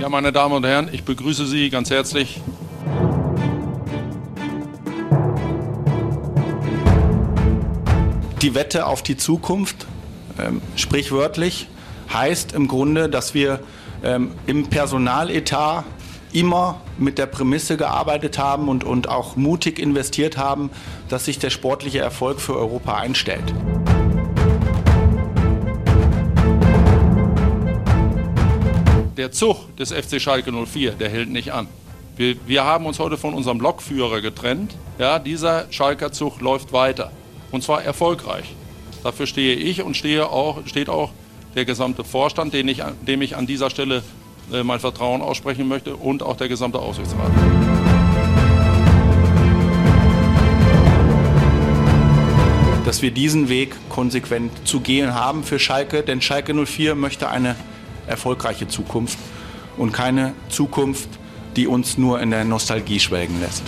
Ja, meine Damen und Herren, ich begrüße Sie ganz herzlich. Die Wette auf die Zukunft, ähm, sprichwörtlich, heißt im Grunde, dass wir ähm, im Personaletat immer mit der Prämisse gearbeitet haben und, und auch mutig investiert haben, dass sich der sportliche Erfolg für Europa einstellt. Der Zug des FC Schalke 04, der hält nicht an. Wir, wir haben uns heute von unserem Lokführer getrennt. Ja, dieser Schalker Zug läuft weiter. Und zwar erfolgreich. Dafür stehe ich und stehe auch, steht auch der gesamte Vorstand, den ich, dem ich an dieser Stelle äh, mein Vertrauen aussprechen möchte und auch der gesamte Aufsichtsrat. dass wir diesen Weg konsequent zu gehen haben für Schalke, denn Schalke 04 möchte eine erfolgreiche Zukunft und keine Zukunft, die uns nur in der Nostalgie schwelgen lässt.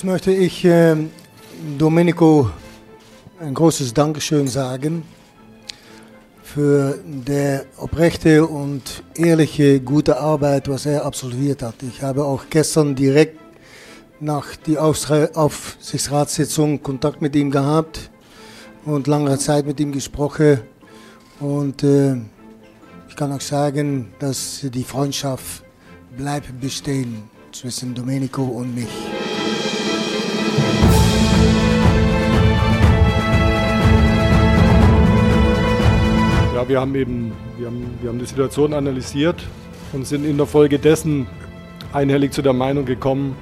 Erstes möchte ich äh, Domenico ein großes Dankeschön sagen für die oprechte und ehrliche, gute Arbeit, was er absolviert hat. Ich habe auch gestern direkt nach der Aufsichtsratssitzung Kontakt mit ihm gehabt und lange Zeit mit ihm gesprochen. Und äh, ich kann auch sagen, dass die Freundschaft bleibt bestehen zwischen Domenico und mich. Ja, wir haben eben wir haben, wir haben die Situation analysiert und sind in der Folge dessen einhellig zu der Meinung gekommen,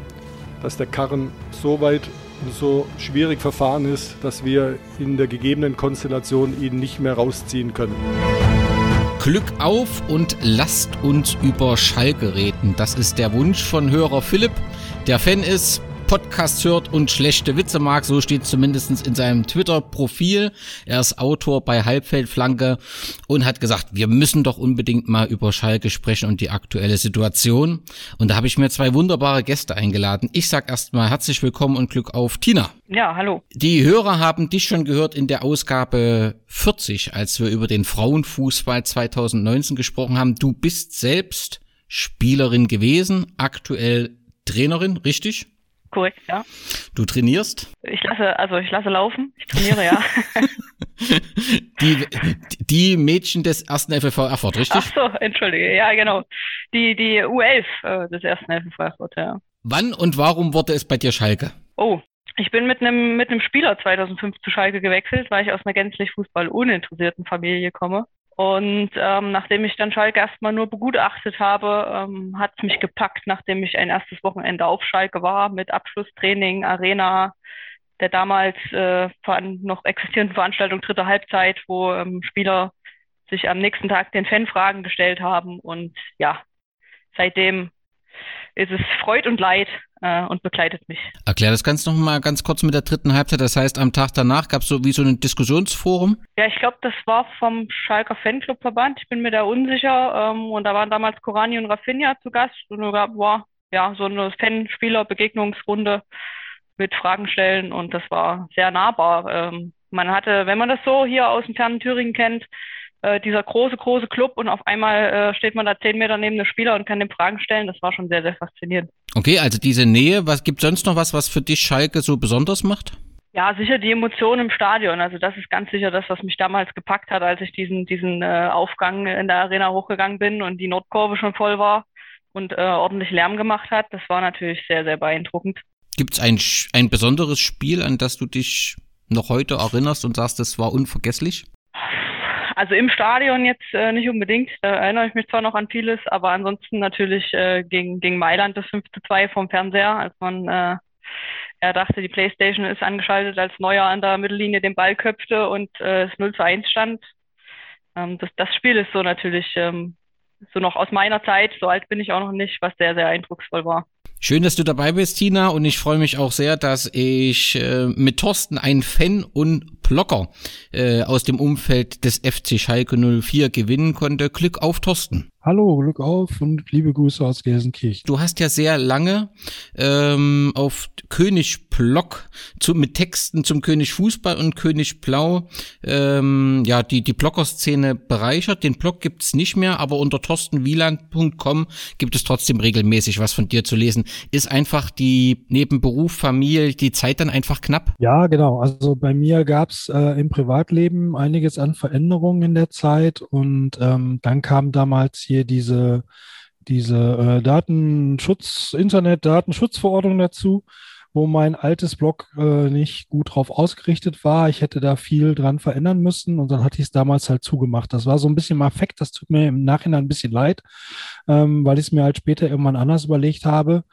dass der Karren so weit und so schwierig verfahren ist, dass wir in der gegebenen Konstellation ihn nicht mehr rausziehen können. Glück auf und lasst uns über Schalke reden. Das ist der Wunsch von Hörer Philipp, der Fan ist, Podcast hört und schlechte Witze mag. So steht zumindest in seinem Twitter-Profil. Er ist Autor bei Halbfeldflanke und hat gesagt, wir müssen doch unbedingt mal über Schalke sprechen und die aktuelle Situation. Und da habe ich mir zwei wunderbare Gäste eingeladen. Ich sag erstmal herzlich willkommen und Glück auf Tina. Ja, hallo. Die Hörer haben dich schon gehört in der Ausgabe 40, als wir über den Frauenfußball 2019 gesprochen haben. Du bist selbst Spielerin gewesen, aktuell Trainerin, richtig? Korrekt, ja. Du trainierst? Ich lasse, also ich lasse laufen. Ich trainiere, ja. die, die Mädchen des ersten FFV Erfurt, richtig? Ach so, entschuldige. Ja, genau. Die, die U11 äh, des ersten FFV Erfurt, ja. Wann und warum wurde es bei dir Schalke? Oh, ich bin mit einem mit einem Spieler 2005 zu Schalke gewechselt, weil ich aus einer gänzlich Fußball uninteressierten Familie komme. Und ähm, nachdem ich dann Schalke erstmal nur begutachtet habe, ähm, hat es mich gepackt, nachdem ich ein erstes Wochenende auf Schalke war mit Abschlusstraining, Arena, der damals äh, noch existierenden Veranstaltung dritte Halbzeit, wo ähm, Spieler sich am nächsten Tag den Fanfragen gestellt haben. Und ja, seitdem ist es Freud und Leid äh, und begleitet mich. Erklär das Ganze noch mal ganz kurz mit der dritten Halbzeit. Das heißt, am Tag danach gab es so wie so ein Diskussionsforum? Ja, ich glaube, das war vom Schalker Fanclubverband. Ich bin mir da unsicher. Ähm, und da waren damals Korani und Rafinha zu Gast. Und da war ja so eine Fanspieler-Begegnungsrunde mit Fragen stellen. Und das war sehr nahbar. Ähm, man hatte, wenn man das so hier aus dem fernen Thüringen kennt, äh, dieser große, große Club und auf einmal äh, steht man da zehn Meter neben dem Spieler und kann dem Fragen stellen. Das war schon sehr, sehr faszinierend. Okay, also diese Nähe, was gibt sonst noch was, was für dich Schalke so besonders macht? Ja, sicher die Emotionen im Stadion. Also das ist ganz sicher das, was mich damals gepackt hat, als ich diesen, diesen äh, Aufgang in der Arena hochgegangen bin und die Nordkurve schon voll war und äh, ordentlich Lärm gemacht hat. Das war natürlich sehr, sehr beeindruckend. Gibt es ein, ein besonderes Spiel, an das du dich noch heute erinnerst und sagst, das war unvergesslich? Also im Stadion jetzt äh, nicht unbedingt, da erinnere ich mich zwar noch an vieles, aber ansonsten natürlich äh, gegen, gegen Mailand das 5 zu 2 vom Fernseher, als man äh, er dachte, die Playstation ist angeschaltet, als Neuer an der Mittellinie den Ball köpfte und äh, es 0 zu 1 stand. Ähm, das, das Spiel ist so natürlich ähm, so noch aus meiner Zeit, so alt bin ich auch noch nicht, was sehr, sehr eindrucksvoll war. Schön, dass du dabei bist, Tina, und ich freue mich auch sehr, dass ich äh, mit Thorsten einen Fan und Blocker äh, aus dem Umfeld des FC Schalke 04 gewinnen konnte. Glück auf, Thorsten. Hallo, Glück auf und liebe Grüße aus Gelsenkirchen. Du hast ja sehr lange ähm, auf König Block zu, mit Texten zum König Fußball und König Blau ähm, ja die die Blogger-Szene bereichert. Den Blog gibt's nicht mehr, aber unter torstenwieland.com gibt es trotzdem regelmäßig was von dir zu lesen. Ist einfach die neben Beruf, Familie, die Zeit dann einfach knapp? Ja, genau. Also bei mir gab's äh, im Privatleben einiges an Veränderungen in der Zeit und ähm, dann kam damals hier diese diese äh, Datenschutz, Internet-Datenschutzverordnung dazu, wo mein altes Blog äh, nicht gut drauf ausgerichtet war. Ich hätte da viel dran verändern müssen und dann hatte ich es damals halt zugemacht. Das war so ein bisschen mal Effekt, das tut mir im Nachhinein ein bisschen leid, ähm, weil ich es mir halt später irgendwann anders überlegt habe.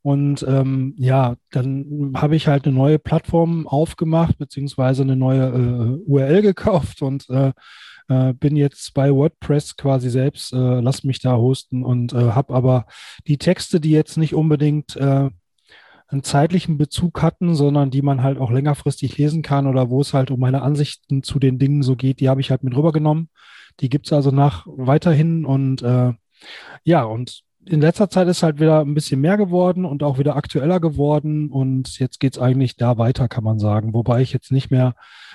Und ähm, ja, dann habe ich halt eine neue Plattform aufgemacht, beziehungsweise eine neue äh, URL gekauft und äh, äh, bin jetzt bei WordPress quasi selbst, äh, lass mich da hosten und äh, habe aber die Texte, die jetzt nicht unbedingt äh, einen zeitlichen Bezug hatten, sondern die man halt auch längerfristig lesen kann oder wo es halt um meine Ansichten zu den Dingen so geht, die habe ich halt mit rübergenommen. Die gibt's also nach weiterhin und äh, ja, und in letzter Zeit ist halt wieder ein bisschen mehr geworden und auch wieder aktueller geworden und jetzt geht's eigentlich da weiter, kann man sagen. Wobei ich jetzt nicht mehr,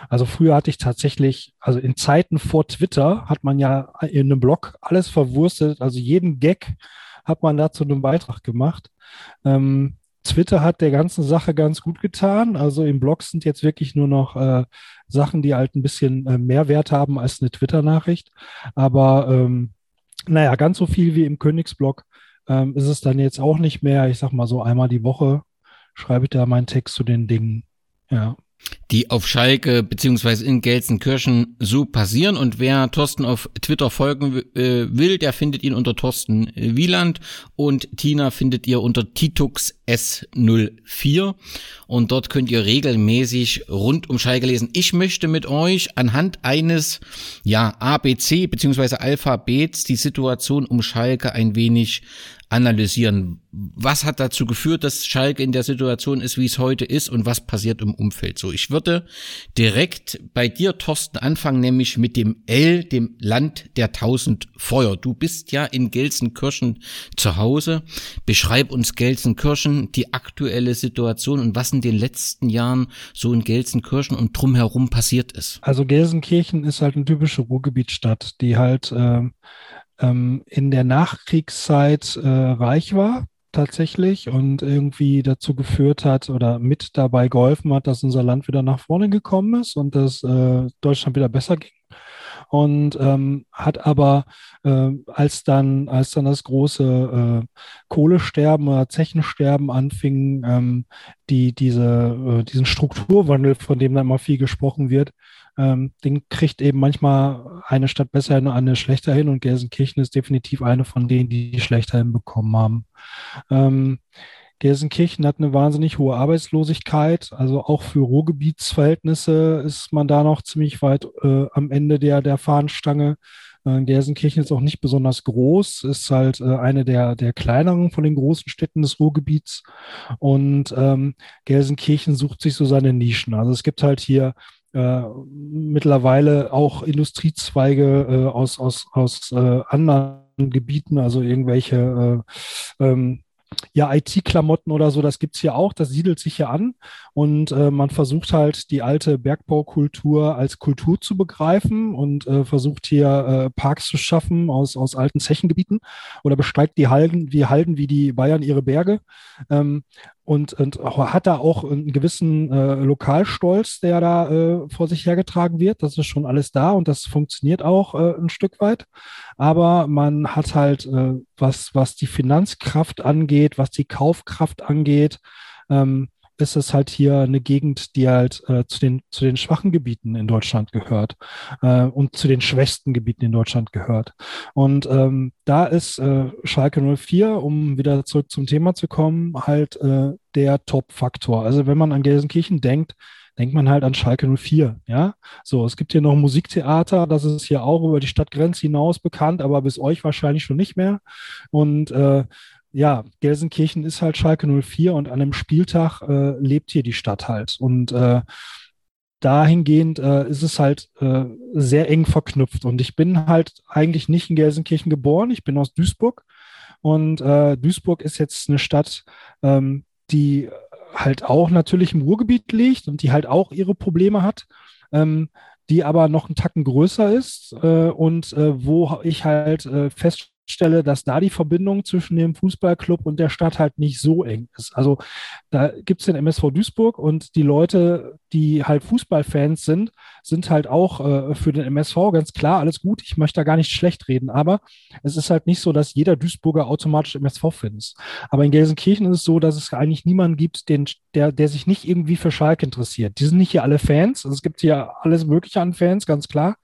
also früher hatte ich tatsächlich, also in Zeiten vor Twitter hat man ja in einem Blog alles verwurstet, also jeden Gag hat man da zu einem Beitrag gemacht. Ähm, Twitter hat der ganzen Sache ganz gut getan. Also im Blog sind jetzt wirklich nur noch äh, Sachen, die halt ein bisschen äh, mehr Wert haben als eine Twitter-Nachricht. Aber ähm, naja, ganz so viel wie im Königsblog ähm, ist es dann jetzt auch nicht mehr. Ich sag mal so einmal die Woche schreibe ich da meinen Text zu den Dingen. Ja die auf Schalke beziehungsweise in Gelsenkirchen so passieren. Und wer Thorsten auf Twitter folgen äh, will, der findet ihn unter Thorsten Wieland und Tina findet ihr unter Titux S04 und dort könnt ihr regelmäßig rund um Schalke lesen. Ich möchte mit euch anhand eines ja ABC beziehungsweise Alphabets die Situation um Schalke ein wenig analysieren. Was hat dazu geführt, dass Schalke in der Situation ist, wie es heute ist und was passiert im Umfeld? So, ich würde direkt bei dir, Thorsten, anfangen, nämlich mit dem L, dem Land der tausend Feuer. Du bist ja in Gelsenkirchen zu Hause. Beschreib uns Gelsenkirchen, die aktuelle Situation und was in den letzten Jahren so in Gelsenkirchen und drumherum passiert ist. Also Gelsenkirchen ist halt eine typische Ruhrgebietsstadt, die halt äh, ähm, in der Nachkriegszeit äh, reich war tatsächlich und irgendwie dazu geführt hat oder mit dabei geholfen hat, dass unser Land wieder nach vorne gekommen ist und dass äh, Deutschland wieder besser ging. Und ähm, hat aber, äh, als dann, als dann das große äh, Kohlesterben oder Zechensterben anfing, ähm, die, diese, äh, diesen Strukturwandel, von dem da immer viel gesprochen wird, ähm, den kriegt eben manchmal eine Stadt besser hin und eine schlechter hin und Gelsenkirchen ist definitiv eine von denen, die, die schlechter hinbekommen haben. Gelsenkirchen hat eine wahnsinnig hohe Arbeitslosigkeit, also auch für Ruhrgebietsverhältnisse ist man da noch ziemlich weit äh, am Ende der, der Fahnenstange. Äh, Gelsenkirchen ist auch nicht besonders groß, ist halt äh, eine der, der kleineren von den großen Städten des Ruhrgebiets. Und ähm, Gelsenkirchen sucht sich so seine Nischen. Also es gibt halt hier äh, mittlerweile auch Industriezweige äh, aus, aus, aus äh, anderen Gebieten, also irgendwelche äh, ähm, ja, IT-Klamotten oder so, das gibt's hier auch, das siedelt sich hier an und äh, man versucht halt die alte Bergbaukultur als Kultur zu begreifen und äh, versucht hier äh, Parks zu schaffen aus, aus alten Zechengebieten oder besteigt die Halden, wie Halden wie die Bayern ihre Berge. Ähm, und, und hat da auch einen gewissen äh, Lokalstolz, der da äh, vor sich hergetragen wird. Das ist schon alles da und das funktioniert auch äh, ein Stück weit. Aber man hat halt, äh, was, was die Finanzkraft angeht, was die Kaufkraft angeht, ähm, ist es halt hier eine Gegend, die halt äh, zu, den, zu den schwachen Gebieten in Deutschland gehört äh, und zu den schwächsten Gebieten in Deutschland gehört. Und ähm, da ist äh, Schalke 04, um wieder zurück zum Thema zu kommen, halt äh, der Top-Faktor. Also wenn man an Gelsenkirchen denkt, denkt man halt an Schalke 04, ja. So, es gibt hier noch Musiktheater, das ist hier auch über die Stadtgrenze hinaus bekannt, aber bis euch wahrscheinlich schon nicht mehr. Und äh, ja, Gelsenkirchen ist halt Schalke 04 und an einem Spieltag äh, lebt hier die Stadt halt. Und äh, dahingehend äh, ist es halt äh, sehr eng verknüpft. Und ich bin halt eigentlich nicht in Gelsenkirchen geboren, ich bin aus Duisburg. Und äh, Duisburg ist jetzt eine Stadt, ähm, die halt auch natürlich im Ruhrgebiet liegt und die halt auch ihre Probleme hat. Ähm, die aber noch einen Tacken größer ist äh, und äh, wo ich halt äh, fest feststelle, dass da die Verbindung zwischen dem Fußballclub und der Stadt halt nicht so eng ist. Also da gibt es den MSV Duisburg und die Leute, die halt Fußballfans sind, sind halt auch äh, für den MSV ganz klar, alles gut, ich möchte da gar nicht schlecht reden, aber es ist halt nicht so, dass jeder Duisburger automatisch MSV-Fan ist. Aber in Gelsenkirchen ist es so, dass es eigentlich niemanden gibt, den, der, der sich nicht irgendwie für Schalke interessiert. Die sind nicht hier alle Fans, also es gibt hier alles Mögliche an Fans, ganz klar.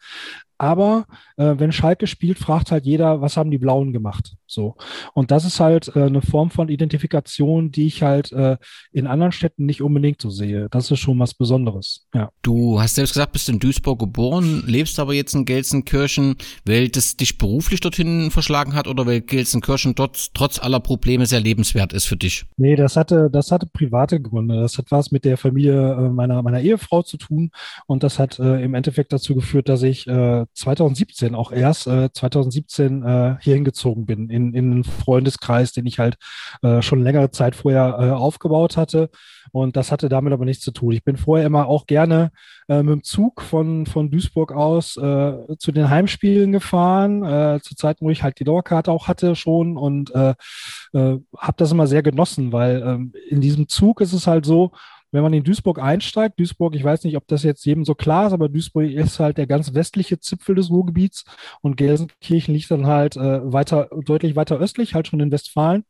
Aber äh, wenn Schalke spielt, fragt halt jeder, was haben die Blauen gemacht? So. Und das ist halt äh, eine Form von Identifikation, die ich halt äh, in anderen Städten nicht unbedingt so sehe. Das ist schon was Besonderes. Ja. Du hast selbst gesagt, bist in Duisburg geboren, lebst aber jetzt in Gelsenkirchen, weil das dich beruflich dorthin verschlagen hat oder weil Gelsenkirchen dort trotz aller Probleme sehr lebenswert ist für dich? Nee, das hatte, das hatte private Gründe. Das hat was mit der Familie äh, meiner, meiner Ehefrau zu tun. Und das hat äh, im Endeffekt dazu geführt, dass ich 2017 äh, auch erst 2017 hier hingezogen bin in in, in einen Freundeskreis, den ich halt äh, schon längere Zeit vorher äh, aufgebaut hatte. Und das hatte damit aber nichts zu tun. Ich bin vorher immer auch gerne äh, mit dem Zug von, von Duisburg aus äh, zu den Heimspielen gefahren, äh, zu Zeiten, wo ich halt die Dauerkarte auch hatte schon und äh, äh, habe das immer sehr genossen, weil ähm, in diesem Zug ist es halt so, wenn man in Duisburg einsteigt, Duisburg, ich weiß nicht, ob das jetzt jedem so klar ist, aber Duisburg ist halt der ganz westliche Zipfel des Ruhrgebiets und Gelsenkirchen liegt dann halt äh, weiter, deutlich weiter östlich, halt schon in Westfalen.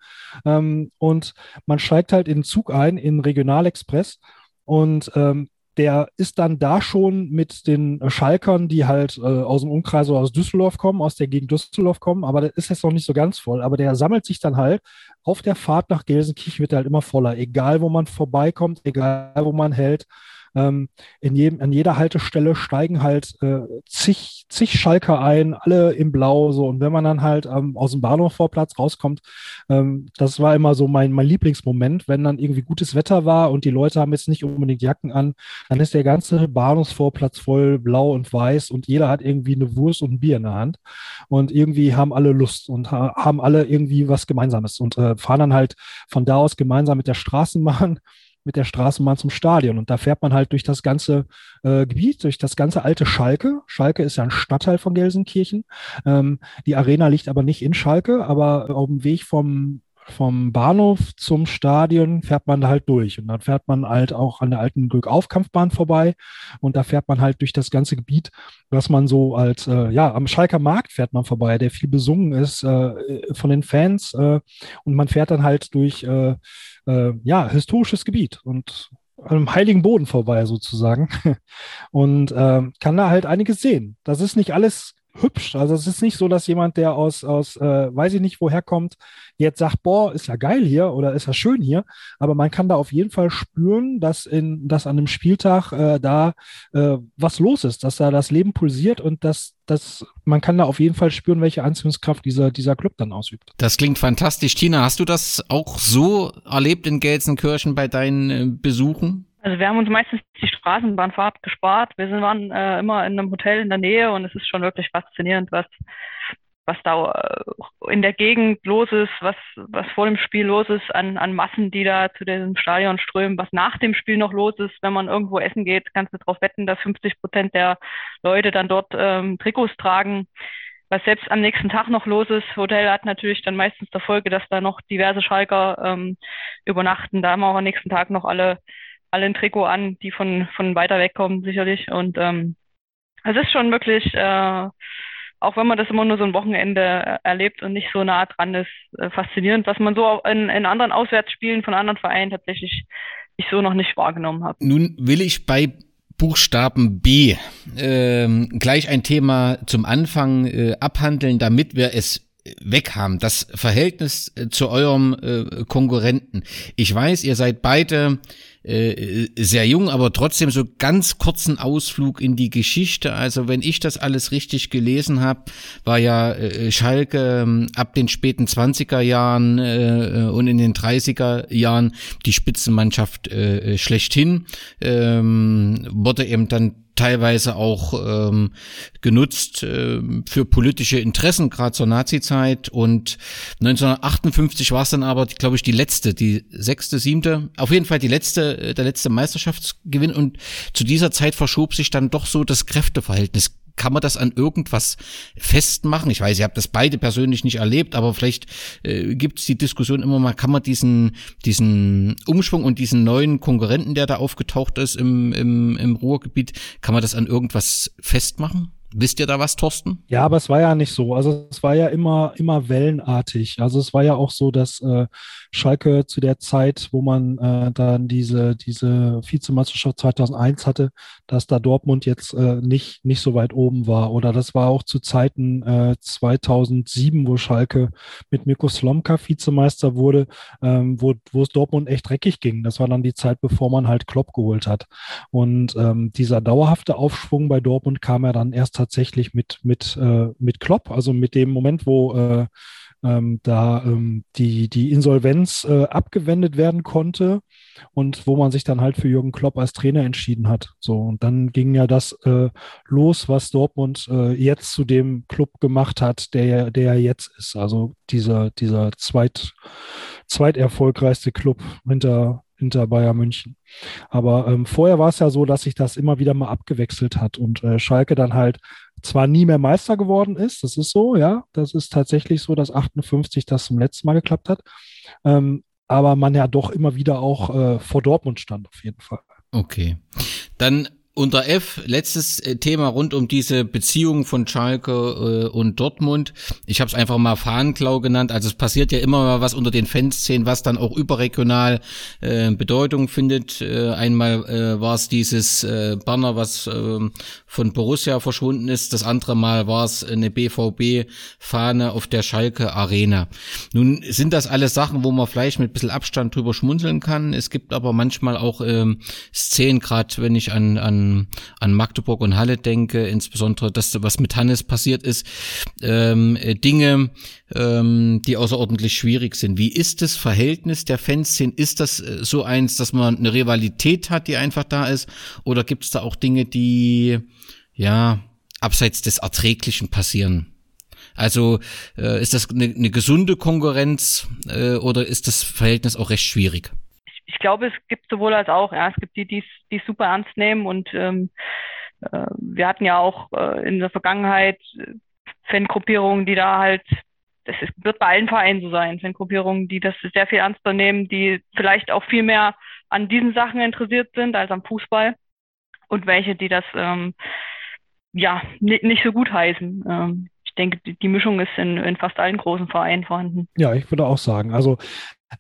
Ähm, und man steigt halt in den Zug ein, in Regionalexpress. Und ähm, der ist dann da schon mit den Schalkern, die halt äh, aus dem Umkreis oder aus Düsseldorf kommen, aus der Gegend Düsseldorf kommen, aber der ist jetzt noch nicht so ganz voll. Aber der sammelt sich dann halt auf der Fahrt nach Gelsenkirchen wird er halt immer voller, egal wo man vorbeikommt, egal wo man hält. Ähm, in jedem, an jeder Haltestelle steigen halt äh, zig, zig Schalker ein, alle im Blau so. Und wenn man dann halt ähm, aus dem Bahnhofvorplatz rauskommt, ähm, das war immer so mein, mein Lieblingsmoment, wenn dann irgendwie gutes Wetter war und die Leute haben jetzt nicht unbedingt Jacken an, dann ist der ganze Bahnhofsvorplatz voll blau und weiß und jeder hat irgendwie eine Wurst und ein Bier in der Hand. Und irgendwie haben alle Lust und ha haben alle irgendwie was Gemeinsames und äh, fahren dann halt von da aus gemeinsam mit der Straßenbahn mit der Straßenbahn zum Stadion. Und da fährt man halt durch das ganze äh, Gebiet, durch das ganze alte Schalke. Schalke ist ja ein Stadtteil von Gelsenkirchen. Ähm, die Arena liegt aber nicht in Schalke, aber auf dem Weg vom vom Bahnhof zum Stadion fährt man da halt durch. Und dann fährt man halt auch an der alten Glückaufkampfbahn vorbei. Und da fährt man halt durch das ganze Gebiet, was man so als, äh, ja, am Schalker Markt fährt man vorbei, der viel besungen ist äh, von den Fans äh, und man fährt dann halt durch äh, äh, ja, historisches Gebiet und einem heiligen Boden vorbei sozusagen. Und äh, kann da halt einiges sehen. Das ist nicht alles hübsch. Also es ist nicht so, dass jemand, der aus, aus äh, weiß ich nicht woher kommt, jetzt sagt, boah, ist ja geil hier oder ist ja schön hier. Aber man kann da auf jeden Fall spüren, dass, in, dass an einem Spieltag äh, da äh, was los ist, dass da das Leben pulsiert und dass, dass man kann da auf jeden Fall spüren, welche Anziehungskraft dieser, dieser Club dann ausübt. Das klingt fantastisch. Tina, hast du das auch so erlebt in Gelsenkirchen bei deinen äh, Besuchen? Also wir haben uns meistens die Straßenbahnfahrt gespart. Wir sind, waren äh, immer in einem Hotel in der Nähe und es ist schon wirklich faszinierend, was, was da äh, in der Gegend los ist, was, was vor dem Spiel los ist, an, an Massen, die da zu diesem Stadion strömen, was nach dem Spiel noch los ist. Wenn man irgendwo essen geht, kannst du darauf wetten, dass 50 Prozent der Leute dann dort ähm, Trikots tragen. Was selbst am nächsten Tag noch los ist, Hotel hat natürlich dann meistens zur Folge, dass da noch diverse Schalker ähm, übernachten. Da haben wir auch am nächsten Tag noch alle alle ein Trikot an, die von, von weiter weg kommen, sicherlich. Und ähm, es ist schon wirklich, äh, auch wenn man das immer nur so ein Wochenende äh, erlebt und nicht so nah dran ist, äh, faszinierend, was man so in, in anderen Auswärtsspielen von anderen Vereinen tatsächlich ich so noch nicht wahrgenommen habe. Nun will ich bei Buchstaben B ähm, gleich ein Thema zum Anfang äh, abhandeln, damit wir es weg haben. Das Verhältnis äh, zu eurem äh, Konkurrenten. Ich weiß, ihr seid beide äh, sehr jung, aber trotzdem so ganz kurzen Ausflug in die Geschichte. Also wenn ich das alles richtig gelesen habe, war ja äh, Schalke äh, ab den späten 20er Jahren äh, und in den 30er Jahren die Spitzenmannschaft äh, schlechthin, ähm, wurde eben dann teilweise auch ähm, genutzt äh, für politische Interessen, gerade zur Nazi-Zeit. Und 1958 war es dann aber, glaube ich, die letzte, die sechste, siebte, auf jeden Fall die letzte, äh, der letzte Meisterschaftsgewinn. Und zu dieser Zeit verschob sich dann doch so das Kräfteverhältnis kann man das an irgendwas festmachen? Ich weiß, ihr habt das beide persönlich nicht erlebt, aber vielleicht äh, gibt es die Diskussion immer mal, kann man diesen, diesen Umschwung und diesen neuen Konkurrenten, der da aufgetaucht ist im, im, im Ruhrgebiet, kann man das an irgendwas festmachen? Wisst ihr da was, Thorsten? Ja, aber es war ja nicht so. Also es war ja immer, immer wellenartig. Also es war ja auch so, dass äh, Schalke zu der Zeit, wo man äh, dann diese, diese Vizemeisterschaft 2001 hatte, dass da Dortmund jetzt äh, nicht, nicht so weit oben war. Oder das war auch zu Zeiten äh, 2007, wo Schalke mit Mirko Slomka Vizemeister wurde, ähm, wo, wo es Dortmund echt dreckig ging. Das war dann die Zeit, bevor man halt Klopp geholt hat. Und ähm, dieser dauerhafte Aufschwung bei Dortmund kam ja dann erst tatsächlich mit, mit, äh, mit Klopp, also mit dem Moment, wo äh, ähm, da ähm, die, die Insolvenz äh, abgewendet werden konnte und wo man sich dann halt für Jürgen Klopp als Trainer entschieden hat. So, und dann ging ja das äh, los, was Dortmund äh, jetzt zu dem Club gemacht hat, der, der jetzt ist. Also dieser, dieser zweit, zweiterfolgreichste Club hinter, hinter Bayern München. Aber ähm, vorher war es ja so, dass sich das immer wieder mal abgewechselt hat und äh, Schalke dann halt zwar nie mehr Meister geworden ist, das ist so, ja, das ist tatsächlich so, dass 58 das zum letzten Mal geklappt hat, ähm, aber man ja doch immer wieder auch äh, vor Dortmund stand, auf jeden Fall. Okay. Dann unter F, letztes äh, Thema rund um diese Beziehung von Schalke äh, und Dortmund. Ich habe es einfach mal Fahnenklau genannt. Also es passiert ja immer mal was unter den Fanszenen, was dann auch überregional äh, Bedeutung findet. Äh, einmal äh, war es dieses äh, Banner, was äh, von Borussia verschwunden ist. Das andere Mal war es eine BVB-Fahne auf der Schalke Arena. Nun sind das alles Sachen, wo man vielleicht mit ein bisschen Abstand drüber schmunzeln kann. Es gibt aber manchmal auch ähm, Szenen, gerade wenn ich an, an an, Magdeburg und Halle denke, insbesondere das, was mit Hannes passiert ist, ähm, Dinge, ähm, die außerordentlich schwierig sind. Wie ist das Verhältnis der Fanszene? Ist das äh, so eins, dass man eine Rivalität hat, die einfach da ist? Oder gibt es da auch Dinge, die ja abseits des Erträglichen passieren? Also äh, ist das eine, eine gesunde Konkurrenz äh, oder ist das Verhältnis auch recht schwierig? Ich glaube, es gibt sowohl als auch. Ja, es gibt die, die es super ernst nehmen und ähm, äh, wir hatten ja auch äh, in der Vergangenheit Fangruppierungen, die da halt, das ist, wird bei allen Vereinen so sein, Fangruppierungen, die das sehr viel ernster nehmen, die vielleicht auch viel mehr an diesen Sachen interessiert sind als am Fußball und welche, die das ähm, ja nicht so gut heißen. Ähm, ich denke, die, die Mischung ist in, in fast allen großen Vereinen vorhanden. Ja, ich würde auch sagen. Also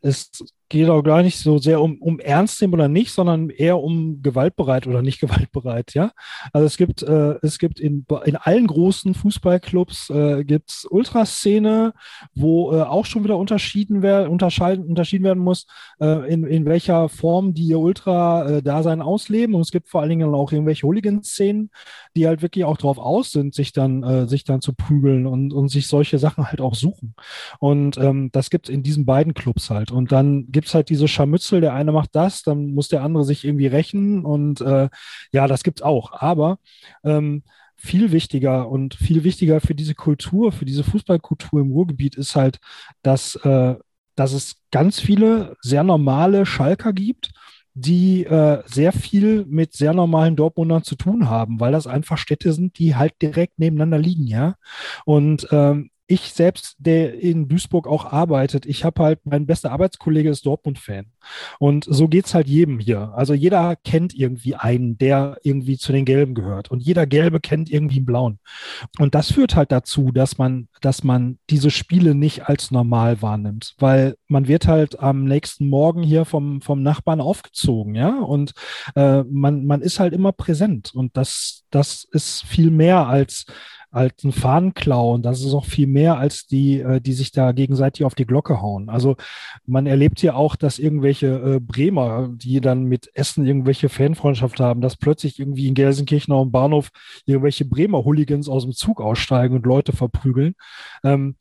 es geht auch gar nicht so sehr um, um ernst nehmen oder nicht, sondern eher um gewaltbereit oder nicht gewaltbereit, ja. Also es gibt, äh, es gibt in, in allen großen Fußballclubs äh, gibt's Ultraszene, wo äh, auch schon wieder unterschieden, wer, unterscheiden, unterschieden werden muss, äh, in, in welcher Form die Ultra-Dasein äh, ausleben. Und es gibt vor allen Dingen auch irgendwelche Hooligan-Szenen, die halt wirklich auch drauf aus sind, sich dann, äh, sich dann zu prügeln und, und sich solche Sachen halt auch suchen. Und ähm, das gibt's in diesen beiden Clubs halt. Und dann gibt es halt diese Scharmützel, der eine macht das, dann muss der andere sich irgendwie rächen und äh, ja, das gibt's auch. Aber ähm, viel wichtiger und viel wichtiger für diese Kultur, für diese Fußballkultur im Ruhrgebiet ist halt, dass, äh, dass es ganz viele sehr normale Schalker gibt, die äh, sehr viel mit sehr normalen Dortmundern zu tun haben, weil das einfach Städte sind, die halt direkt nebeneinander liegen, ja. Und ähm, ich selbst, der in Duisburg auch arbeitet, ich habe halt, mein bester Arbeitskollege ist Dortmund-Fan. Und so geht's halt jedem hier. Also jeder kennt irgendwie einen, der irgendwie zu den Gelben gehört. Und jeder Gelbe kennt irgendwie einen Blauen. Und das führt halt dazu, dass man, dass man diese Spiele nicht als normal wahrnimmt. Weil man wird halt am nächsten Morgen hier vom, vom Nachbarn aufgezogen, ja. Und äh, man, man ist halt immer präsent. Und das, das ist viel mehr als als ein Fahnenklau und das ist auch viel mehr als die, äh, die sich da gegenseitig auf die Glocke hauen. Also man erlebt hier auch, dass irgendwelche äh, Bremer, die dann mit Essen irgendwelche Fanfreundschaft haben, dass plötzlich irgendwie in Gelsenkirchen am Bahnhof irgendwelche Bremer Hooligans aus dem Zug aussteigen und Leute verprügeln. Ähm,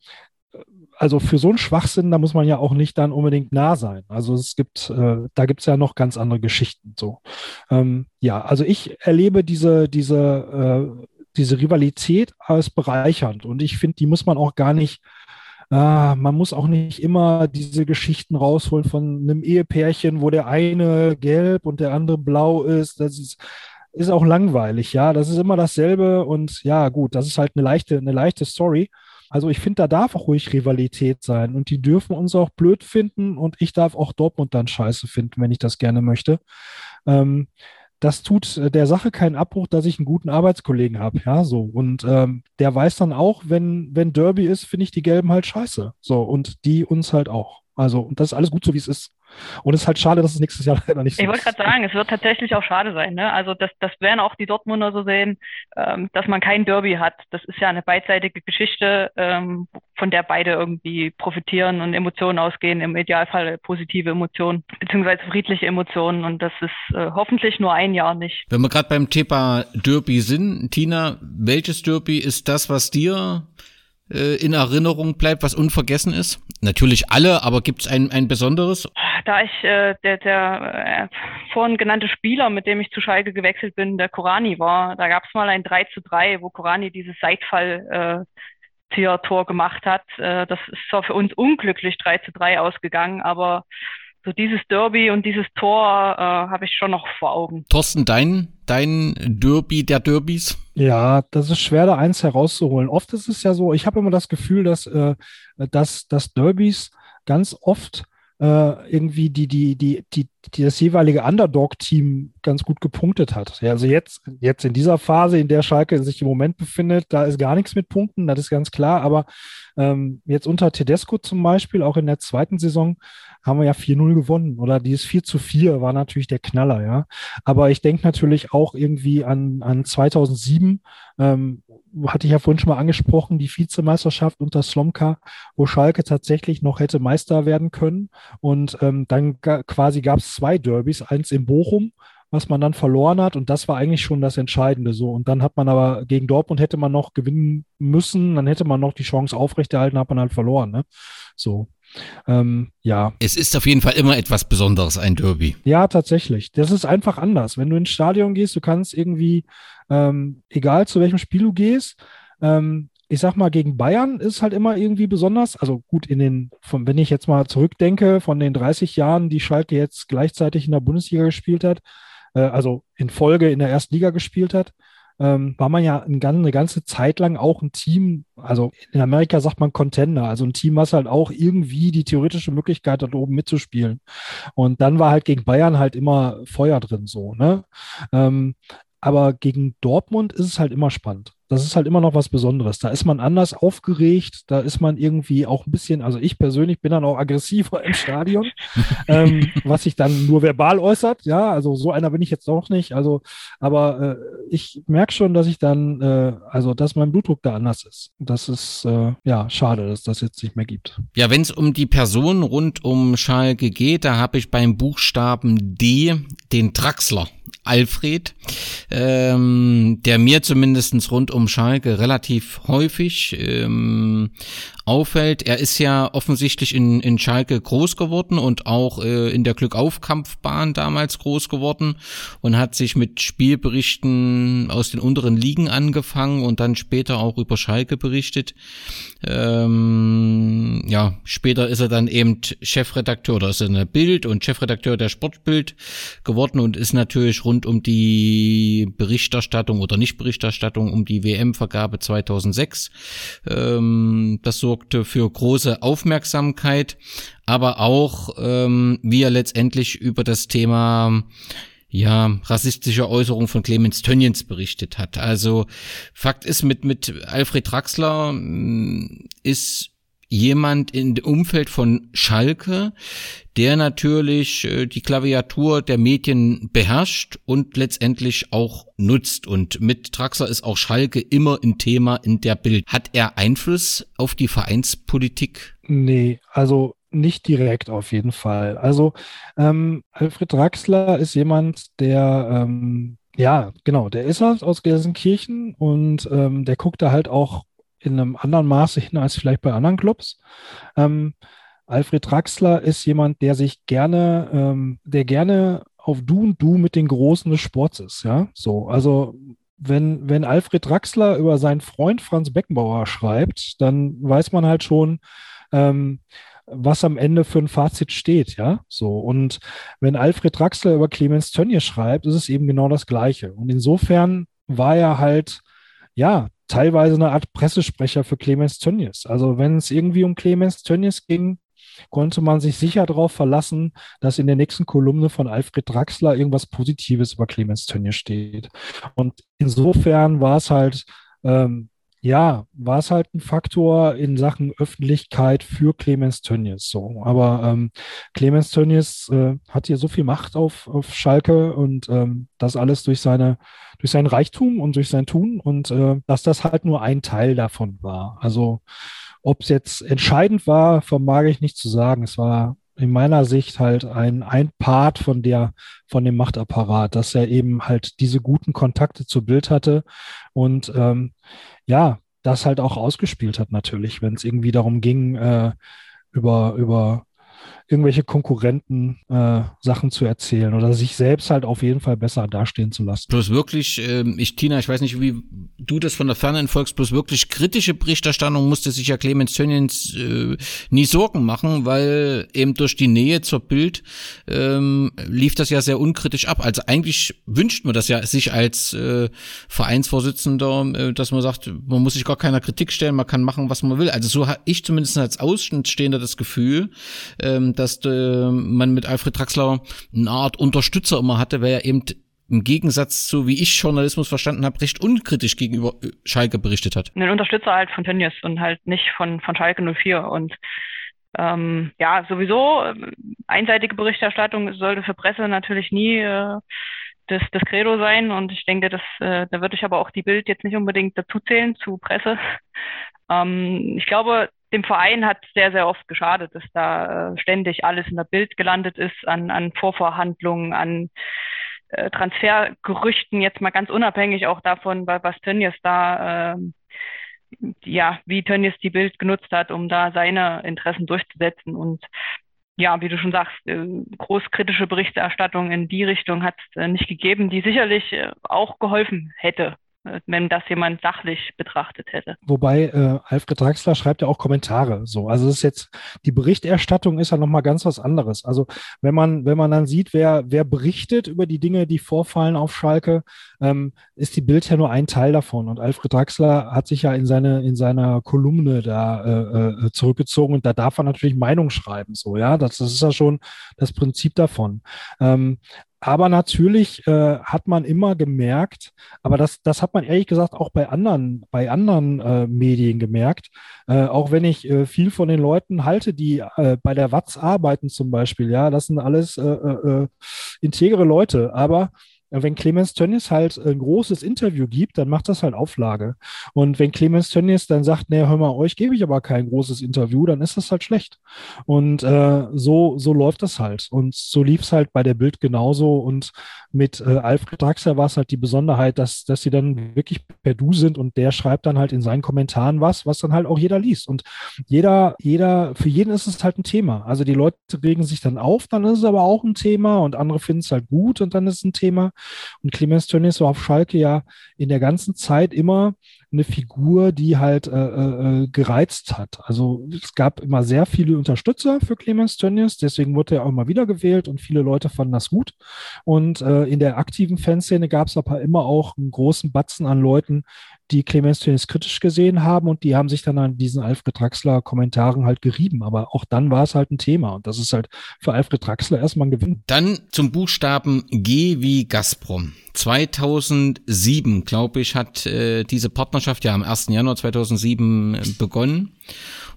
also für so einen Schwachsinn, da muss man ja auch nicht dann unbedingt nah sein. Also es gibt, äh, da gibt es ja noch ganz andere Geschichten. So, ähm, ja, also ich erlebe diese diese äh, diese Rivalität als bereichernd und ich finde, die muss man auch gar nicht Ah, man muss auch nicht immer diese Geschichten rausholen von einem Ehepärchen, wo der eine gelb und der andere blau ist. Das ist, ist auch langweilig, ja. Das ist immer dasselbe und ja, gut, das ist halt eine leichte, eine leichte Story. Also ich finde, da darf auch ruhig Rivalität sein und die dürfen uns auch blöd finden und ich darf auch Dortmund dann scheiße finden, wenn ich das gerne möchte. Ähm, das tut äh, der Sache keinen Abbruch, dass ich einen guten Arbeitskollegen habe, ja, so. Und ähm, der weiß dann auch, wenn, wenn Derby ist, finde ich die Gelben halt scheiße. So, und die uns halt auch. Also, und das ist alles gut so, wie es ist. Und es ist halt schade, dass es nächstes Jahr leider nicht so ist. Ich wollte gerade sagen, es wird tatsächlich auch schade sein. Ne? Also das, das werden auch die Dortmunder so sehen, ähm, dass man kein Derby hat. Das ist ja eine beidseitige Geschichte, ähm, von der beide irgendwie profitieren und Emotionen ausgehen, im Idealfall positive Emotionen, beziehungsweise friedliche Emotionen. Und das ist äh, hoffentlich nur ein Jahr nicht. Wenn wir gerade beim Thema Derby sind, Tina, welches Derby ist das, was dir äh, in Erinnerung bleibt, was unvergessen ist? Natürlich alle, aber gibt es ein, ein besonderes? Da ich äh, der, der äh, vorhin genannte Spieler, mit dem ich zu Schalke gewechselt bin, der Korani war, da gab es mal ein 3 zu 3, wo Korani dieses Seitfall äh, Tor gemacht hat. Äh, das ist zwar für uns unglücklich 3 zu 3 ausgegangen, aber so dieses Derby und dieses Tor äh, habe ich schon noch vor Augen. Thorsten, dein, dein Derby der Derbys? Ja, das ist schwer, da eins herauszuholen. Oft ist es ja so, ich habe immer das Gefühl, dass, äh, dass, dass Derbys ganz oft äh, irgendwie die, die, die, die, die das jeweilige Underdog-Team ganz gut gepunktet hat. Ja, also jetzt, jetzt in dieser Phase, in der Schalke sich im Moment befindet, da ist gar nichts mit Punkten, das ist ganz klar. Aber ähm, jetzt unter Tedesco zum Beispiel, auch in der zweiten Saison, haben wir ja 4-0 gewonnen. Oder dieses 4 zu 4 war natürlich der Knaller, ja. Aber ich denke natürlich auch irgendwie an, an 2007, ähm, hatte ich ja vorhin schon mal angesprochen, die Vizemeisterschaft unter Slomka, wo Schalke tatsächlich noch hätte Meister werden können. Und ähm, dann quasi gab es zwei Derbys, eins in Bochum, was man dann verloren hat. Und das war eigentlich schon das Entscheidende so. Und dann hat man aber gegen Dortmund hätte man noch gewinnen müssen, dann hätte man noch die Chance aufrechterhalten, hat man halt verloren. Ne? So. Ähm, ja. Es ist auf jeden Fall immer etwas Besonderes, ein Derby. Ja, tatsächlich. Das ist einfach anders. Wenn du ins Stadion gehst, du kannst irgendwie, ähm, egal zu welchem Spiel du gehst, ähm, ich sag mal, gegen Bayern ist halt immer irgendwie besonders. Also gut, in den, von, wenn ich jetzt mal zurückdenke, von den 30 Jahren, die Schalke jetzt gleichzeitig in der Bundesliga gespielt hat, äh, also in Folge in der ersten Liga gespielt hat, ähm, war man ja ein, eine ganze Zeit lang auch ein Team, also in Amerika sagt man Contender, also ein Team, was halt auch irgendwie die theoretische Möglichkeit hat, oben mitzuspielen. Und dann war halt gegen Bayern halt immer Feuer drin so, ne? Ähm, aber gegen Dortmund ist es halt immer spannend das ist halt immer noch was Besonderes. Da ist man anders aufgeregt, da ist man irgendwie auch ein bisschen, also ich persönlich bin dann auch aggressiver im Stadion, ähm, was sich dann nur verbal äußert. Ja, also so einer bin ich jetzt auch nicht. Also, aber äh, ich merke schon, dass ich dann, äh, also dass mein Blutdruck da anders ist. Das ist äh, ja schade, dass das jetzt nicht mehr gibt. Ja, wenn es um die Person rund um Schalke geht, da habe ich beim Buchstaben D den Traxler. Alfred, ähm, der mir zumindestens rund um Schalke relativ häufig ähm, auffällt. Er ist ja offensichtlich in, in Schalke groß geworden und auch äh, in der Glückaufkampfbahn damals groß geworden und hat sich mit Spielberichten aus den unteren Ligen angefangen und dann später auch über Schalke berichtet. Ähm, ja, später ist er dann eben Chefredakteur oder ist er eine Bild und Chefredakteur der Sportbild geworden und ist natürlich rund um die Berichterstattung oder Nichtberichterstattung um die WM-Vergabe 2006 ähm, das so sorgte für große Aufmerksamkeit, aber auch ähm, wie er letztendlich über das Thema ja, rassistische Äußerung von Clemens Tönnies berichtet hat. Also Fakt ist, mit, mit Alfred Draxler mm, ist jemand im Umfeld von Schalke, der natürlich äh, die Klaviatur der Medien beherrscht und letztendlich auch nutzt. Und mit Traxler ist auch Schalke immer ein Thema in der Bild. Hat er Einfluss auf die Vereinspolitik? Nee, also nicht direkt auf jeden Fall. Also ähm, Alfred Draxler ist jemand, der ähm, ja, genau, der ist halt aus Gelsenkirchen und ähm, der guckt da halt auch in einem anderen Maße hin als vielleicht bei anderen Clubs. Ähm, Alfred Draxler ist jemand, der sich gerne, ähm, der gerne auf Du und Du mit den Großen des Sports ist, ja. So, also wenn, wenn Alfred Draxler über seinen Freund Franz Beckenbauer schreibt, dann weiß man halt schon, ähm, was am Ende für ein Fazit steht, ja. So. Und wenn Alfred Draxler über Clemens Tönnies schreibt, ist es eben genau das Gleiche. Und insofern war er halt, ja, teilweise eine Art Pressesprecher für Clemens Tönnies. Also wenn es irgendwie um Clemens Tönnies ging, konnte man sich sicher darauf verlassen, dass in der nächsten Kolumne von Alfred Draxler irgendwas Positives über Clemens Tönnies steht. Und insofern war es halt ähm, ja, war es halt ein Faktor in Sachen Öffentlichkeit für Clemens Tönnies. So, aber ähm, Clemens Tönnies äh, hat hier so viel Macht auf, auf Schalke und ähm, das alles durch seine durch sein Reichtum und durch sein Tun und äh, dass das halt nur ein Teil davon war. Also ob es jetzt entscheidend war, vermag ich nicht zu sagen. Es war in meiner Sicht halt ein, ein Part von der, von dem Machtapparat, dass er eben halt diese guten Kontakte zu Bild hatte und ähm, ja, das halt auch ausgespielt hat natürlich, wenn es irgendwie darum ging, äh, über, über irgendwelche Konkurrenten äh, Sachen zu erzählen oder sich selbst halt auf jeden Fall besser dastehen zu lassen. Bloß wirklich, äh, ich, Tina, ich weiß nicht, wie du das von der Ferne folgst, bloß wirklich kritische Berichterstattung musste sich ja Clemens Tönnies äh, nie Sorgen machen, weil eben durch die Nähe zur Bild ähm, lief das ja sehr unkritisch ab. Also eigentlich wünscht man das ja sich als äh, Vereinsvorsitzender, äh, dass man sagt, man muss sich gar keiner Kritik stellen, man kann machen, was man will. Also so habe ich zumindest als Außenstehender das Gefühl, ähm, dass äh, man mit Alfred Draxler eine Art Unterstützer immer hatte, weil er eben im Gegensatz zu, wie ich Journalismus verstanden habe, recht unkritisch gegenüber äh, Schalke berichtet hat. Ein Unterstützer halt von Tönnies und halt nicht von, von Schalke 04 und ähm, ja, sowieso äh, einseitige Berichterstattung sollte für Presse natürlich nie äh, das, das Credo sein und ich denke, das, äh, da würde ich aber auch die Bild jetzt nicht unbedingt dazu zählen zu Presse. Ähm, ich glaube, dem Verein hat sehr, sehr oft geschadet, dass da äh, ständig alles in der Bild gelandet ist an, an Vorverhandlungen, an äh, Transfergerüchten, jetzt mal ganz unabhängig auch davon, was Tönnies da, äh, ja, wie Tönnies die Bild genutzt hat, um da seine Interessen durchzusetzen. Und ja, wie du schon sagst, äh, großkritische Berichterstattung in die Richtung hat es nicht gegeben, die sicherlich auch geholfen hätte, wenn das jemand sachlich betrachtet hätte. Wobei äh, Alfred Draxler schreibt ja auch Kommentare. So, also es ist jetzt die Berichterstattung ist ja noch mal ganz was anderes. Also wenn man wenn man dann sieht, wer wer berichtet über die Dinge, die vorfallen auf Schalke, ähm, ist die Bild ja nur ein Teil davon. Und Alfred Draxler hat sich ja in seine in seiner Kolumne da äh, äh, zurückgezogen und da darf er natürlich Meinung schreiben. So, ja, das, das ist ja schon das Prinzip davon. Ähm, aber natürlich äh, hat man immer gemerkt, aber das, das hat man ehrlich gesagt auch bei anderen, bei anderen äh, Medien gemerkt, äh, auch wenn ich äh, viel von den Leuten halte, die äh, bei der Watz arbeiten zum Beispiel, ja, das sind alles äh, äh, integere Leute, aber wenn Clemens Tönnies halt ein großes Interview gibt, dann macht das halt Auflage. Und wenn Clemens Tönnies dann sagt, nee, hör mal, euch gebe ich aber kein großes Interview, dann ist das halt schlecht. Und äh, so, so läuft das halt. Und so lief es halt bei der Bild genauso. Und mit äh, Alfred Draxler war es halt die Besonderheit, dass, dass sie dann wirklich per Du sind und der schreibt dann halt in seinen Kommentaren was, was dann halt auch jeder liest. Und jeder, jeder, für jeden ist es halt ein Thema. Also die Leute regen sich dann auf, dann ist es aber auch ein Thema und andere finden es halt gut und dann ist es ein Thema. Und Clemens Tönnies war auf Schalke ja in der ganzen Zeit immer eine Figur, die halt äh, äh, äh, gereizt hat. Also es gab immer sehr viele Unterstützer für Clemens Tönnies, deswegen wurde er auch immer wieder gewählt und viele Leute fanden das gut. Und äh, in der aktiven Fanszene gab es aber immer auch einen großen Batzen an Leuten, die Clemens Tönnies kritisch gesehen haben und die haben sich dann an diesen Alfred Draxler Kommentaren halt gerieben. Aber auch dann war es halt ein Thema und das ist halt für Alfred Draxler erstmal ein Gewinn. Dann zum Buchstaben G wie Gazprom. 2007, glaube ich, hat äh, diese Partnerschaft Partnerschaft ja am 1. Januar 2007 begonnen.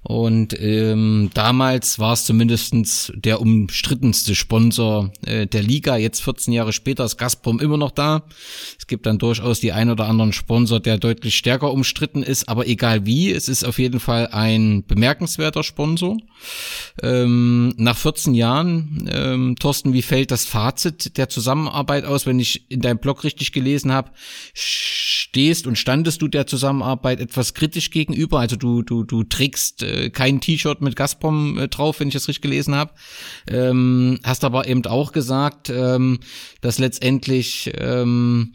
Und ähm, damals war es zumindestens der umstrittenste Sponsor äh, der Liga. Jetzt 14 Jahre später ist Gazprom immer noch da. Es gibt dann durchaus die ein oder anderen Sponsor, der deutlich stärker umstritten ist. Aber egal wie, es ist auf jeden Fall ein bemerkenswerter Sponsor. Ähm, nach 14 Jahren, ähm, Thorsten, wie fällt das Fazit der Zusammenarbeit aus? Wenn ich in deinem Blog richtig gelesen habe, stehst und standest du der Zusammenarbeit etwas kritisch gegenüber? Also du, du, du trägst äh, kein T-Shirt mit Gazprom äh, drauf, wenn ich das richtig gelesen habe. Ähm, hast aber eben auch gesagt, ähm, dass letztendlich ähm,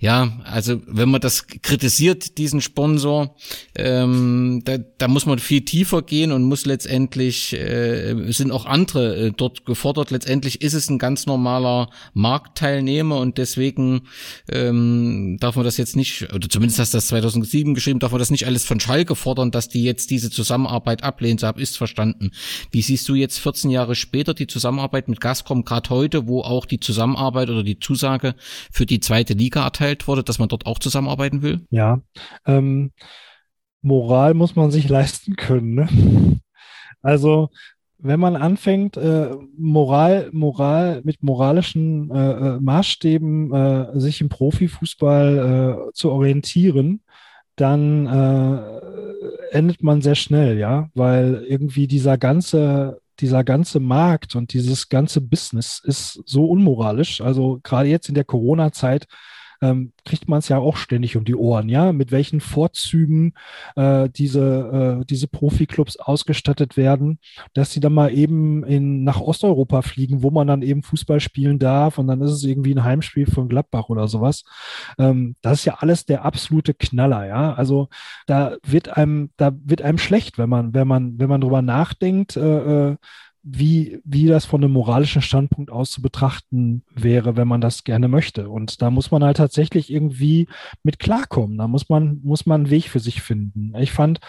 ja, also wenn man das kritisiert, diesen Sponsor, ähm, da, da muss man viel tiefer gehen und muss letztendlich, äh, sind auch andere äh, dort gefordert. Letztendlich ist es ein ganz normaler Marktteilnehmer und deswegen ähm, darf man das jetzt nicht, oder zumindest hast du das 2007 geschrieben, darf man das nicht alles von Schalke fordern, dass die jetzt diese Zusammenarbeit ablehnen. So ist verstanden. Wie siehst du jetzt 14 Jahre später die Zusammenarbeit mit Gazprom, gerade heute, wo auch die Zusammenarbeit oder die Zusage für die zweite Liga erteilt mitgeteilt wurde, dass man dort auch zusammenarbeiten will? Ja, ähm, Moral muss man sich leisten können. Ne? Also wenn man anfängt, äh, Moral, Moral mit moralischen äh, äh Maßstäben äh, sich im Profifußball äh, zu orientieren, dann äh, endet man sehr schnell, ja, weil irgendwie dieser ganze dieser ganze Markt und dieses ganze Business ist so unmoralisch. Also gerade jetzt in der Corona-Zeit ähm, kriegt man es ja auch ständig um die Ohren, ja, mit welchen Vorzügen äh, diese, äh, diese Profiklubs ausgestattet werden, dass sie dann mal eben in, nach Osteuropa fliegen, wo man dann eben Fußball spielen darf und dann ist es irgendwie ein Heimspiel von Gladbach oder sowas. Ähm, das ist ja alles der absolute Knaller, ja. Also da wird einem, da wird einem schlecht, wenn man, wenn man, wenn man drüber nachdenkt, äh, äh wie, wie das von einem moralischen Standpunkt aus zu betrachten wäre, wenn man das gerne möchte. Und da muss man halt tatsächlich irgendwie mit klarkommen. Da muss man, muss man einen Weg für sich finden. Ich fand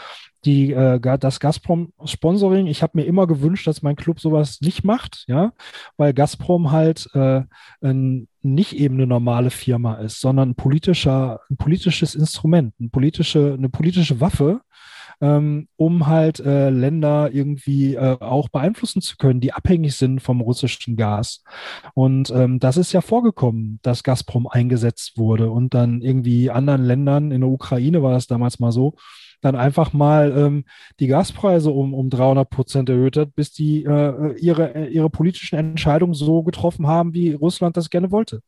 die, äh, das Gazprom-Sponsoring, ich habe mir immer gewünscht, dass mein Club sowas nicht macht, ja, weil Gazprom halt äh, ein, nicht eben eine normale Firma ist, sondern ein politischer, ein politisches Instrument, eine politische, eine politische Waffe, ähm, um halt äh, Länder irgendwie äh, auch beeinflussen zu können, die abhängig sind vom russischen Gas. Und ähm, das ist ja vorgekommen, dass Gazprom eingesetzt wurde und dann irgendwie anderen Ländern, in der Ukraine war das damals mal so, dann einfach mal ähm, die Gaspreise um, um 300 Prozent erhöht hat, bis die äh, ihre, äh, ihre politischen Entscheidungen so getroffen haben, wie Russland das gerne wollte.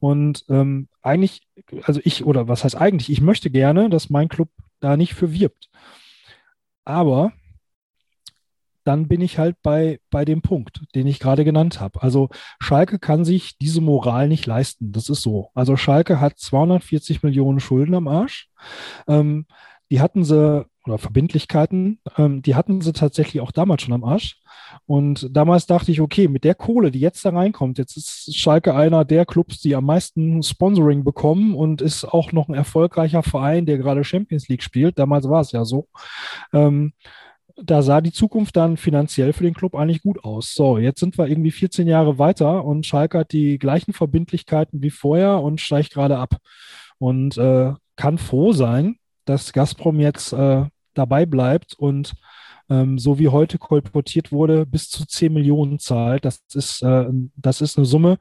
Und ähm, eigentlich, also ich, oder was heißt eigentlich, ich möchte gerne, dass mein Club da nicht für wirbt. Aber dann bin ich halt bei, bei dem Punkt, den ich gerade genannt habe. Also Schalke kann sich diese Moral nicht leisten. Das ist so. Also Schalke hat 240 Millionen Schulden am Arsch. Ähm, die hatten sie, oder Verbindlichkeiten, ähm, die hatten sie tatsächlich auch damals schon am Arsch. Und damals dachte ich, okay, mit der Kohle, die jetzt da reinkommt, jetzt ist Schalke einer der Clubs, die am meisten Sponsoring bekommen und ist auch noch ein erfolgreicher Verein, der gerade Champions League spielt. Damals war es ja so. Ähm, da sah die Zukunft dann finanziell für den Club eigentlich gut aus. So, jetzt sind wir irgendwie 14 Jahre weiter und Schalke hat die gleichen Verbindlichkeiten wie vorher und steigt gerade ab. Und äh, kann froh sein, dass Gazprom jetzt äh, dabei bleibt und ähm, so wie heute kolportiert wurde, bis zu 10 Millionen zahlt. Das ist, äh, das ist eine Summe,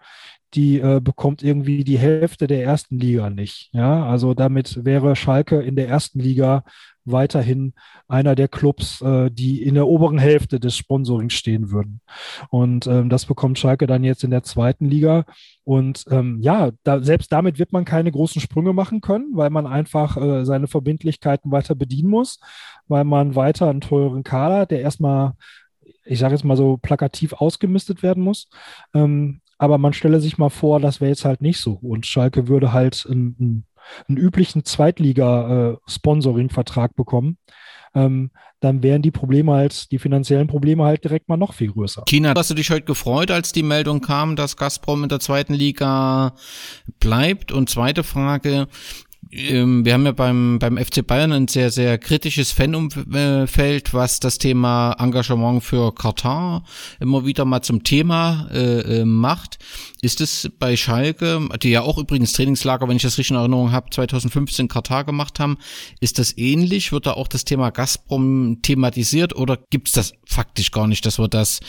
die äh, bekommt irgendwie die Hälfte der ersten Liga nicht. Ja, also damit wäre Schalke in der ersten Liga weiterhin einer der Clubs, äh, die in der oberen Hälfte des Sponsorings stehen würden. Und ähm, das bekommt Schalke dann jetzt in der zweiten Liga. Und ähm, ja, da, selbst damit wird man keine großen Sprünge machen können, weil man einfach äh, seine Verbindlichkeiten weiter bedienen muss, weil man weiter einen teuren Kader, der erstmal, ich sage jetzt mal so plakativ ausgemistet werden muss. Ähm, aber man stelle sich mal vor, das wäre jetzt halt nicht so. Und Schalke würde halt einen, einen üblichen Zweitliga-Sponsoring-Vertrag bekommen. Ähm, dann wären die Probleme halt, die finanziellen Probleme halt direkt mal noch viel größer. Tina, hast du dich heute gefreut, als die Meldung kam, dass Gazprom in der zweiten Liga bleibt? Und zweite Frage, ähm, wir haben ja beim, beim FC Bayern ein sehr, sehr kritisches Fanumfeld, was das Thema Engagement für Katar immer wieder mal zum Thema äh, äh macht. Ist es bei Schalke, die ja auch übrigens Trainingslager, wenn ich das richtig in Erinnerung habe, 2015 Katar gemacht haben, ist das ähnlich? Wird da auch das Thema Gazprom thematisiert oder gibt es das faktisch gar nicht, dass man das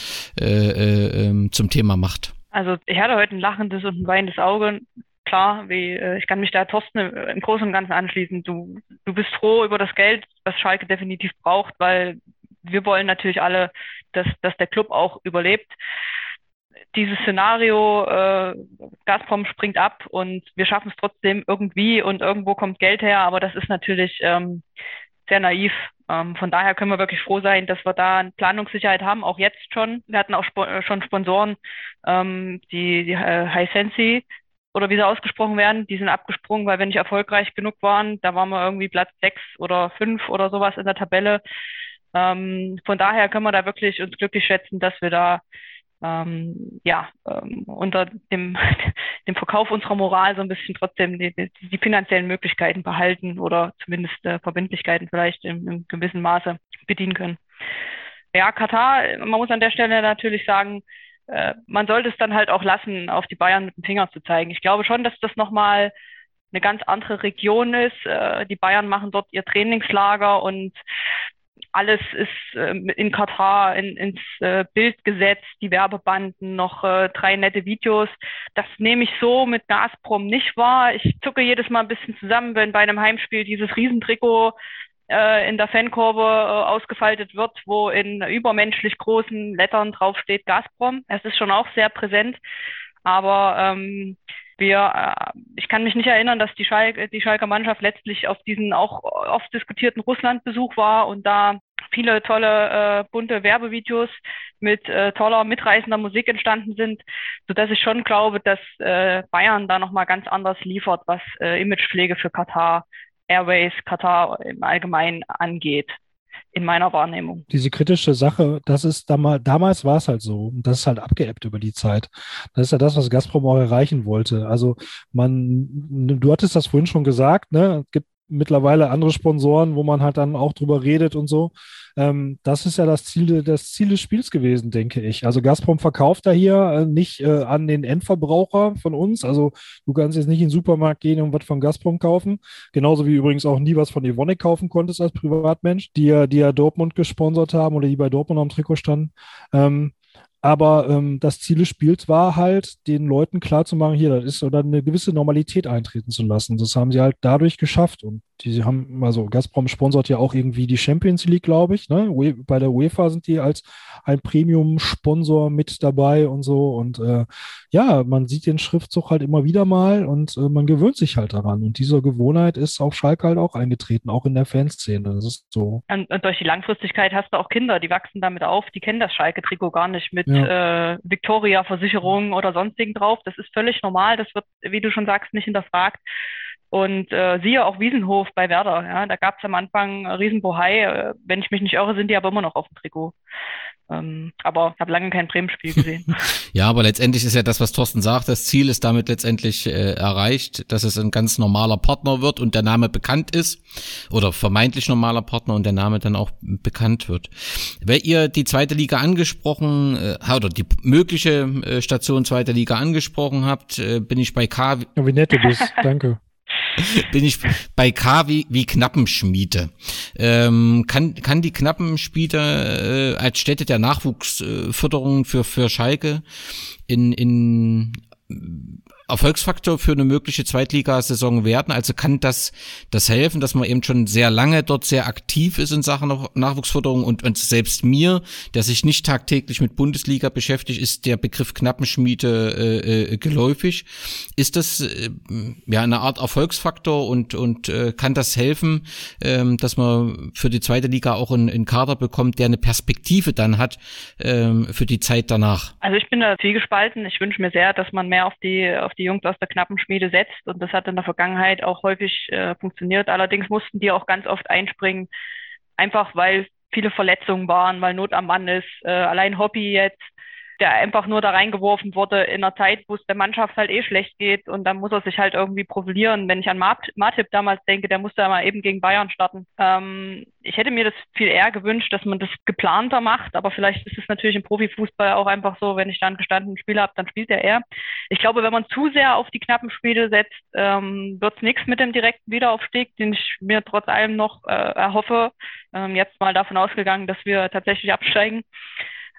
äh, äh, ähm, zum Thema macht? Also ich hatte heute ein lachendes und ein weinendes Auge klar, wie, äh, ich kann mich da Thorsten im Großen und Ganzen anschließen. Du, du bist froh über das Geld, was Schalke definitiv braucht, weil wir wollen natürlich alle, dass, dass der Club auch überlebt. Dieses Szenario, äh, Gazprom springt ab und wir schaffen es trotzdem irgendwie und irgendwo kommt Geld her, aber das ist natürlich ähm, sehr naiv. Ähm, von daher können wir wirklich froh sein, dass wir da eine Planungssicherheit haben, auch jetzt schon. Wir hatten auch Sp schon Sponsoren, ähm, die, die äh, High Sensi, oder wie sie ausgesprochen werden, die sind abgesprungen, weil wir nicht erfolgreich genug waren. Da waren wir irgendwie Platz sechs oder fünf oder sowas in der Tabelle. Ähm, von daher können wir da wirklich uns glücklich schätzen, dass wir da ähm, ja ähm, unter dem, dem Verkauf unserer Moral so ein bisschen trotzdem die, die, finanziellen Möglichkeiten behalten oder zumindest äh, Verbindlichkeiten vielleicht im, im gewissen Maße bedienen können. Ja, Katar, man muss an der Stelle natürlich sagen, äh, man sollte es dann halt auch lassen, auf die Bayern mit dem Finger zu zeigen. Ich glaube schon, dass das nochmal eine ganz andere Region ist. Äh, die Bayern machen dort ihr Trainingslager und alles ist äh, in Katar in, ins äh, Bild gesetzt, die Werbebanden, noch äh, drei nette Videos. Das nehme ich so mit Gazprom nicht wahr. Ich zucke jedes Mal ein bisschen zusammen, wenn bei einem Heimspiel dieses Riesentrikot äh, in der Fankurve äh, ausgefaltet wird, wo in übermenschlich großen Lettern draufsteht Gazprom. Es ist schon auch sehr präsent, aber ähm, wir, äh, ich kann mich nicht erinnern, dass die, Schalke, die Schalker Mannschaft letztlich auf diesen auch oft diskutierten Russlandbesuch war und da viele tolle äh, bunte Werbevideos mit äh, toller mitreißender Musik entstanden sind, so dass ich schon glaube, dass äh, Bayern da noch mal ganz anders liefert, was äh, Imagepflege für Katar Airways, Katar im Allgemeinen angeht, in meiner Wahrnehmung. Diese kritische Sache, das ist damals, damals war es halt so. Und das ist halt abgeebbt über die Zeit. Das ist ja das, was Gazprom auch erreichen wollte. Also man, du hattest das vorhin schon gesagt, ne? Es gibt mittlerweile andere Sponsoren, wo man halt dann auch drüber redet und so. Ähm, das ist ja das Ziel, das Ziel des Spiels gewesen, denke ich. Also Gazprom verkauft da hier äh, nicht äh, an den Endverbraucher von uns. Also du kannst jetzt nicht in den Supermarkt gehen und was von Gazprom kaufen. Genauso wie übrigens auch nie was von Evonik kaufen konntest als Privatmensch, die ja, die ja Dortmund gesponsert haben oder die bei Dortmund am Trikot standen. Ähm, aber ähm, das Ziel des Spiels war halt, den Leuten klarzumachen, hier, das ist oder eine gewisse Normalität eintreten zu lassen. Das haben sie halt dadurch geschafft. Und die haben, also Gazprom sponsert ja auch irgendwie die Champions League, glaube ich. Ne? Bei der UEFA sind die als ein Premium-Sponsor mit dabei und so. Und äh, ja, man sieht den Schriftzug halt immer wieder mal und äh, man gewöhnt sich halt daran. Und diese Gewohnheit ist auf Schalke halt auch eingetreten, auch in der Fanszene. Das ist so. Und, und durch die Langfristigkeit hast du auch Kinder, die wachsen damit auf, die kennen das Schalke-Trikot gar nicht mit ja. äh, Victoria-Versicherungen oder sonstigen drauf. Das ist völlig normal. Das wird, wie du schon sagst, nicht hinterfragt. Und äh, siehe auch Wiesenhof bei Werder. Ja, da gab es am Anfang Riesenbohai. Äh, wenn ich mich nicht irre, sind die aber immer noch auf dem Trikot. Ähm, aber ich habe lange kein Bremen-Spiel gesehen. ja, aber letztendlich ist ja das, was Thorsten sagt, das Ziel ist damit letztendlich äh, erreicht, dass es ein ganz normaler Partner wird und der Name bekannt ist oder vermeintlich normaler Partner und der Name dann auch bekannt wird. Weil ihr die zweite Liga angesprochen äh, oder die mögliche äh, Station zweite Liga angesprochen habt, äh, bin ich bei K. Ja, wie nett du bist, danke. bin ich bei K wie, wie Knappenschmiede. Ähm, kann, kann die Knappenschmiede äh, als Stätte der Nachwuchsförderung für, für Schalke in, in Erfolgsfaktor für eine mögliche Zweitligasaison werden? Also kann das, das helfen, dass man eben schon sehr lange dort sehr aktiv ist in Sachen Nachwuchsförderung und, und selbst mir, der sich nicht tagtäglich mit Bundesliga beschäftigt, ist der Begriff Knappenschmiede äh, äh, geläufig. Ist das äh, ja eine Art Erfolgsfaktor und, und äh, kann das helfen, ähm, dass man für die zweite Liga auch einen, einen Kader bekommt, der eine Perspektive dann hat ähm, für die Zeit danach? Also ich bin da viel gespalten. Ich wünsche mir sehr, dass man mehr auf die auf die Jungs aus der knappen Schmiede setzt. Und das hat in der Vergangenheit auch häufig äh, funktioniert. Allerdings mussten die auch ganz oft einspringen, einfach weil viele Verletzungen waren, weil Not am Mann ist. Äh, allein Hobby jetzt der einfach nur da reingeworfen wurde in einer Zeit, wo es der Mannschaft halt eh schlecht geht und dann muss er sich halt irgendwie profilieren. Wenn ich an Matip damals denke, der musste ja mal eben gegen Bayern starten. Ähm, ich hätte mir das viel eher gewünscht, dass man das geplanter macht, aber vielleicht ist es natürlich im Profifußball auch einfach so, wenn ich dann gestandenen Spieler habe, dann spielt er eher. Ich glaube, wenn man zu sehr auf die knappen Spiele setzt, ähm, wird es nichts mit dem direkten Wiederaufstieg, den ich mir trotz allem noch äh, erhoffe. Ähm, jetzt mal davon ausgegangen, dass wir tatsächlich absteigen.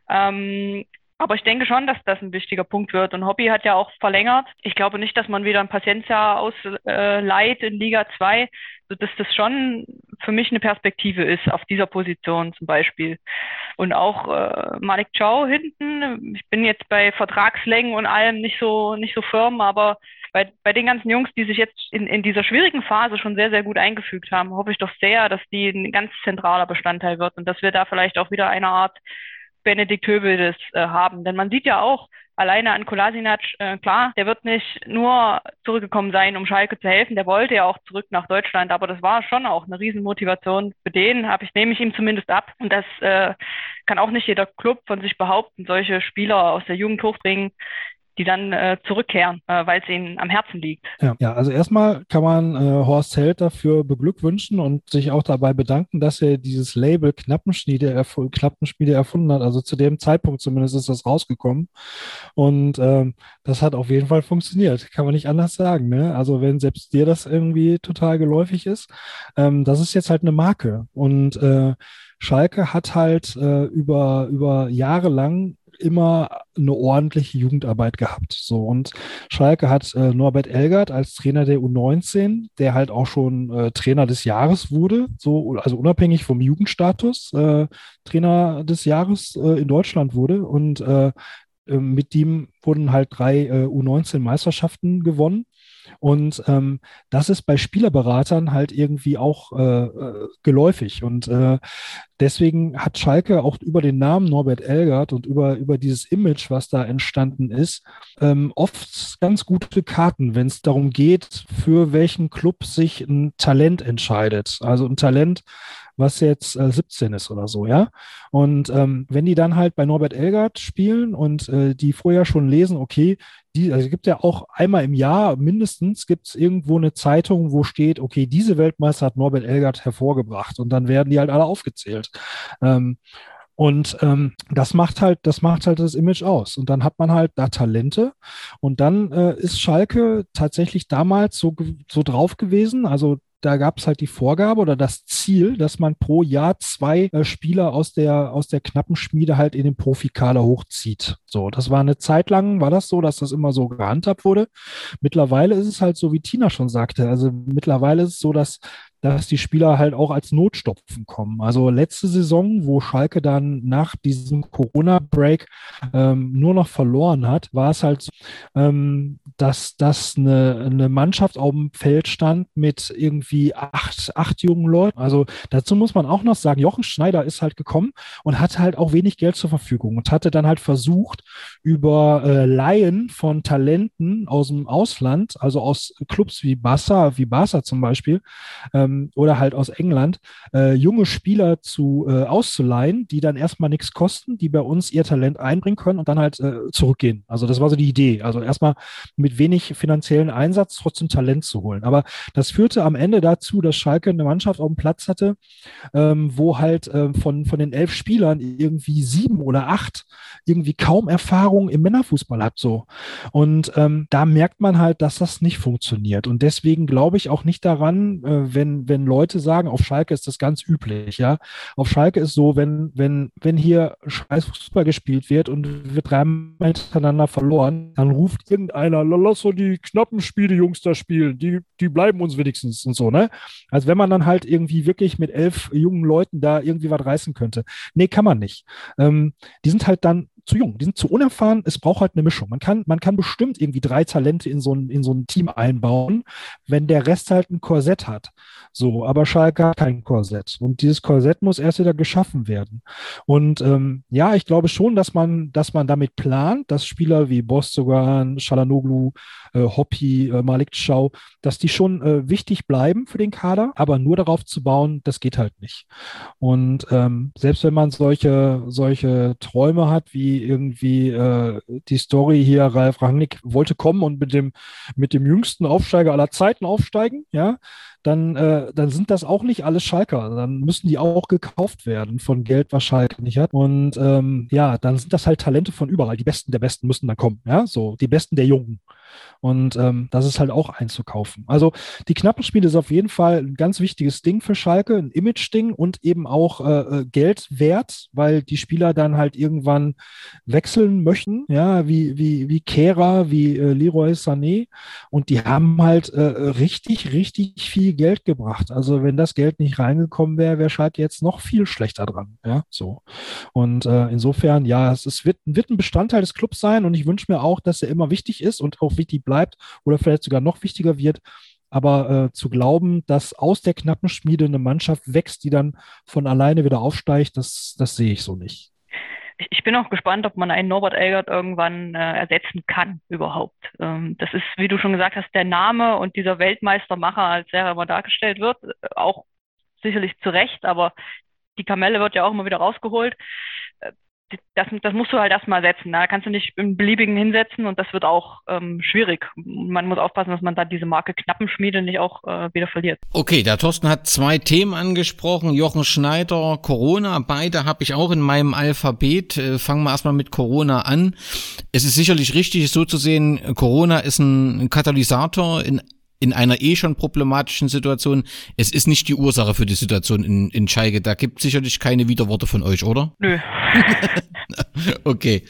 Ähm, aber ich denke schon, dass das ein wichtiger Punkt wird. Und Hobby hat ja auch verlängert. Ich glaube nicht, dass man wieder ein Patienzjahr ausleiht in Liga 2, sodass das schon für mich eine Perspektive ist auf dieser Position zum Beispiel. Und auch äh, Malik Chow hinten. Ich bin jetzt bei Vertragslängen und allem nicht so, nicht so firm, aber bei, bei den ganzen Jungs, die sich jetzt in, in dieser schwierigen Phase schon sehr, sehr gut eingefügt haben, hoffe ich doch sehr, dass die ein ganz zentraler Bestandteil wird und dass wir da vielleicht auch wieder eine Art Benedikt Hövedes äh, haben. Denn man sieht ja auch, alleine an Kolasinac, äh, klar, der wird nicht nur zurückgekommen sein, um Schalke zu helfen, der wollte ja auch zurück nach Deutschland, aber das war schon auch eine Riesenmotivation für den, habe ich, nehme ich ihm zumindest ab. Und das äh, kann auch nicht jeder Club von sich behaupten, solche Spieler aus der Jugend hochbringen, die dann äh, zurückkehren, äh, weil es ihnen am Herzen liegt. Ja, ja also erstmal kann man äh, Horst Held dafür beglückwünschen und sich auch dabei bedanken, dass er dieses Label Knappenschmiede, erf Knappenschmiede erfunden hat. Also zu dem Zeitpunkt zumindest ist das rausgekommen. Und ähm, das hat auf jeden Fall funktioniert, kann man nicht anders sagen. Ne? Also wenn selbst dir das irgendwie total geläufig ist, ähm, das ist jetzt halt eine Marke. Und äh, Schalke hat halt äh, über, über Jahre lang immer eine ordentliche Jugendarbeit gehabt. So und Schalke hat äh, Norbert Elgert als Trainer der U19, der halt auch schon äh, Trainer des Jahres wurde, so also unabhängig vom Jugendstatus äh, Trainer des Jahres äh, in Deutschland wurde und äh, äh, mit ihm wurden halt drei U19 Meisterschaften gewonnen. Und ähm, das ist bei Spielerberatern halt irgendwie auch äh, äh, geläufig. Und äh, deswegen hat Schalke auch über den Namen Norbert Elgert und über, über dieses Image, was da entstanden ist, ähm, oft ganz gute Karten, wenn es darum geht, für welchen Club sich ein Talent entscheidet. Also ein Talent, was jetzt äh, 17 ist oder so, ja. Und ähm, wenn die dann halt bei Norbert Elgert spielen und äh, die vorher schon lesen, okay, die, also gibt ja auch einmal im Jahr mindestens gibt es irgendwo eine Zeitung, wo steht, okay, diese Weltmeister hat Norbert Elgert hervorgebracht und dann werden die halt alle aufgezählt. Ähm, und ähm, das macht halt, das macht halt das Image aus. Und dann hat man halt da Talente. Und dann äh, ist Schalke tatsächlich damals so, so drauf gewesen. Also da gab es halt die Vorgabe oder das Ziel, dass man pro Jahr zwei äh, Spieler aus der, aus der knappen Schmiede halt in den Profikader hochzieht. So, das war eine Zeit lang, war das so, dass das immer so gehandhabt wurde. Mittlerweile ist es halt so, wie Tina schon sagte. Also mittlerweile ist es so, dass dass die Spieler halt auch als Notstopfen kommen. Also letzte Saison, wo Schalke dann nach diesem Corona-Break ähm, nur noch verloren hat, war es halt so, ähm, dass, dass eine, eine Mannschaft auf dem Feld stand mit irgendwie acht, acht jungen Leuten. Also dazu muss man auch noch sagen, Jochen Schneider ist halt gekommen und hatte halt auch wenig Geld zur Verfügung und hatte dann halt versucht, über äh, Laien von Talenten aus dem Ausland, also aus Clubs wie Barca, wie Barca zum Beispiel, ähm, ähm, oder halt aus England äh, junge Spieler zu äh, auszuleihen, die dann erstmal nichts kosten, die bei uns ihr Talent einbringen können und dann halt äh, zurückgehen. Also das war so die Idee. Also erstmal mit wenig finanziellen Einsatz trotzdem Talent zu holen. Aber das führte am Ende dazu, dass Schalke eine Mannschaft auf dem Platz hatte, ähm, wo halt äh, von, von den elf Spielern irgendwie sieben oder acht irgendwie kaum Erfahrung im Männerfußball hat. So. Und ähm, da merkt man halt, dass das nicht funktioniert. Und deswegen glaube ich auch nicht daran, äh, wenn, wenn, Leute sagen, auf Schalke ist das ganz üblich, ja. Auf Schalke ist so, wenn, wenn, wenn hier scheiß Fußball gespielt wird und wird dreimal hintereinander verloren, dann ruft irgendeiner, lass doch die knappen Spiele, Jungs, da spielen, die, die bleiben uns wenigstens und so, ne? Also wenn man dann halt irgendwie wirklich mit elf jungen Leuten da irgendwie was reißen könnte. Nee, kann man nicht. Ähm, die sind halt dann zu jung, die sind zu unerfahren. Es braucht halt eine Mischung. Man kann, man kann bestimmt irgendwie drei Talente in so ein, in so ein Team einbauen, wenn der Rest halt ein Korsett hat. So, aber Schalke hat kein Korsett. Und dieses Korsett muss erst wieder geschaffen werden. Und ähm, ja, ich glaube schon, dass man, dass man damit plant, dass Spieler wie Bostogan, Shalanoglu, äh, Hoppi, äh, Malik Schau, dass die schon äh, wichtig bleiben für den Kader, aber nur darauf zu bauen, das geht halt nicht. Und ähm, selbst wenn man solche, solche Träume hat, wie irgendwie äh, die Story hier, Ralf Rangnick wollte kommen und mit dem, mit dem jüngsten Aufsteiger aller Zeiten aufsteigen, ja, dann, äh, dann sind das auch nicht alles Schalker. Dann müssen die auch gekauft werden von Geld, was Schalke nicht hat. Und ähm, ja, dann sind das halt Talente von überall. Die Besten der Besten müssen dann kommen. Ja, so die Besten der Jungen. Und ähm, das ist halt auch einzukaufen. Also die Knappenspiele ist auf jeden Fall ein ganz wichtiges Ding für Schalke, ein Image-Ding und eben auch äh, äh, Geld wert, weil die Spieler dann halt irgendwann wechseln möchten, ja, wie, wie, wie Kehra, wie äh, Leroy Sané. Und die haben halt äh, richtig, richtig viel Geld gebracht. Also wenn das Geld nicht reingekommen wäre, wäre Schalke jetzt noch viel schlechter dran. Ja, so. Und äh, insofern, ja, es, es wird, wird ein Bestandteil des Clubs sein und ich wünsche mir auch, dass er immer wichtig ist und auch wichtig bleibt oder vielleicht sogar noch wichtiger wird. Aber äh, zu glauben, dass aus der knappen Schmiede eine Mannschaft wächst, die dann von alleine wieder aufsteigt, das, das sehe ich so nicht. Ich bin auch gespannt, ob man einen Norbert Elgert irgendwann äh, ersetzen kann überhaupt. Ähm, das ist, wie du schon gesagt hast, der Name und dieser Weltmeistermacher, als er immer dargestellt wird, auch sicherlich zu Recht, aber die Kamelle wird ja auch immer wieder rausgeholt. Das, das musst du halt erstmal setzen. Da kannst du nicht im beliebigen hinsetzen und das wird auch ähm, schwierig. Man muss aufpassen, dass man da diese Marke Knappenschmiede nicht auch äh, wieder verliert. Okay, der Thorsten hat zwei Themen angesprochen. Jochen Schneider, Corona. Beide habe ich auch in meinem Alphabet. Äh, fangen wir erstmal mit Corona an. Es ist sicherlich richtig, so zu sehen, Corona ist ein Katalysator in in einer eh schon problematischen Situation. Es ist nicht die Ursache für die Situation in, in Schalke. Da gibt sicherlich keine Widerworte von euch, oder? Nö. okay.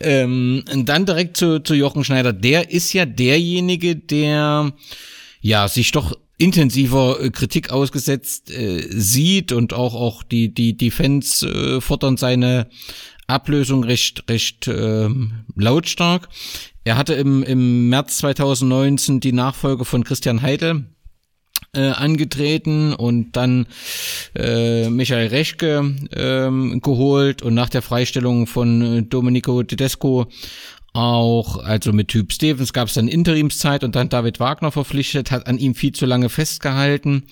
Ähm, dann direkt zu, zu Jochen Schneider. Der ist ja derjenige, der ja sich doch intensiver äh, Kritik ausgesetzt äh, sieht und auch auch die die die Fans äh, fordern seine Ablösung recht recht äh, lautstark. Er hatte im, im März 2019 die Nachfolge von Christian Heidel äh, angetreten und dann äh, Michael Reschke äh, geholt und nach der Freistellung von äh, Domenico Tedesco auch, also mit Typ Stevens gab es dann Interimszeit und dann David Wagner verpflichtet, hat an ihm viel zu lange festgehalten.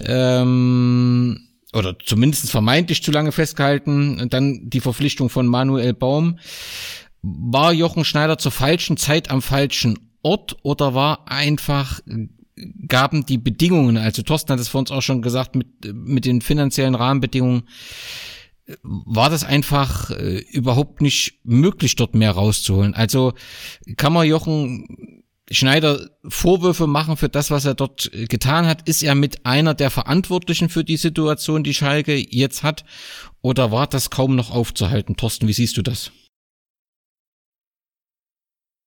Ähm, oder zumindest vermeintlich zu lange festgehalten. Und dann die Verpflichtung von Manuel Baum. War Jochen Schneider zur falschen Zeit am falschen Ort oder war einfach gaben die Bedingungen, also Thorsten hat es vor uns auch schon gesagt, mit, mit den finanziellen Rahmenbedingungen, war das einfach äh, überhaupt nicht möglich, dort mehr rauszuholen. Also kann man Jochen Schneider Vorwürfe machen für das, was er dort getan hat? Ist er mit einer der Verantwortlichen für die Situation, die Schalke jetzt hat? Oder war das kaum noch aufzuhalten? Thorsten, wie siehst du das?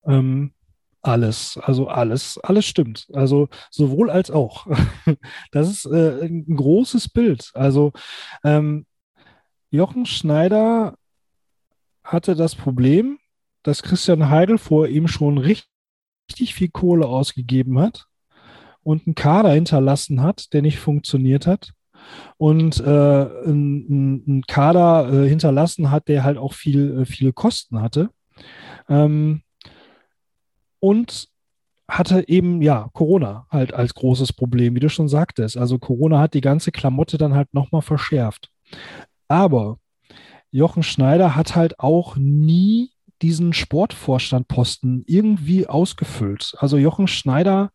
Ähm, alles, also alles, alles stimmt. Also sowohl als auch. Das ist äh, ein großes Bild. Also ähm, Jochen Schneider hatte das Problem, dass Christian Heidel vor ihm schon richtig, richtig viel Kohle ausgegeben hat und einen Kader hinterlassen hat, der nicht funktioniert hat und äh, einen, Kader äh, hinterlassen hat, der halt auch viel, äh, viele Kosten hatte. Ähm, und hatte eben, ja, Corona halt als großes Problem, wie du schon sagtest. Also Corona hat die ganze Klamotte dann halt nochmal verschärft. Aber Jochen Schneider hat halt auch nie diesen Sportvorstandposten irgendwie ausgefüllt. Also Jochen Schneider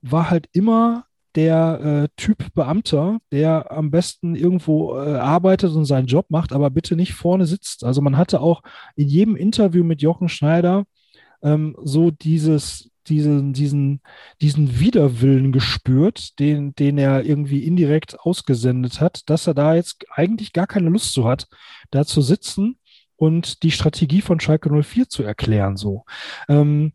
war halt immer der äh, Typ Beamter, der am besten irgendwo äh, arbeitet und seinen Job macht, aber bitte nicht vorne sitzt. Also man hatte auch in jedem Interview mit Jochen Schneider ähm, so dieses, diesen, diesen, diesen Widerwillen gespürt, den, den er irgendwie indirekt ausgesendet hat, dass er da jetzt eigentlich gar keine Lust zu hat, da zu sitzen und die Strategie von Schalke 04 zu erklären. So. Ähm,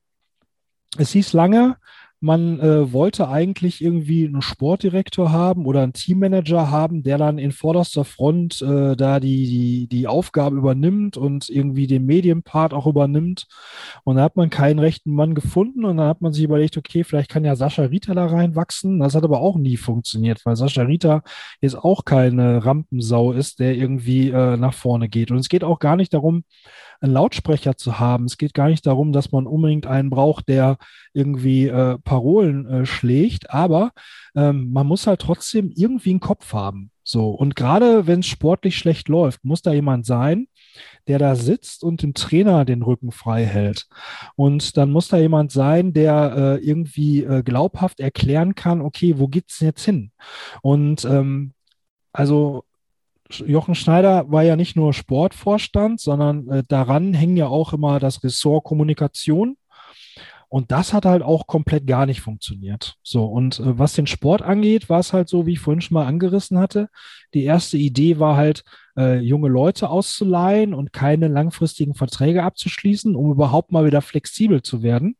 es hieß lange, man äh, wollte eigentlich irgendwie einen Sportdirektor haben oder einen Teammanager haben, der dann in vorderster Front äh, da die, die, die Aufgabe übernimmt und irgendwie den Medienpart auch übernimmt. Und da hat man keinen rechten Mann gefunden und dann hat man sich überlegt, okay, vielleicht kann ja Sascha Rita da reinwachsen. Das hat aber auch nie funktioniert, weil Sascha Rita jetzt auch keine Rampensau ist, der irgendwie äh, nach vorne geht. Und es geht auch gar nicht darum, einen Lautsprecher zu haben. Es geht gar nicht darum, dass man unbedingt einen braucht, der irgendwie äh, Parolen äh, schlägt, aber ähm, man muss halt trotzdem irgendwie einen Kopf haben. So, und gerade wenn es sportlich schlecht läuft, muss da jemand sein, der da sitzt und dem Trainer den Rücken frei hält. Und dann muss da jemand sein, der äh, irgendwie äh, glaubhaft erklären kann, okay, wo geht's denn jetzt hin? Und ähm, also Jochen Schneider war ja nicht nur Sportvorstand, sondern äh, daran hängen ja auch immer das Ressort Kommunikation. Und das hat halt auch komplett gar nicht funktioniert. So, und äh, was den Sport angeht, war es halt so, wie ich vorhin schon mal angerissen hatte. Die erste Idee war halt, äh, junge Leute auszuleihen und keine langfristigen Verträge abzuschließen, um überhaupt mal wieder flexibel zu werden.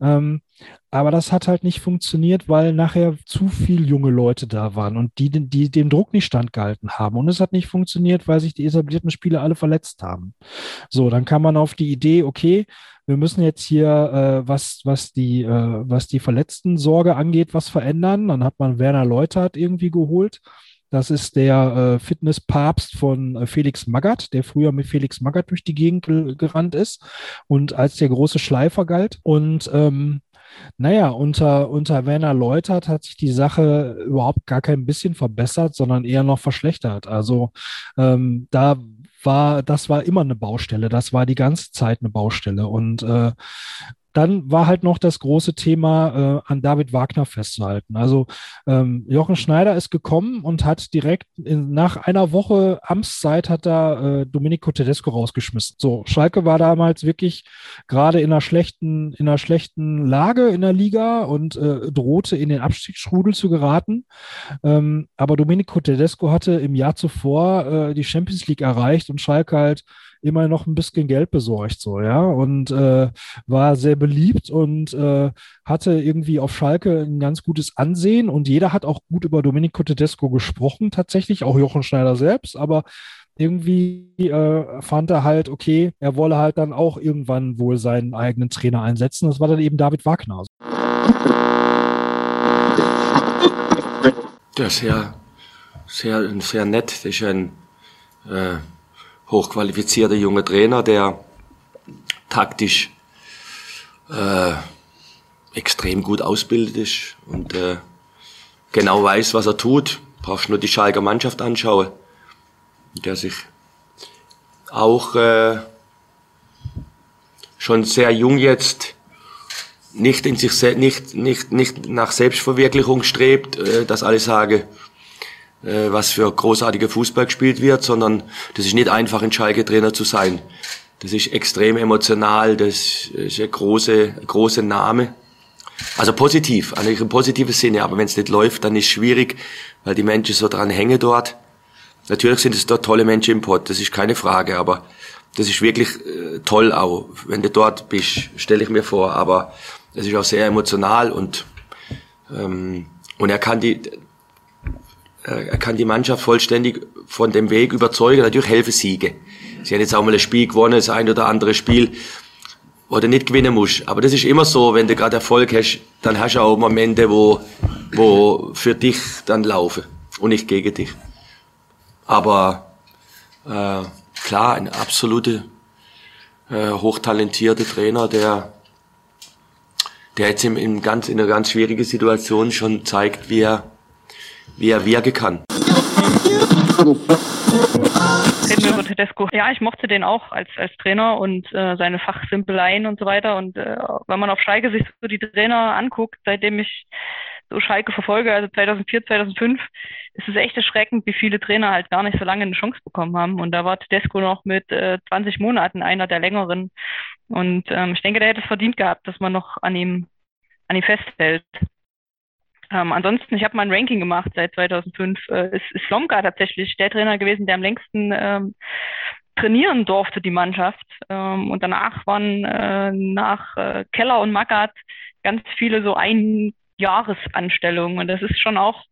Ähm, aber das hat halt nicht funktioniert, weil nachher zu viel junge Leute da waren und die, die dem Druck nicht standgehalten haben. Und es hat nicht funktioniert, weil sich die etablierten Spieler alle verletzt haben. So, dann kam man auf die Idee, okay, wir müssen jetzt hier, äh, was, was, die, äh, was die Verletzten-Sorge angeht, was verändern. Dann hat man Werner Leutert irgendwie geholt. Das ist der äh, Fitnesspapst von äh, Felix Magath, der früher mit Felix Magath durch die Gegend gerannt ist und als der große Schleifer galt. Und ähm, naja, unter, unter Werner Leutert hat sich die Sache überhaupt gar kein bisschen verbessert, sondern eher noch verschlechtert. Also ähm, da war, das war immer eine Baustelle. Das war die ganze Zeit eine Baustelle. Und äh, dann war halt noch das große Thema äh, an David Wagner festzuhalten. Also ähm, Jochen Schneider ist gekommen und hat direkt in, nach einer Woche Amtszeit hat da äh, Domenico Tedesco rausgeschmissen. So, Schalke war damals wirklich gerade in einer schlechten, in einer schlechten Lage in der Liga und äh, drohte in den Abstiegsstrudel zu geraten. Ähm, aber Domenico Tedesco hatte im Jahr zuvor äh, die Champions League erreicht und Schalke halt immer noch ein bisschen Geld besorgt, so, ja, und äh, war sehr beliebt und äh, hatte irgendwie auf Schalke ein ganz gutes Ansehen und jeder hat auch gut über Domenico Tedesco gesprochen, tatsächlich, auch Jochen Schneider selbst, aber irgendwie äh, fand er halt, okay, er wolle halt dann auch irgendwann wohl seinen eigenen Trainer einsetzen. Das war dann eben David Wagner. Der ist sehr, sehr, sehr nett. Das ist ein äh, hochqualifizierter junger Trainer, der taktisch äh, extrem gut ausbildet ist und äh, genau weiß, was er tut. Brauchst nur die Schalker Mannschaft anschauen, der sich auch äh, schon sehr jung jetzt nicht in sich nicht nicht nicht nach Selbstverwirklichung strebt, äh, dass alle sagen, was für großartiger Fußball gespielt wird, sondern das ist nicht einfach, ein Schalke-Trainer zu sein. Das ist extrem emotional, das ist ein große, große Name. Also positiv, eigentlich im positiven Sinne, aber wenn es nicht läuft, dann ist es schwierig, weil die Menschen so dran hängen dort. Natürlich sind es dort tolle Menschen im Pott, das ist keine Frage, aber das ist wirklich äh, toll auch, wenn du dort bist, stelle ich mir vor, aber es ist auch sehr emotional und ähm, und er kann die äh, er kann die Mannschaft vollständig von dem Weg überzeugen. Natürlich helfen Siege. Sie haben jetzt auch mal ein Spiel gewonnen, das ein oder andere Spiel, wo du nicht gewinnen musst. Aber das ist immer so, wenn du gerade Erfolg hast, dann hast du auch Momente, wo, wo für dich dann laufen und nicht gegen dich. Aber äh, klar, ein absolute äh, hochtalentierter Trainer, der der jetzt in, in, ganz, in einer ganz schwierigen Situation schon zeigt, wie er wie er wirken kann. Reden wir über Tedesco. Ja, ich mochte den auch als, als Trainer und äh, seine Fachsimpeleien und so weiter. Und äh, wenn man auf Schalke sich so die Trainer anguckt, seitdem ich so Schalke verfolge, also 2004, 2005, ist es echt erschreckend, wie viele Trainer halt gar nicht so lange eine Chance bekommen haben. Und da war Tedesco noch mit äh, 20 Monaten einer der längeren. Und ähm, ich denke, der hätte es verdient gehabt, dass man noch an ihm, an ihm festhält. Ähm, ansonsten, ich habe mal ein Ranking gemacht seit 2005. Äh, ist, ist Slomka tatsächlich der Trainer gewesen, der am längsten ähm, trainieren durfte, die Mannschaft. Ähm, und danach waren äh, nach äh, Keller und Magath ganz viele so Einjahresanstellungen. Und das ist schon auch,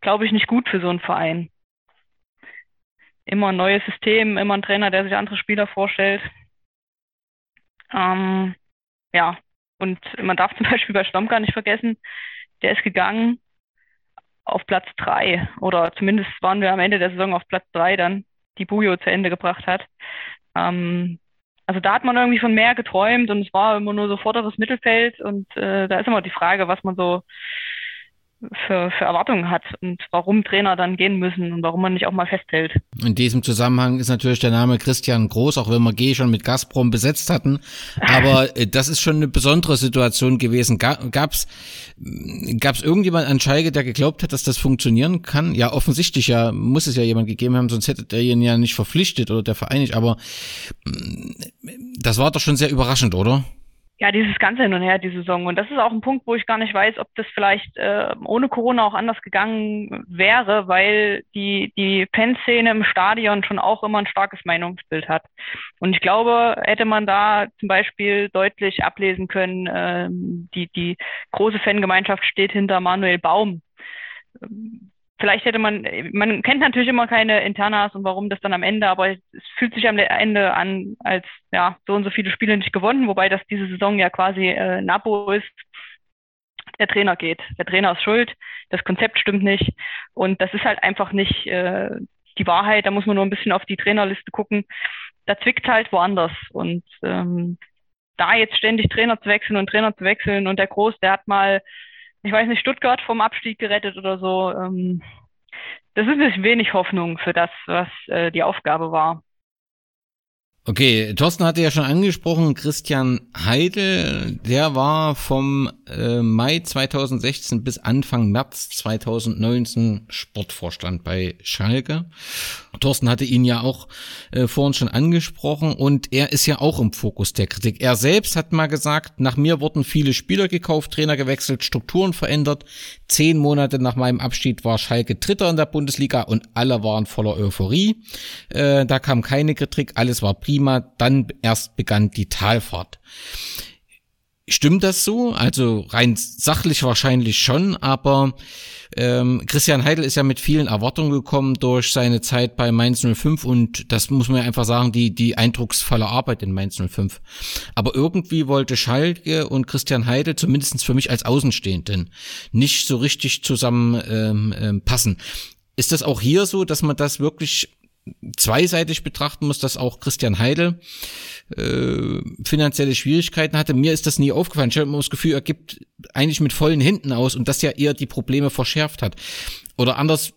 glaube ich, nicht gut für so einen Verein. Immer ein neues System, immer ein Trainer, der sich andere Spieler vorstellt. Ähm, ja, und man darf zum Beispiel bei Stomka nicht vergessen, der ist gegangen auf Platz drei oder zumindest waren wir am Ende der Saison auf Platz drei dann, die Bujo zu Ende gebracht hat. Ähm, also da hat man irgendwie von mehr geträumt und es war immer nur so vorderes Mittelfeld und äh, da ist immer die Frage, was man so für, für Erwartungen hat und warum Trainer dann gehen müssen und warum man nicht auch mal festhält. In diesem Zusammenhang ist natürlich der Name Christian Groß, auch wenn wir G schon mit Gazprom besetzt hatten. Aber äh, das ist schon eine besondere Situation gewesen. Gab es gab's irgendjemand an Schalke, der geglaubt hat, dass das funktionieren kann? Ja, offensichtlich ja, muss es ja jemand gegeben haben, sonst hätte der ihn ja nicht verpflichtet oder der Verein nicht. Aber das war doch schon sehr überraschend, oder? Ja, dieses ganze Hin und Her, die Saison. Und das ist auch ein Punkt, wo ich gar nicht weiß, ob das vielleicht äh, ohne Corona auch anders gegangen wäre, weil die, die Fanszene im Stadion schon auch immer ein starkes Meinungsbild hat. Und ich glaube, hätte man da zum Beispiel deutlich ablesen können, äh, die, die große Fangemeinschaft steht hinter Manuel Baum vielleicht hätte man, man kennt natürlich immer keine Internas und warum das dann am Ende, aber es fühlt sich am Ende an, als ja, so und so viele Spiele nicht gewonnen, wobei das diese Saison ja quasi äh, ein Abo ist. Der Trainer geht. Der Trainer ist schuld, das Konzept stimmt nicht. Und das ist halt einfach nicht äh, die Wahrheit. Da muss man nur ein bisschen auf die Trainerliste gucken. Da zwickt halt woanders. Und ähm, da jetzt ständig Trainer zu wechseln und Trainer zu wechseln und der Groß, der hat mal ich weiß nicht, Stuttgart vom Abstieg gerettet oder so. Ähm, das ist ein wenig Hoffnung für das, was äh, die Aufgabe war. Okay, Thorsten hatte ja schon angesprochen, Christian Heidel, der war vom äh, Mai 2016 bis Anfang März 2019 Sportvorstand bei Schalke. Thorsten hatte ihn ja auch äh, vorhin schon angesprochen und er ist ja auch im Fokus der Kritik. Er selbst hat mal gesagt, nach mir wurden viele Spieler gekauft, Trainer gewechselt, Strukturen verändert. Zehn Monate nach meinem Abschied war Schalke Dritter in der Bundesliga und alle waren voller Euphorie. Äh, da kam keine Kritik, alles war prima. Dann erst begann die Talfahrt. Stimmt das so? Also rein sachlich wahrscheinlich schon, aber ähm, Christian Heidel ist ja mit vielen Erwartungen gekommen durch seine Zeit bei Mainz 05 und das muss man ja einfach sagen, die, die eindrucksvolle Arbeit in Mainz 05. Aber irgendwie wollte Schalke und Christian Heidel, zumindestens für mich als Außenstehenden, nicht so richtig zusammen ähm, ähm, passen. Ist das auch hier so, dass man das wirklich zweiseitig betrachten muss, dass auch Christian Heidel äh, finanzielle Schwierigkeiten hatte. Mir ist das nie aufgefallen. Ich habe immer das Gefühl, er gibt eigentlich mit vollen Händen aus und das ja eher die Probleme verschärft hat. Oder anders,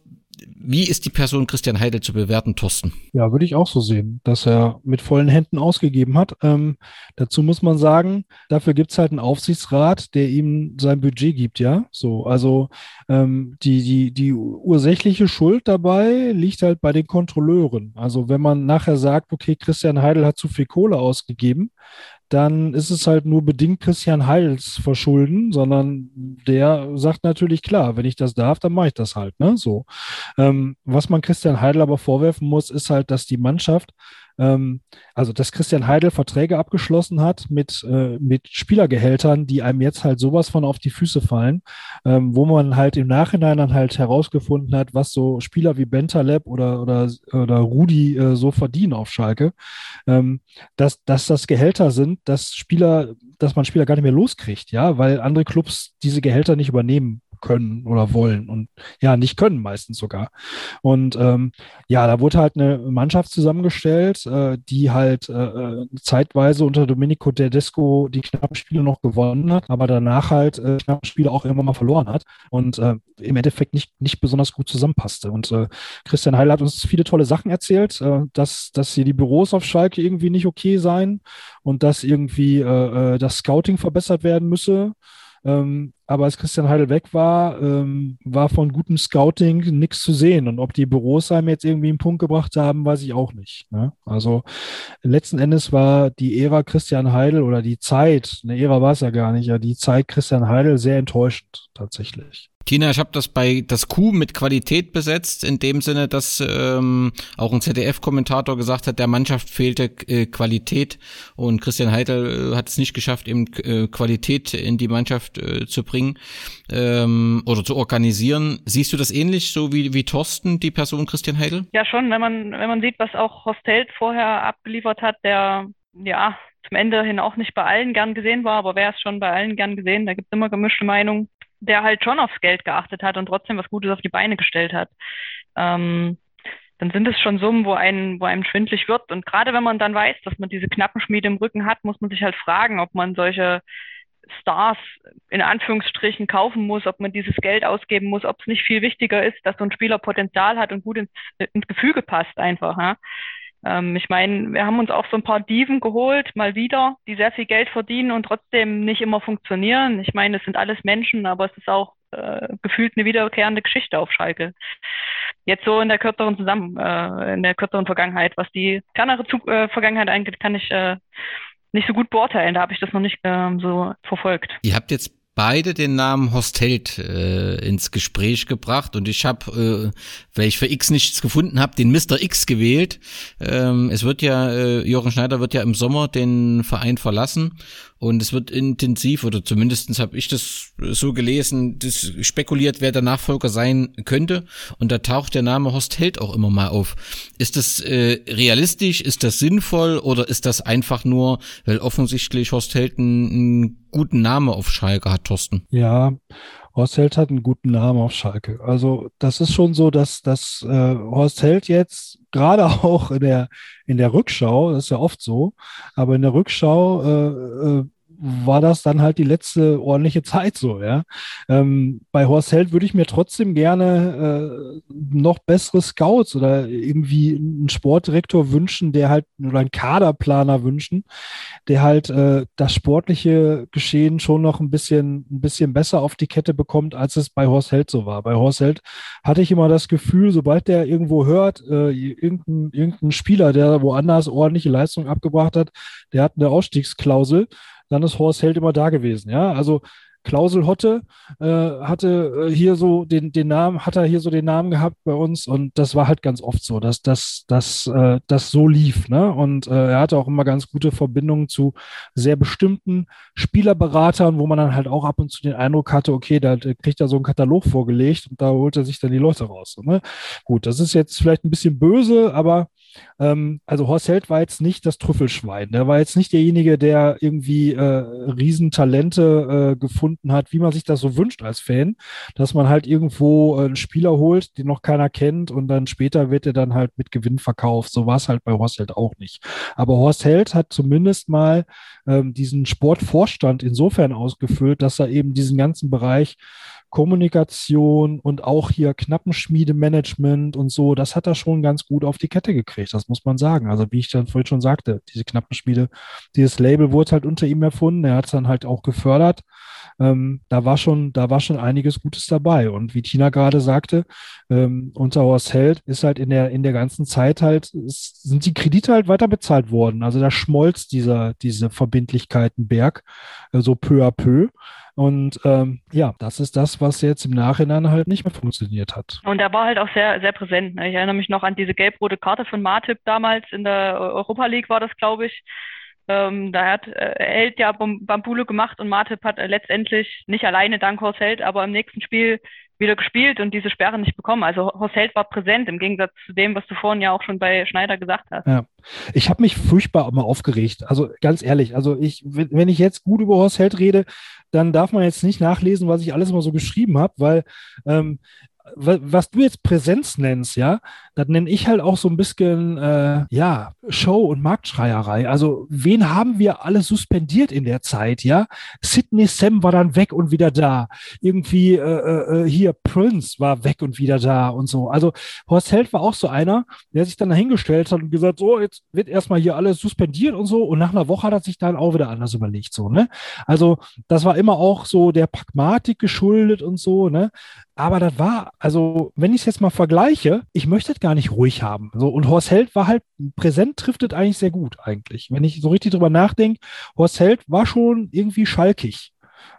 wie ist die Person Christian Heidel zu bewerten, Thorsten? Ja, würde ich auch so sehen, dass er mit vollen Händen ausgegeben hat. Ähm, dazu muss man sagen, dafür gibt es halt einen Aufsichtsrat, der ihm sein Budget gibt, ja. So, also ähm, die, die, die ursächliche Schuld dabei liegt halt bei den Kontrolleuren. Also wenn man nachher sagt, okay, Christian Heidel hat zu viel Kohle ausgegeben, dann ist es halt nur bedingt Christian Heils Verschulden, sondern der sagt natürlich klar, wenn ich das darf, dann mache ich das halt. Ne? So. Ähm, was man Christian Heidel aber vorwerfen muss, ist halt, dass die Mannschaft ähm, also dass Christian Heidel Verträge abgeschlossen hat mit, äh, mit Spielergehältern, die einem jetzt halt sowas von auf die Füße fallen, ähm, wo man halt im Nachhinein dann halt herausgefunden hat, was so Spieler wie Bentaleb oder, oder, oder Rudi äh, so verdienen auf Schalke, ähm, dass, dass das Gehälter sind, dass Spieler, dass man Spieler gar nicht mehr loskriegt, ja, weil andere Clubs diese Gehälter nicht übernehmen können oder wollen und ja, nicht können meistens sogar. Und ähm, ja, da wurde halt eine Mannschaft zusammengestellt, äh, die halt äh, äh zeitweise unter Domenico Tedesco die knappen Spiele noch gewonnen hat, aber danach halt äh, knappe Spiele auch irgendwann mal verloren hat und äh, im Endeffekt nicht, nicht besonders gut zusammenpasste. Und äh, Christian Heil hat uns viele tolle Sachen erzählt, äh, dass, dass hier die Büros auf Schalke irgendwie nicht okay seien und dass irgendwie äh, äh das Scouting verbessert werden müsse. Ähm, aber als Christian Heidel weg war, ähm, war von gutem Scouting nichts zu sehen. Und ob die Büros jetzt irgendwie einen Punkt gebracht haben, weiß ich auch nicht. Ne? Also letzten Endes war die Ära Christian Heidel oder die Zeit, eine Ära war es ja gar nicht, ja, die Zeit Christian Heidel sehr enttäuschend tatsächlich. Tina, ich habe das bei das Q mit Qualität besetzt, in dem Sinne, dass ähm, auch ein ZDF-Kommentator gesagt hat, der Mannschaft fehlte äh, Qualität und Christian Heidel äh, hat es nicht geschafft, eben äh, Qualität in die Mannschaft äh, zu bringen ähm, oder zu organisieren. Siehst du das ähnlich, so wie, wie Thorsten, die Person Christian Heidel? Ja, schon, wenn man, wenn man sieht, was auch Hostelt vorher abgeliefert hat, der ja zum Ende hin auch nicht bei allen gern gesehen war, aber wer ist schon bei allen gern gesehen? Da gibt es immer gemischte Meinungen der halt schon aufs Geld geachtet hat und trotzdem was Gutes auf die Beine gestellt hat. Ähm, dann sind es schon Summen, wo einem, wo einem schwindlig wird. Und gerade wenn man dann weiß, dass man diese Knappenschmiede im Rücken hat, muss man sich halt fragen, ob man solche Stars in Anführungsstrichen kaufen muss, ob man dieses Geld ausgeben muss, ob es nicht viel wichtiger ist, dass so ein Spieler Potenzial hat und gut ins, ins Gefüge passt einfach. Ja? Ähm, ich meine, wir haben uns auch so ein paar Diven geholt, mal wieder, die sehr viel Geld verdienen und trotzdem nicht immer funktionieren. Ich meine, es sind alles Menschen, aber es ist auch äh, gefühlt eine wiederkehrende Geschichte auf Schalke. Jetzt so in der kürzeren Zusammen, äh, in der kürzeren Vergangenheit, was die fernere Zug äh, Vergangenheit angeht, kann ich äh, nicht so gut beurteilen. Da habe ich das noch nicht ähm, so verfolgt. Ihr habt jetzt beide den Namen Hostelt äh, ins Gespräch gebracht und ich habe, äh, weil ich für X nichts gefunden habe, den Mr. X gewählt. Ähm, es wird ja, äh, Jochen Schneider wird ja im Sommer den Verein verlassen und es wird intensiv, oder zumindestens habe ich das so gelesen, das spekuliert, wer der Nachfolger sein könnte. Und da taucht der Name Horst Held auch immer mal auf. Ist das äh, realistisch? Ist das sinnvoll? Oder ist das einfach nur, weil offensichtlich Horst Held einen, einen guten Namen auf Schalke hat, Thorsten? Ja, Horst Held hat einen guten Namen auf Schalke. Also das ist schon so, dass, dass äh, Horst Held jetzt gerade auch in der, in der Rückschau, das ist ja oft so, aber in der Rückschau äh, äh, war das dann halt die letzte ordentliche Zeit so, ja. Ähm, bei Horst Held würde ich mir trotzdem gerne äh, noch bessere Scouts oder irgendwie einen Sportdirektor wünschen, der halt, oder einen Kaderplaner wünschen, der halt äh, das sportliche Geschehen schon noch ein bisschen, ein bisschen besser auf die Kette bekommt, als es bei Horst Held so war. Bei Horst Held hatte ich immer das Gefühl, sobald der irgendwo hört, äh, irgendein, irgendein Spieler, der woanders ordentliche Leistung abgebracht hat, der hat eine Ausstiegsklausel, dann ist Horst Held immer da gewesen. Ja, also Klausel Hotte äh, hatte äh, hier so den, den Namen, hat er hier so den Namen gehabt bei uns und das war halt ganz oft so, dass das, das, äh, das so lief. Ne? Und äh, er hatte auch immer ganz gute Verbindungen zu sehr bestimmten Spielerberatern, wo man dann halt auch ab und zu den Eindruck hatte, okay, da kriegt er so einen Katalog vorgelegt und da holt er sich dann die Leute raus. Ne? Gut, das ist jetzt vielleicht ein bisschen böse, aber ähm, also Horst Held war jetzt nicht das Trüffelschwein. Der war jetzt nicht derjenige, der irgendwie äh, Riesentalente äh, gefunden hat, wie man sich das so wünscht als Fan, dass man halt irgendwo äh, einen Spieler holt, den noch keiner kennt und dann später wird er dann halt mit Gewinn verkauft. So war es halt bei Horst Held auch nicht. Aber Horst Held hat zumindest mal ähm, diesen Sportvorstand insofern ausgefüllt, dass er eben diesen ganzen Bereich Kommunikation und auch hier Knappenschmiedemanagement und so, das hat er schon ganz gut auf die Kette gekriegt, das muss man sagen. Also wie ich dann vorhin schon sagte, diese Knappenschmiede, dieses Label wurde halt unter ihm erfunden, er hat es dann halt auch gefördert. Ähm, da war schon, da war schon einiges Gutes dabei. Und wie Tina gerade sagte, ähm, unter Horst Held ist halt in der, in der ganzen Zeit halt, ist, sind die Kredite halt weiter bezahlt worden. Also da schmolz dieser, diese Verbindlichkeitenberg äh, so peu à peu. Und ähm, ja, das ist das, was jetzt im Nachhinein halt nicht mehr funktioniert hat. Und er war halt auch sehr, sehr präsent. Ne? Ich erinnere mich noch an diese gelb-rote Karte von Martip damals in der Europa League war das, glaube ich. Ähm, da hat äh, Held ja Bambule gemacht und Martip hat äh, letztendlich nicht alleine dank Horst Held, aber im nächsten Spiel wieder gespielt und diese Sperre nicht bekommen. Also Horst Held war präsent im Gegensatz zu dem, was du vorhin ja auch schon bei Schneider gesagt hast. Ja. Ich habe mich furchtbar mal aufgeregt. Also ganz ehrlich, also ich, wenn ich jetzt gut über Horst Held rede, dann darf man jetzt nicht nachlesen, was ich alles mal so geschrieben habe, weil ähm, was du jetzt Präsenz nennst, ja, das nenne ich halt auch so ein bisschen, äh, ja, Show- und Marktschreierei. Also, wen haben wir alle suspendiert in der Zeit, ja? Sidney Sam war dann weg und wieder da. Irgendwie äh, äh, äh, hier Prince war weg und wieder da und so. Also, Horst Held war auch so einer, der sich dann dahingestellt hat und gesagt, so, jetzt wird erstmal hier alles suspendiert und so. Und nach einer Woche hat er sich dann auch wieder anders überlegt, so, ne? Also, das war immer auch so der Pragmatik geschuldet und so, ne? Aber das war, also, wenn ich es jetzt mal vergleiche, ich möchte es gar nicht ruhig haben. So, und Horst Held war halt präsent, trifft es eigentlich sehr gut, eigentlich. Wenn ich so richtig drüber nachdenke, Horst Held war schon irgendwie schalkig.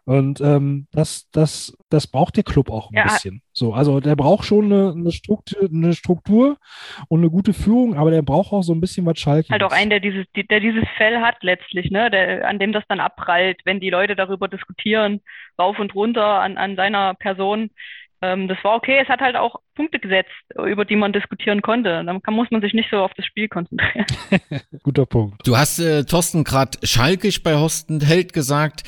Und ähm, das, das, das braucht der Club auch ein Ja. bisschen. So, also der braucht schon eine, eine, Struktur, eine Struktur und eine gute Führung, aber der braucht auch so ein bisschen was Schalke. halt auch einen, der dieses, die- der dieses Fell hat letztlich, ne, der, an dem das dann abprallt, wenn die Leute darüber diskutieren, rauf und runter an, an seiner Person. Ähm, das war okay. Es hat halt auch Punkte gesetzt, über die man diskutieren konnte. Dann kann, muss man sich nicht so auf das Spiel konzentrieren. Guter Punkt. Du hast, äh, Thorsten, gerade schalkisch bei Horsten Held gesagt.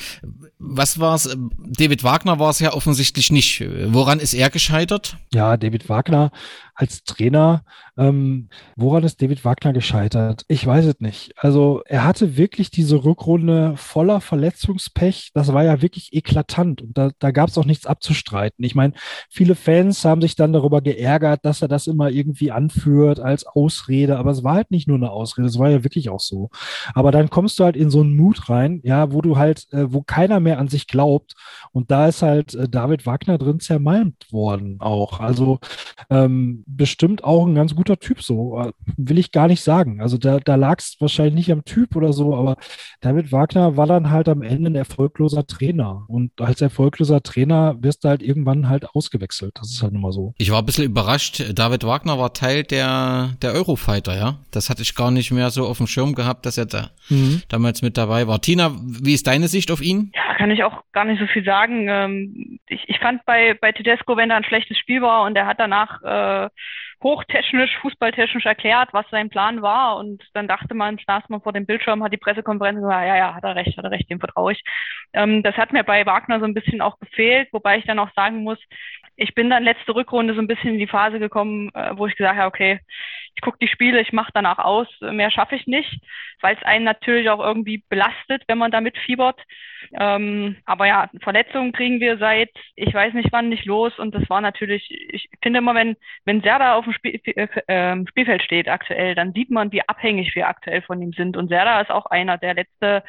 Was war's? David Wagner war es ja offensichtlich nicht. Woran ist er gescheitert? Ja, David Wagner als Trainer. Ähm, woran ist David Wagner gescheitert? Ich weiß es nicht. Also er hatte wirklich diese Rückrunde voller Verletzungspech. Das war ja wirklich eklatant und da, da gab es auch nichts abzustreiten. Ich meine, viele Fans haben sich dann darüber geärgert, dass er das immer irgendwie anführt als Ausrede, aber es war halt nicht nur eine Ausrede, es war ja wirklich auch so. Aber dann kommst du halt in so einen Mut rein, ja, wo du halt, äh, wo keiner mehr an sich glaubt und da ist halt äh, David Wagner drin zermalmt worden auch. Also ähm, bestimmt auch ein ganz guter Typ so, äh, will ich gar nicht sagen. Also da, da lag es wahrscheinlich nicht am Typ oder so, aber David Wagner war dann halt am Ende ein erfolgloser Trainer und als erfolgloser Trainer wirst du halt irgendwann halt ausgewechselt. Das ist halt nun mal so. Ich war ein bisschen überrascht. David Wagner war Teil der, der Eurofighter, ja. Das hatte ich gar nicht mehr so auf dem Schirm gehabt, dass er da damals mit dabei war. Tina, wie ist deine Sicht auf ihn? Ja, kann ich auch gar nicht so viel sagen. Ähm, ich, ich fand bei, bei Tedesco, wenn da ein schlechtes Spiel war und er hat danach äh, hochtechnisch, fußballtechnisch erklärt, was sein Plan war und dann dachte man, saß man vor dem Bildschirm, hat die Pressekonferenz gesagt, ja, ja, hat er recht, hat er recht, dem vertraue ich. Ähm, das hat mir bei Wagner so ein bisschen auch gefehlt, wobei ich dann auch sagen muss, ich bin dann letzte Rückrunde so ein bisschen in die Phase gekommen, äh, wo ich gesagt habe, okay, ich gucke die Spiele, ich mache danach aus, mehr schaffe ich nicht, weil es einen natürlich auch irgendwie belastet, wenn man damit fiebert. Ähm, aber ja, Verletzungen kriegen wir seit, ich weiß nicht wann, nicht los. Und das war natürlich, ich finde immer, wenn, wenn Serda auf dem Spiel, äh, ähm, Spielfeld steht aktuell, dann sieht man, wie abhängig wir aktuell von ihm sind. Und Serda ist auch einer, der letzte,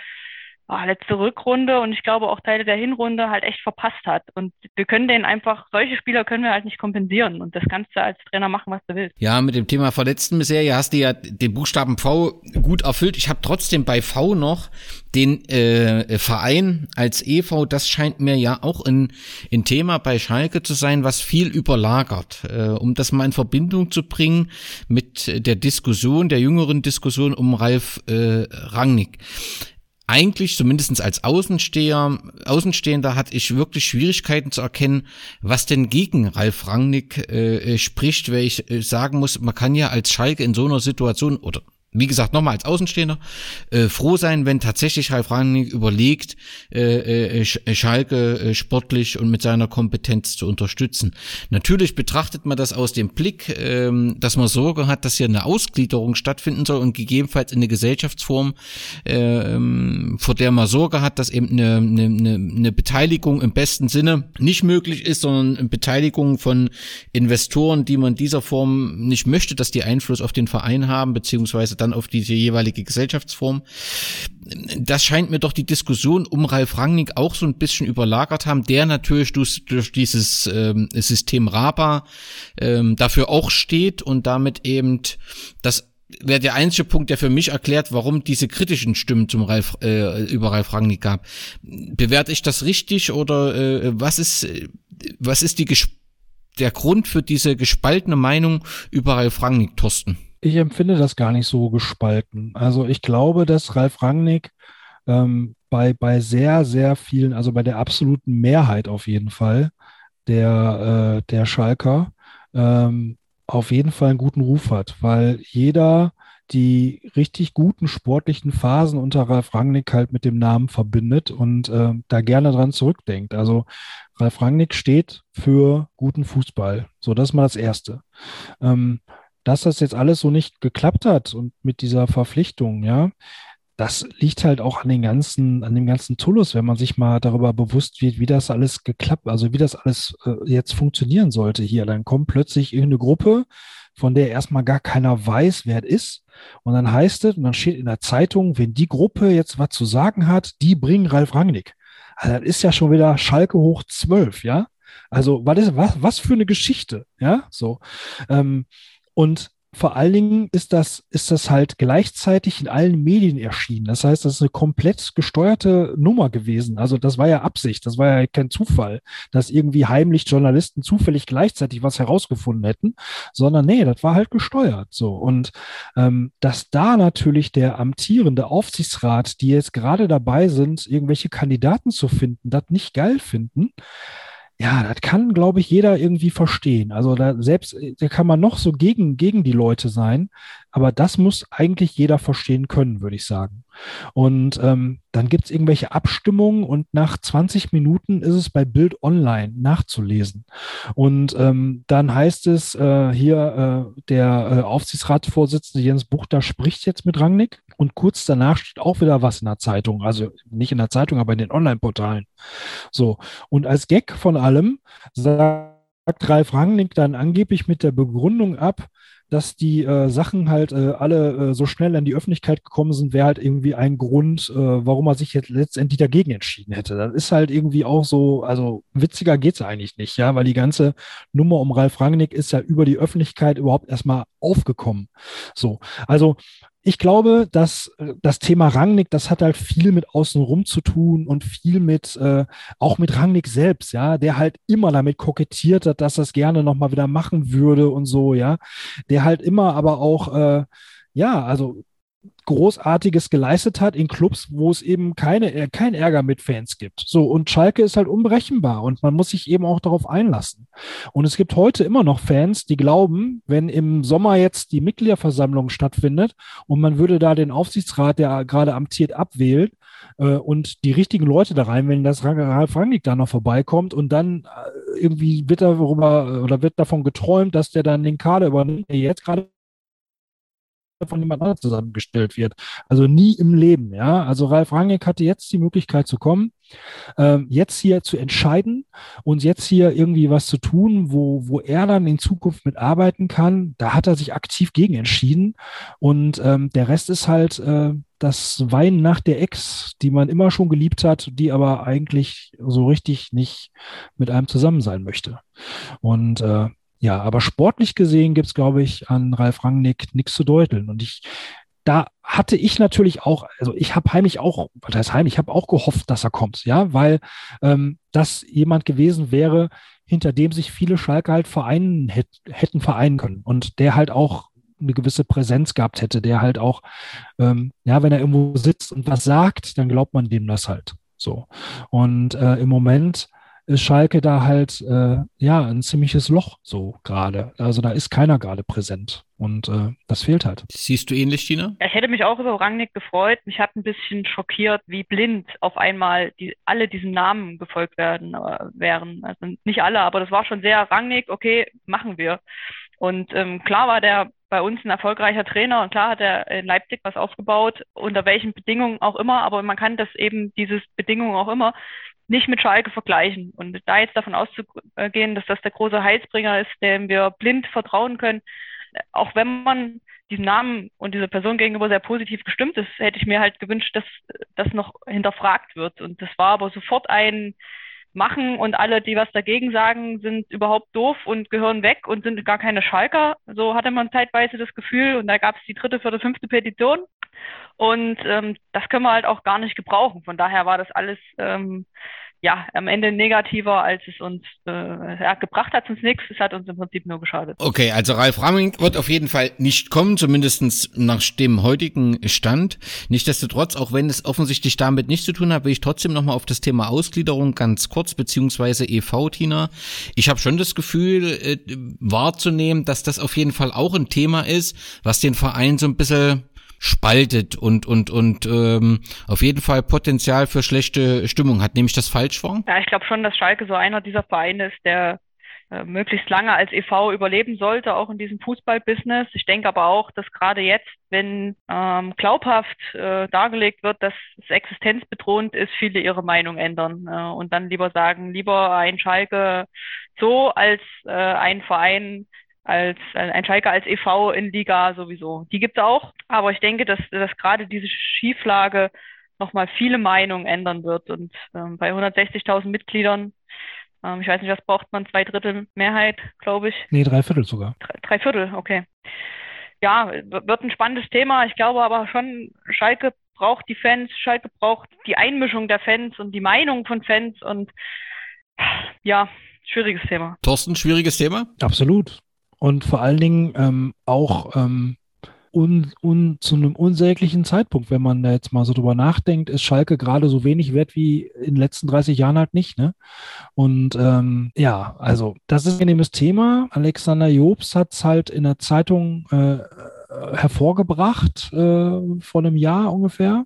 ah, letzte Rückrunde und ich glaube auch Teile der Hinrunde halt echt verpasst hat. Und wir können den einfach, solche Spieler können wir halt nicht kompensieren. Und das kannst du als Trainer machen, was du willst. Ja, mit dem Thema Verletzten-Serie hast du ja den Buchstaben V gut erfüllt. Ich habe trotzdem bei V noch den äh, Verein als EV. Das scheint mir ja auch ein, ein Thema bei Schalke zu sein, was viel überlagert. Äh, um das mal in Verbindung zu bringen mit der Diskussion, der jüngeren Diskussion um Ralf äh, Rangnick eigentlich, zumindestens als Außensteher, Außenstehender, hatte ich wirklich Schwierigkeiten zu erkennen, was denn gegen Ralf Rangnick äh, spricht, weil ich äh, sagen muss, man kann ja als Schalke in so einer Situation oder wie gesagt, nochmal als Außenstehender, äh, froh sein, wenn tatsächlich Ralf Rangnick überlegt, äh, äh, Schalke äh, sportlich und mit seiner Kompetenz zu unterstützen. Natürlich betrachtet man das aus dem Blick, ähm, dass man Sorge hat, dass hier eine Ausgliederung stattfinden soll und gegebenenfalls in eine Gesellschaftsform, ähm, vor der man Sorge hat, dass eben eine, eine, eine Beteiligung im besten Sinne nicht möglich ist, sondern Beteiligung von Investoren, die man in dieser Form nicht möchte, dass die Einfluss auf den Verein haben, beziehungsweise dann auf diese jeweilige Gesellschaftsform. Das scheint mir doch die Diskussion um Ralf Rangnick auch so ein bisschen überlagert haben, der natürlich durch, durch dieses ähm, System RABA ähm, dafür auch steht und damit eben das wäre der einzige Punkt, der für mich erklärt, warum diese kritischen Stimmen zum Ralf, äh, über Ralf Rangnick gab. Bewerte ich das richtig oder äh, was ist, was ist die der Grund für diese gespaltene Meinung über Ralf Rangnick, Thorsten? Ich empfinde das gar nicht so gespalten. Also ich glaube, dass Ralf Rangnick ähm, bei, bei sehr, sehr vielen, also bei der absoluten Mehrheit auf jeden Fall der, äh, der Schalker ähm, auf jeden Fall einen guten Ruf hat, weil jeder die richtig guten sportlichen Phasen unter Ralf Rangnick halt mit dem Namen verbindet und äh, da gerne dran zurückdenkt. Also Ralf Rangnick steht für guten Fußball. So, das ist mal das Erste. Ähm, dass das jetzt alles so nicht geklappt hat und mit dieser Verpflichtung, ja, das liegt halt auch an den ganzen, an dem ganzen Tullus, wenn man sich mal darüber bewusst wird, wie das alles geklappt, also wie das alles äh, jetzt funktionieren sollte hier. Dann kommt plötzlich irgendeine Gruppe, von der erstmal gar keiner weiß, wer es ist. Und dann heißt es, und dann steht in der Zeitung, wenn die Gruppe jetzt was zu sagen hat, die bringen Ralf Rangnick. Also das ist ja schon wieder Schalke hoch zwölf, ja. Also was ist, was, was für eine Geschichte, ja, so. Ähm, und vor allen Dingen ist das, ist das halt gleichzeitig in allen Medien erschienen. Das heißt, das ist eine komplett gesteuerte Nummer gewesen. Also das war ja Absicht, das war ja kein Zufall, dass irgendwie heimlich Journalisten zufällig gleichzeitig was herausgefunden hätten, sondern nee, das war halt gesteuert. So. Und ähm, dass da natürlich der amtierende Aufsichtsrat, die jetzt gerade dabei sind, irgendwelche Kandidaten zu finden, das nicht geil finden, ja, das kann, glaube ich, jeder irgendwie verstehen. Also da selbst, da kann man noch so gegen, gegen die Leute sein, aber das muss eigentlich jeder verstehen können, würde ich sagen. Und ähm, dann gibt es irgendwelche Abstimmungen und nach 20 Minuten ist es bei Bild Online nachzulesen. Und ähm, dann heißt es äh, hier, äh, der äh, Aufsichtsratsvorsitzende Jens Buchter spricht jetzt mit Rangnick und kurz danach steht auch wieder was in der Zeitung. Also nicht in der Zeitung, aber in den Online-Portalen. So. Und als Gag von allem sagt Ralf Rangnick dann angeblich mit der Begründung ab, dass die äh, Sachen halt äh, alle äh, so schnell an die Öffentlichkeit gekommen sind, wäre halt irgendwie ein Grund, äh, warum er sich jetzt letztendlich dagegen entschieden hätte. Das ist halt irgendwie auch so, also witziger geht's eigentlich nicht, ja, weil die ganze Nummer um Ralf Rangnick ist ja über die Öffentlichkeit überhaupt erstmal aufgekommen. So, also ich glaube, dass äh, das Thema Rangnick, das hat halt viel mit außenrum zu tun und viel mit, äh, auch mit Rangnick selbst, ja, der halt immer damit kokettiert hat, dass es gerne nochmal wieder machen würde und so, ja. Der halt immer aber auch, äh, ja, also Großartiges geleistet hat in Clubs, wo es eben keine, äh, kein Ärger mit Fans gibt. So, und Schalke ist halt unberechenbar und man muss sich eben auch darauf einlassen. Und es gibt heute immer noch Fans, die glauben, wenn im Sommer jetzt die Mitgliederversammlung stattfindet und man würde da den Aufsichtsrat, der gerade amtiert, abwählen, äh, und die richtigen Leute da rein, wenn das Ralf Rangnick da noch vorbeikommt und dann äh, irgendwie wird darüber oder wird davon geträumt, dass der dann den Kader übernimmt, der jetzt gerade von jemand anderem zusammengestellt wird. Also nie im Leben, ja. Also Ralf Rangnick hatte jetzt die Möglichkeit zu kommen, ähm, jetzt hier zu entscheiden und jetzt hier irgendwie was zu tun, wo, wo er dann in Zukunft mitarbeiten kann. Da hat er sich aktiv gegen entschieden und ähm, der Rest ist halt äh, das Weinen nach der Ex, die man immer schon geliebt hat, die aber eigentlich so richtig nicht mit einem zusammen sein möchte. Und äh, ja, aber sportlich gesehen gibt's glaube ich, an Ralf Rangnick nichts zu deuteln. Und ich, da hatte ich natürlich auch, also ich habe heimlich auch, was heißt heimlich, ich habe auch gehofft, dass er kommt, ja, weil ähm, das jemand gewesen wäre, hinter dem sich viele Schalke halt vereinen hätt, hätten vereinen können und der halt auch eine gewisse Präsenz gehabt hätte, der halt auch, ähm, ja, wenn er irgendwo sitzt und was sagt, dann glaubt man dem das halt so. Und äh, im Moment ist Schalke da halt äh, ja ein ziemliches Loch so gerade. Also da ist keiner gerade präsent und äh, das fehlt halt. Siehst du ähnlich, Tina? Ich hätte mich auch über Rangnick gefreut. Mich hat ein bisschen schockiert, wie blind auf einmal die, alle diesen Namen gefolgt werden äh, wären. Also nicht alle, aber das war schon sehr Rangnick. Okay, machen wir. Und ähm, klar war der bei uns ein erfolgreicher Trainer und klar hat er in Leipzig was aufgebaut, unter welchen Bedingungen auch immer, aber man kann das eben, dieses Bedingungen auch immer, nicht mit Schalke vergleichen. Und da jetzt davon auszugehen, dass das der große Heilsbringer ist, dem wir blind vertrauen können, auch wenn man diesen Namen und dieser Person gegenüber sehr positiv gestimmt ist, hätte ich mir halt gewünscht, dass das noch hinterfragt wird. Und das war aber sofort ein Machen und alle, die was dagegen sagen, sind überhaupt doof und gehören weg und sind gar keine Schalker. So hatte man zeitweise das Gefühl. Und da gab es die dritte, vierte, fünfte Petition. Und ähm, das können wir halt auch gar nicht gebrauchen. Von daher war das alles ähm, ja, am Ende negativer, als es uns äh, gebracht hat, uns nichts. Es hat uns im Prinzip nur geschadet. Okay, also Ralf Ramming wird auf jeden Fall nicht kommen, zumindestens nach dem heutigen Stand. Nichtsdestotrotz, auch wenn es offensichtlich damit nichts zu tun hat, will ich trotzdem nochmal auf das Thema Ausgliederung ganz kurz, beziehungsweise EV, Tina. Ich habe schon das Gefühl äh, wahrzunehmen, dass das auf jeden Fall auch ein Thema ist, was den Verein so ein bisschen spaltet und und und ähm, auf jeden Fall Potenzial für schlechte Stimmung hat. Nehme ich das falsch vor? Ja, ich glaube schon, dass Schalke so einer dieser Vereine ist, der äh, möglichst lange als EV überleben sollte, auch in diesem Fußballbusiness. Ich denke aber auch, dass gerade jetzt, wenn ähm, glaubhaft äh, dargelegt wird, dass es existenzbedrohend ist, viele ihre Meinung ändern äh, und dann lieber sagen, lieber ein Schalke so als äh, ein Verein, als ein Schalke als EV in Liga sowieso. Die gibt es auch, aber ich denke, dass, dass gerade diese Schieflage nochmal viele Meinungen ändern wird. Und ähm, bei 160.000 Mitgliedern, ähm, ich weiß nicht, was braucht man, zwei Drittel Mehrheit, glaube ich. Nee, drei Viertel sogar. Drei, drei Viertel, okay. ja, wird ein spannendes Thema. Ich glaube aber schon, Schalke braucht die Fans, Schalke braucht die Einmischung der Fans und die Meinung von Fans und ja, schwieriges Thema. Thorsten, schwieriges Thema? Absolut. Und vor allen Dingen ähm, auch ähm, un, un, zu einem unsäglichen Zeitpunkt, wenn man da jetzt mal so drüber nachdenkt, ist Schalke gerade so wenig wert wie in den letzten 30 Jahren halt nicht. Ne? Und ähm, ja, also das ist ein angenehmes Thema. Alexander Jobs hat es halt in der Zeitung äh, hervorgebracht äh, vor einem Jahr ungefähr.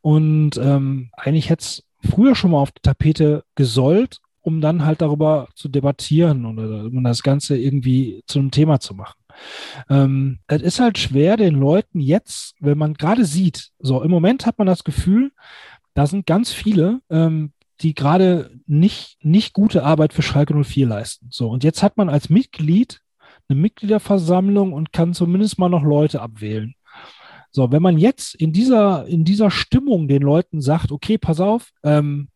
Und ähm, eigentlich hätte es früher schon mal auf die Tapete gesollt, um dann halt darüber zu debattieren und um das Ganze irgendwie zu einem Thema zu machen. Ähm, es ist halt schwer, den Leuten jetzt, wenn man gerade sieht, so im Moment hat man das Gefühl, da sind ganz viele, ähm, die gerade nicht, nicht gute Arbeit für Schalke 04 leisten. So, und jetzt hat man als Mitglied eine Mitgliederversammlung und kann zumindest mal noch Leute abwählen. So, wenn man jetzt in dieser, in dieser Stimmung den Leuten sagt, okay, pass auf, ähm,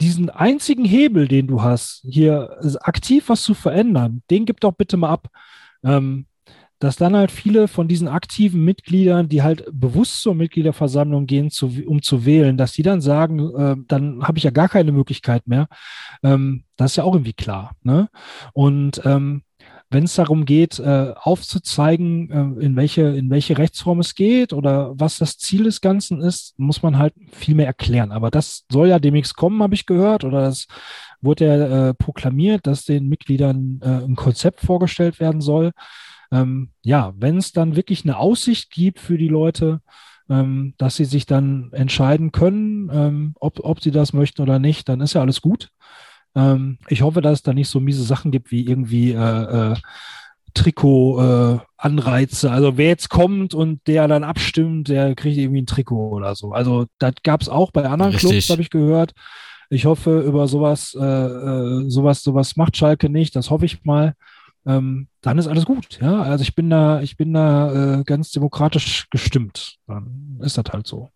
diesen einzigen Hebel, den du hast, hier aktiv was zu verändern, den gib doch bitte mal ab. Ähm, dass dann halt viele von diesen aktiven Mitgliedern, die halt bewusst zur Mitgliederversammlung gehen, zu, um zu wählen, dass die dann sagen, äh, dann habe ich ja gar keine Möglichkeit mehr. Ähm, das ist ja auch irgendwie klar. Ne? Und ähm, wenn es darum geht, äh, aufzuzeigen, äh, in welche, in welche Rechtsform es geht oder was das Ziel des Ganzen ist, muss man halt viel mehr erklären. Aber das soll ja demnächst kommen, habe ich gehört, oder das wurde ja äh, proklamiert, dass den Mitgliedern äh, ein Konzept vorgestellt werden soll ähm, ja, wenn es dann wirklich eine Aussicht gibt für die Leute, ähm, dass sie sich dann entscheiden können, ähm, ob, ob sie das möchten oder nicht, dann ist ja alles gut. Ähm, ich hoffe, dass es da nicht so miese Sachen gibt wie irgendwie äh, äh, Trikot-Anreize. Äh, also wer jetzt kommt und der dann abstimmt, der kriegt irgendwie ein Trikot oder so. Also das gab es auch bei anderen Richtig. Clubs, habe ich gehört. Ich hoffe, über sowas, äh, äh, sowas, sowas macht Schalke nicht. Das hoffe ich mal ähm, dann ist alles gut. Ja, also ich bin da, ich bin da äh, ganz demokratisch gestimmt. Dann ist das halt so.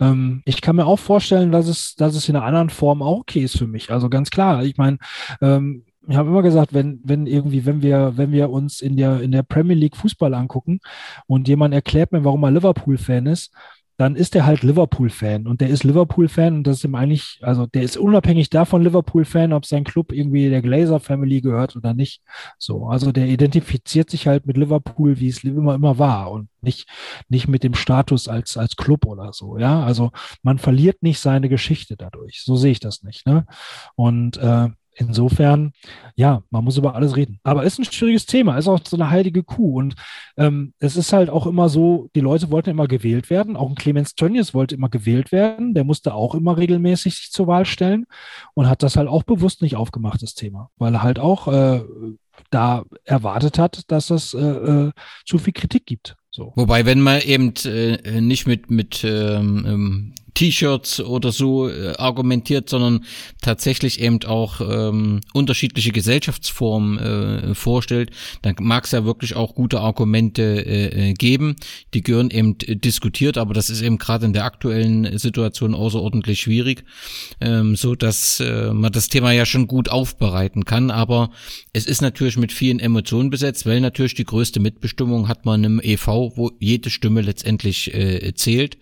Ähm, ich kann mir auch vorstellen, dass es, dass es in einer anderen Form auch okay ist für mich. Also ganz klar. Ich meine, ähm, ich habe immer gesagt, wenn, wenn irgendwie, wenn wir, wenn wir uns in der, in der Premier League Fußball angucken und jemand erklärt mir, warum er Liverpool-Fan ist, dann ist er halt Liverpool-Fan und der ist Liverpool-Fan und das ist ihm eigentlich, also der ist unabhängig davon Liverpool-Fan, ob sein Club irgendwie der Glazer-Family gehört oder nicht. So, also der identifiziert sich halt mit Liverpool, wie es immer, immer war und nicht, nicht mit dem Status als, als Club oder so. Ja, also man verliert nicht seine Geschichte dadurch. So sehe ich das nicht. Ne? Und äh, Insofern, ja, man muss über alles reden. Aber ist ein schwieriges Thema, ist auch so eine heilige Kuh. Und ähm, es ist halt auch immer so, die Leute wollten immer gewählt werden. Auch ein Clemens Tönnies wollte immer gewählt werden. Der musste auch immer regelmäßig sich zur Wahl stellen und hat das halt auch bewusst nicht aufgemacht, das Thema. Weil er halt auch äh, da erwartet hat, dass es äh, äh, zu viel Kritik gibt. So. Wobei, wenn man eben äh, nicht mit, mit ähm, ähm T-Shirts oder so äh, argumentiert, sondern tatsächlich eben auch ähm, unterschiedliche Gesellschaftsformen äh, vorstellt, dann mag es ja wirklich auch gute Argumente äh, äh, geben. Die gehören eben diskutiert, aber das ist eben gerade in der aktuellen Situation außerordentlich schwierig, ähm, so dass äh, man das Thema ja schon gut aufbereiten kann. Aber es ist natürlich mit vielen Emotionen besetzt, weil natürlich die größte Mitbestimmung hat man im EV, wo jede Stimme letztendlich äh, zählt.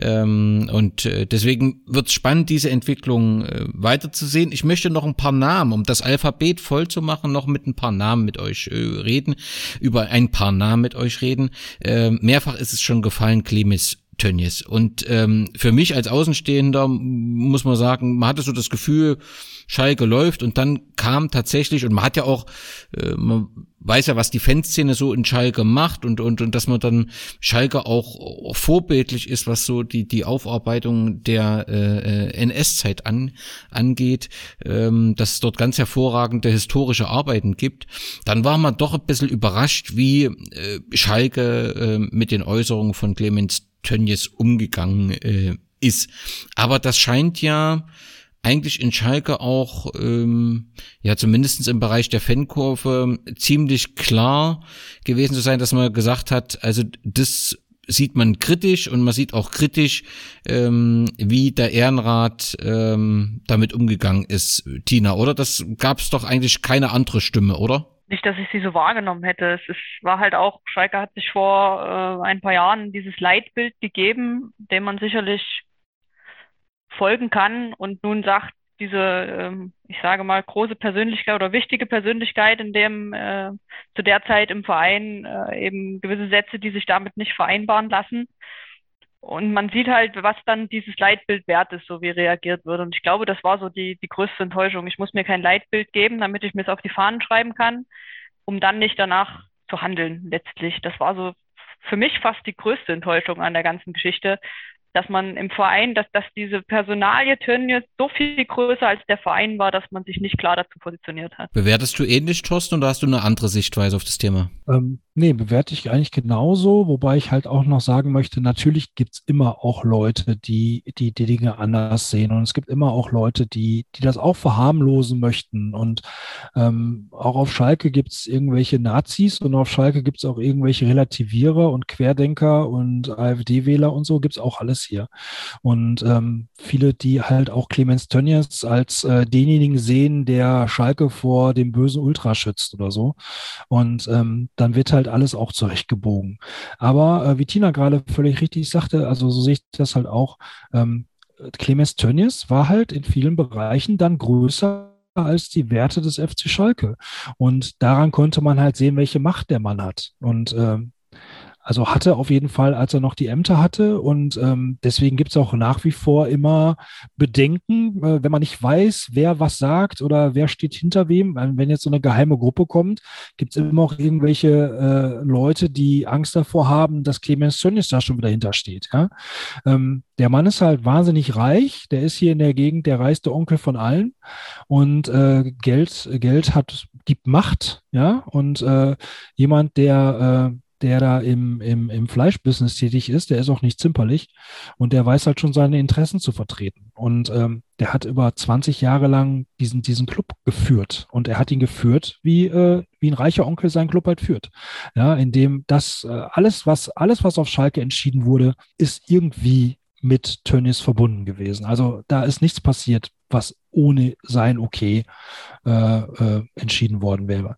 Ähm, und äh, deswegen wird es spannend, diese Entwicklung äh, weiterzusehen. Ich möchte noch ein paar Namen, um das Alphabet voll zu machen, noch mit ein paar Namen mit euch äh, reden, über ein paar Namen mit euch reden. Äh, mehrfach ist es schon gefallen, Clemens Tönnies. Und ähm, für mich als Außenstehender muss man sagen, man hatte so das Gefühl, Schalke läuft und dann kam tatsächlich, und man hat ja auch, äh, man weiß ja, was die Fanszene so in Schalke macht und, und, und dass man dann Schalke auch, auch vorbildlich ist, was so die, die Aufarbeitung der äh, NS-Zeit an, angeht, ähm, dass es dort ganz hervorragende historische Arbeiten gibt, dann war man doch ein bisschen überrascht, wie äh, Schalke äh, mit den Äußerungen von Clemens Tönnies umgegangen äh, ist. Aber das scheint ja eigentlich in Schalke auch, ähm, ja zumindestens im Bereich der Fankurve, ziemlich klar gewesen zu sein, dass man gesagt hat, also das sieht man kritisch und man sieht auch kritisch, ähm, wie der Ehrenrat ähm, damit umgegangen ist, Tina, oder? Das gab es doch eigentlich keine andere Stimme, oder? Nicht, dass ich sie so wahrgenommen hätte. Es ist, war halt auch, Schalke hat sich vor äh, ein paar Jahren dieses Leitbild gegeben, dem man sicherlich folgen kann und nun sagt, diese, ähm, ich sage mal, große Persönlichkeit oder wichtige Persönlichkeit, in dem äh, zu der Zeit im Verein äh, eben gewisse Sätze, die sich damit nicht vereinbaren lassen. Und man sieht halt, was dann dieses Leitbild wert ist, so wie reagiert wird. Und ich glaube, das war so die, die größte Enttäuschung. Ich muss mir kein Leitbild geben, damit ich mir es auf die Fahnen schreiben kann, um dann nicht danach zu handeln, letztlich. Das war so für mich fast die größte Enttäuschung an der ganzen Geschichte, dass man im Verein, dass, dass diese Personalie Tönnies so viel größer als der Verein war, dass man sich nicht klar dazu positioniert hat. Bewertest du ähnlich, Thorsten, oder hast du eine andere Sichtweise auf das Thema? Ähm, nee, bewerte ich eigentlich genauso, wobei ich halt auch noch sagen möchte, natürlich gibt's immer auch Leute, die, die die Dinge anders sehen. Und es gibt immer auch Leute, die, die das auch verharmlosen möchten. Und ähm, auch auf Schalke gibt's irgendwelche Nazis und auf Schalke gibt's auch irgendwelche Relativierer und Querdenker und AfD-Wähler und so gibt's auch alles hier. Und ähm, viele, die halt auch Clemens Tönnies als äh, denjenigen sehen, der Schalke vor dem bösen Ultra schützt oder so. Und ähm, dann wird halt alles auch zurechtgebogen. Aber äh, wie Tina gerade völlig richtig sagte, also so sehe ich das halt auch, ähm, Clemens Tönnies war halt in vielen Bereichen dann größer als die Werte des FC Schalke. Und daran konnte man halt sehen, welche Macht der Mann hat. Und ähm, also hatte auf jeden Fall, als er noch die Ämter hatte. Und ähm, deswegen gibt es auch nach wie vor immer Bedenken, äh, wenn man nicht weiß, wer was sagt oder wer steht hinter wem. Wenn jetzt so eine geheime Gruppe kommt, gibt es immer auch irgendwelche äh, Leute, die Angst davor haben, dass Clemens Tönnies da schon wieder hintersteht. Ja? Ähm, der Mann ist halt wahnsinnig reich. Der ist hier in der Gegend der reichste Onkel von allen. Und äh, Geld, Geld hat, gibt Macht. Ja, und äh, jemand, der äh, der da im, im, im Fleischbusiness tätig ist, der ist auch nicht zimperlich und der weiß halt schon seine Interessen zu vertreten. Und ähm, der hat über 20 Jahre lang diesen, diesen Club geführt und er hat ihn geführt, wie, äh, wie ein reicher Onkel seinen Club halt führt. Ja, indem das äh, alles, was, alles, was auf Schalke entschieden wurde, ist irgendwie mit Tönnies verbunden gewesen. Also da ist nichts passiert, was ohne sein Okay äh, äh, entschieden worden wäre.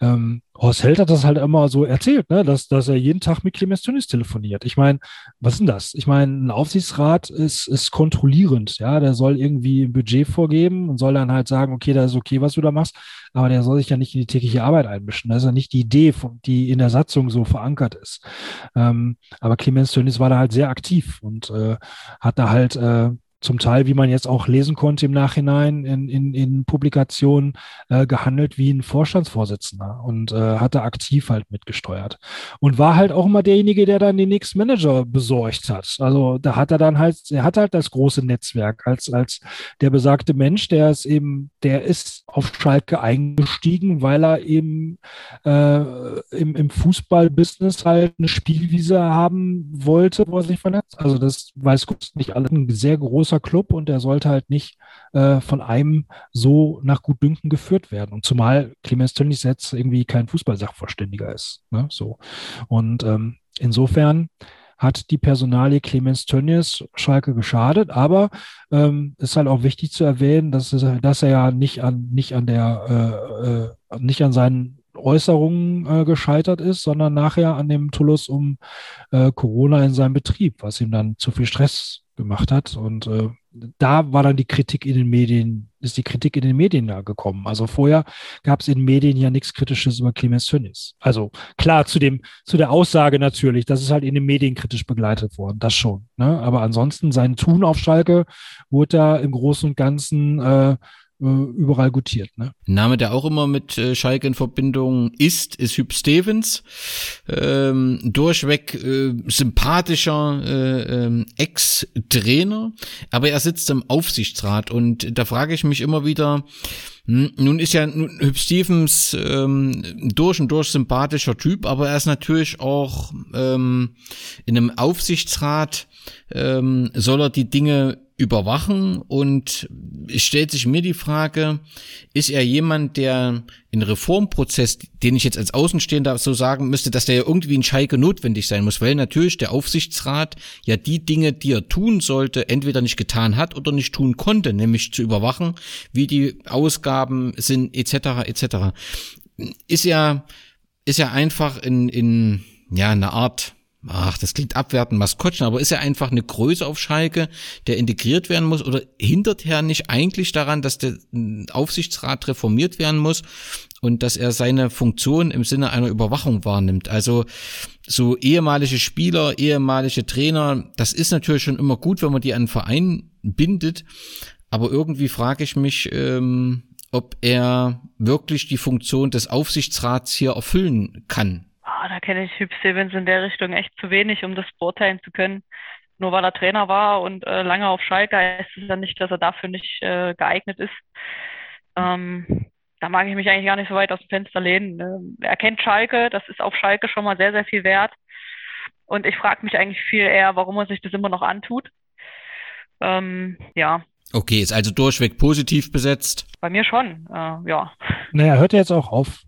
Ähm, Horst Held hat das halt immer so erzählt, ne, dass, dass er jeden Tag mit Clemens Tönnies telefoniert. Ich meine, was ist denn das? Ich meine, ein Aufsichtsrat ist, ist kontrollierend, ja, der soll irgendwie ein Budget vorgeben und soll dann halt sagen, okay, das ist okay, was du da machst, aber der soll sich ja nicht in die tägliche Arbeit einmischen. Das ist ja nicht die Idee, die in der Satzung so verankert ist. Ähm, aber Clemens Tönnies war da halt sehr aktiv und äh, hat da halt äh, zum Teil, wie man jetzt auch lesen konnte im Nachhinein in, in, in Publikationen, äh, gehandelt wie ein Vorstandsvorsitzender und äh, hatte aktiv halt mitgesteuert. Und war halt auch immer derjenige, der dann den nächsten Manager besorgt hat. Also da hat er dann halt, er hat halt das große Netzwerk als, als der besagte Mensch, der ist eben, der ist auf Schalke eingestiegen, weil er eben äh, im, im Fußballbusiness halt eine Spielwiese haben wollte, wo er sich vernetzt. Also das weiß Gott nicht alle, ein sehr großes großer Club und der sollte halt nicht äh, von einem so nach Gutdünken geführt werden. Und zumal Clemens Tönnies jetzt irgendwie kein Fußballsachverständiger ist. Ne? So. Und ähm, insofern hat die Personalie Clemens Tönnies Schalke geschadet, aber ähm, ist halt auch wichtig zu erwähnen, dass, dass er ja nicht an, nicht an der, äh, äh, nicht an seinen Äußerungen äh, gescheitert ist, sondern nachher an dem Tullus um äh, Corona in seinem Betrieb, was ihm dann zu viel Stress gemacht hat. Und äh, da war dann die Kritik in den Medien, ist die Kritik in den Medien da gekommen. Also vorher gab es in den Medien ja nichts Kritisches über Clemens Tönnies. Also klar, zu dem, zu der Aussage natürlich, das ist halt in den Medien kritisch begleitet worden, das schon. Ne? Aber ansonsten sein Tun auf Schalke wurde da im Großen und Ganzen äh, überall gutiert. Ne? Name, der auch immer mit äh, Schalke in Verbindung ist, ist Hüb Stevens. Ähm, durchweg äh, sympathischer äh, äh, Ex-Trainer, aber er sitzt im Aufsichtsrat und da frage ich mich immer wieder, hm, nun ist ja Hüb Stevens ähm, durch und durch sympathischer Typ, aber er ist natürlich auch ähm, in einem Aufsichtsrat ähm, soll er die Dinge überwachen und es stellt sich mir die Frage, ist er jemand, der in Reformprozess, den ich jetzt als Außenstehender so sagen müsste, dass der ja irgendwie in Schalke notwendig sein muss, weil natürlich der Aufsichtsrat ja die Dinge, die er tun sollte, entweder nicht getan hat oder nicht tun konnte, nämlich zu überwachen, wie die Ausgaben sind etc. etc ist ja, ist ja einfach in, in, ja, eine Art, ach, das klingt abwertend, Maskottchen, aber ist ja einfach eine Größe auf Schalke, der integriert werden muss oder hindert Herr nicht eigentlich daran, dass der Aufsichtsrat reformiert werden muss und dass er seine Funktion im Sinne einer Überwachung wahrnimmt. Also so ehemalige Spieler, ehemalige Trainer, das ist natürlich schon immer gut, wenn man die an einen Verein bindet, aber irgendwie frage ich mich, ähm, ob er wirklich die Funktion des Aufsichtsrats hier erfüllen kann. Ah, da kenne ich Hüb Stevens in der Richtung echt zu wenig, um das beurteilen zu können. Nur weil er Trainer war und äh, lange auf Schalke, heißt es ja nicht, dass er dafür nicht äh, geeignet ist. Ähm, da mag ich mich eigentlich gar nicht so weit aus dem Fenster lehnen. Ähm, er kennt Schalke, das ist auf Schalke schon mal sehr, sehr viel wert. Und ich frage mich eigentlich viel eher, warum er sich das immer noch antut. Ähm, ja, Okay, ist also durchweg positiv besetzt. bei mir schon, äh, ja. Naja, hört er jetzt auch auf.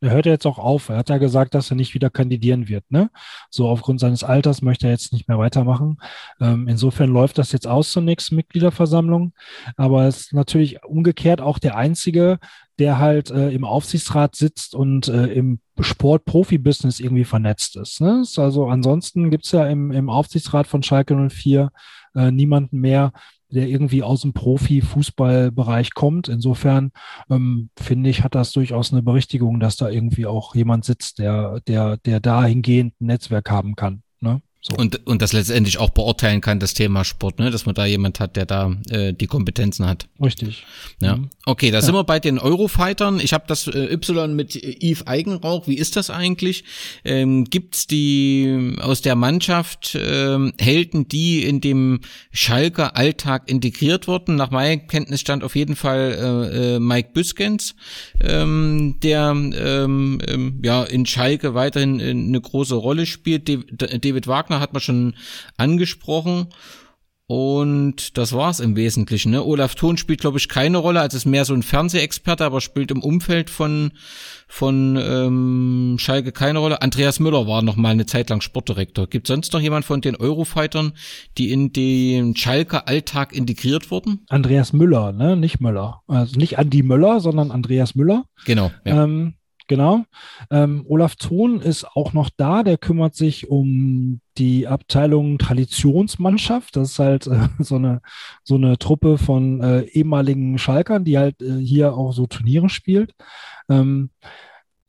Er hört ja jetzt auch auf. Er hat ja gesagt, dass er nicht wieder kandidieren wird. Ne? So aufgrund seines Alters möchte er jetzt nicht mehr weitermachen. Ähm, insofern läuft das jetzt aus zur nächsten Mitgliederversammlung. Aber es ist natürlich umgekehrt auch der Einzige, der halt äh, im Aufsichtsrat sitzt und äh, im Sport-Profi-Business irgendwie vernetzt ist. Ne? Also ansonsten gibt's ja im, im Aufsichtsrat von Schalke 04 äh, niemanden mehr, der irgendwie aus dem Profi-Fußballbereich kommt. Insofern ähm, finde ich, hat das durchaus eine Berechtigung, dass da irgendwie auch jemand sitzt, der, der, der dahingehend ein Netzwerk haben kann. Ne? So. Und, und das letztendlich auch beurteilen kann, das Thema Sport, ne? dass man da jemand hat, der da äh, die Kompetenzen hat. Richtig. Ja. Mhm. Okay, da Ja. sind wir bei den Eurofightern. Ich habe das äh, Y mit Yves Eigenrauch. Wie ist das eigentlich? Ähm, gibt's die aus der Mannschaft ähm, Helden, die in dem Schalker Alltag integriert wurden? Nach meinem Kenntnisstand auf jeden Fall äh, äh, Mike Büskens, ähm, der ähm, ähm, ja in Schalke weiterhin äh, eine große Rolle spielt. Dav- David Wagner hat man schon angesprochen. Und das war's im Wesentlichen. Ne? Olaf Thon spielt, glaube ich, keine Rolle. Also ist mehr so ein Fernsehexperte, aber spielt im Umfeld von von ähm, Schalke keine Rolle. Andreas Müller war noch mal eine Zeit lang Sportdirektor. Gibt sonst noch jemand von den Eurofightern, die in den Schalker Alltag integriert wurden? Andreas Müller, ne? nicht Müller. Also nicht Andi Müller, sondern Andreas Müller. Genau. Ja. Ähm, genau. Ähm, Olaf Thon ist auch noch da, der kümmert sich um die Abteilung Traditionsmannschaft. Das ist halt äh, so eine so eine Truppe von äh, ehemaligen Schalkern, die halt äh, hier auch so Turniere spielt. Ähm,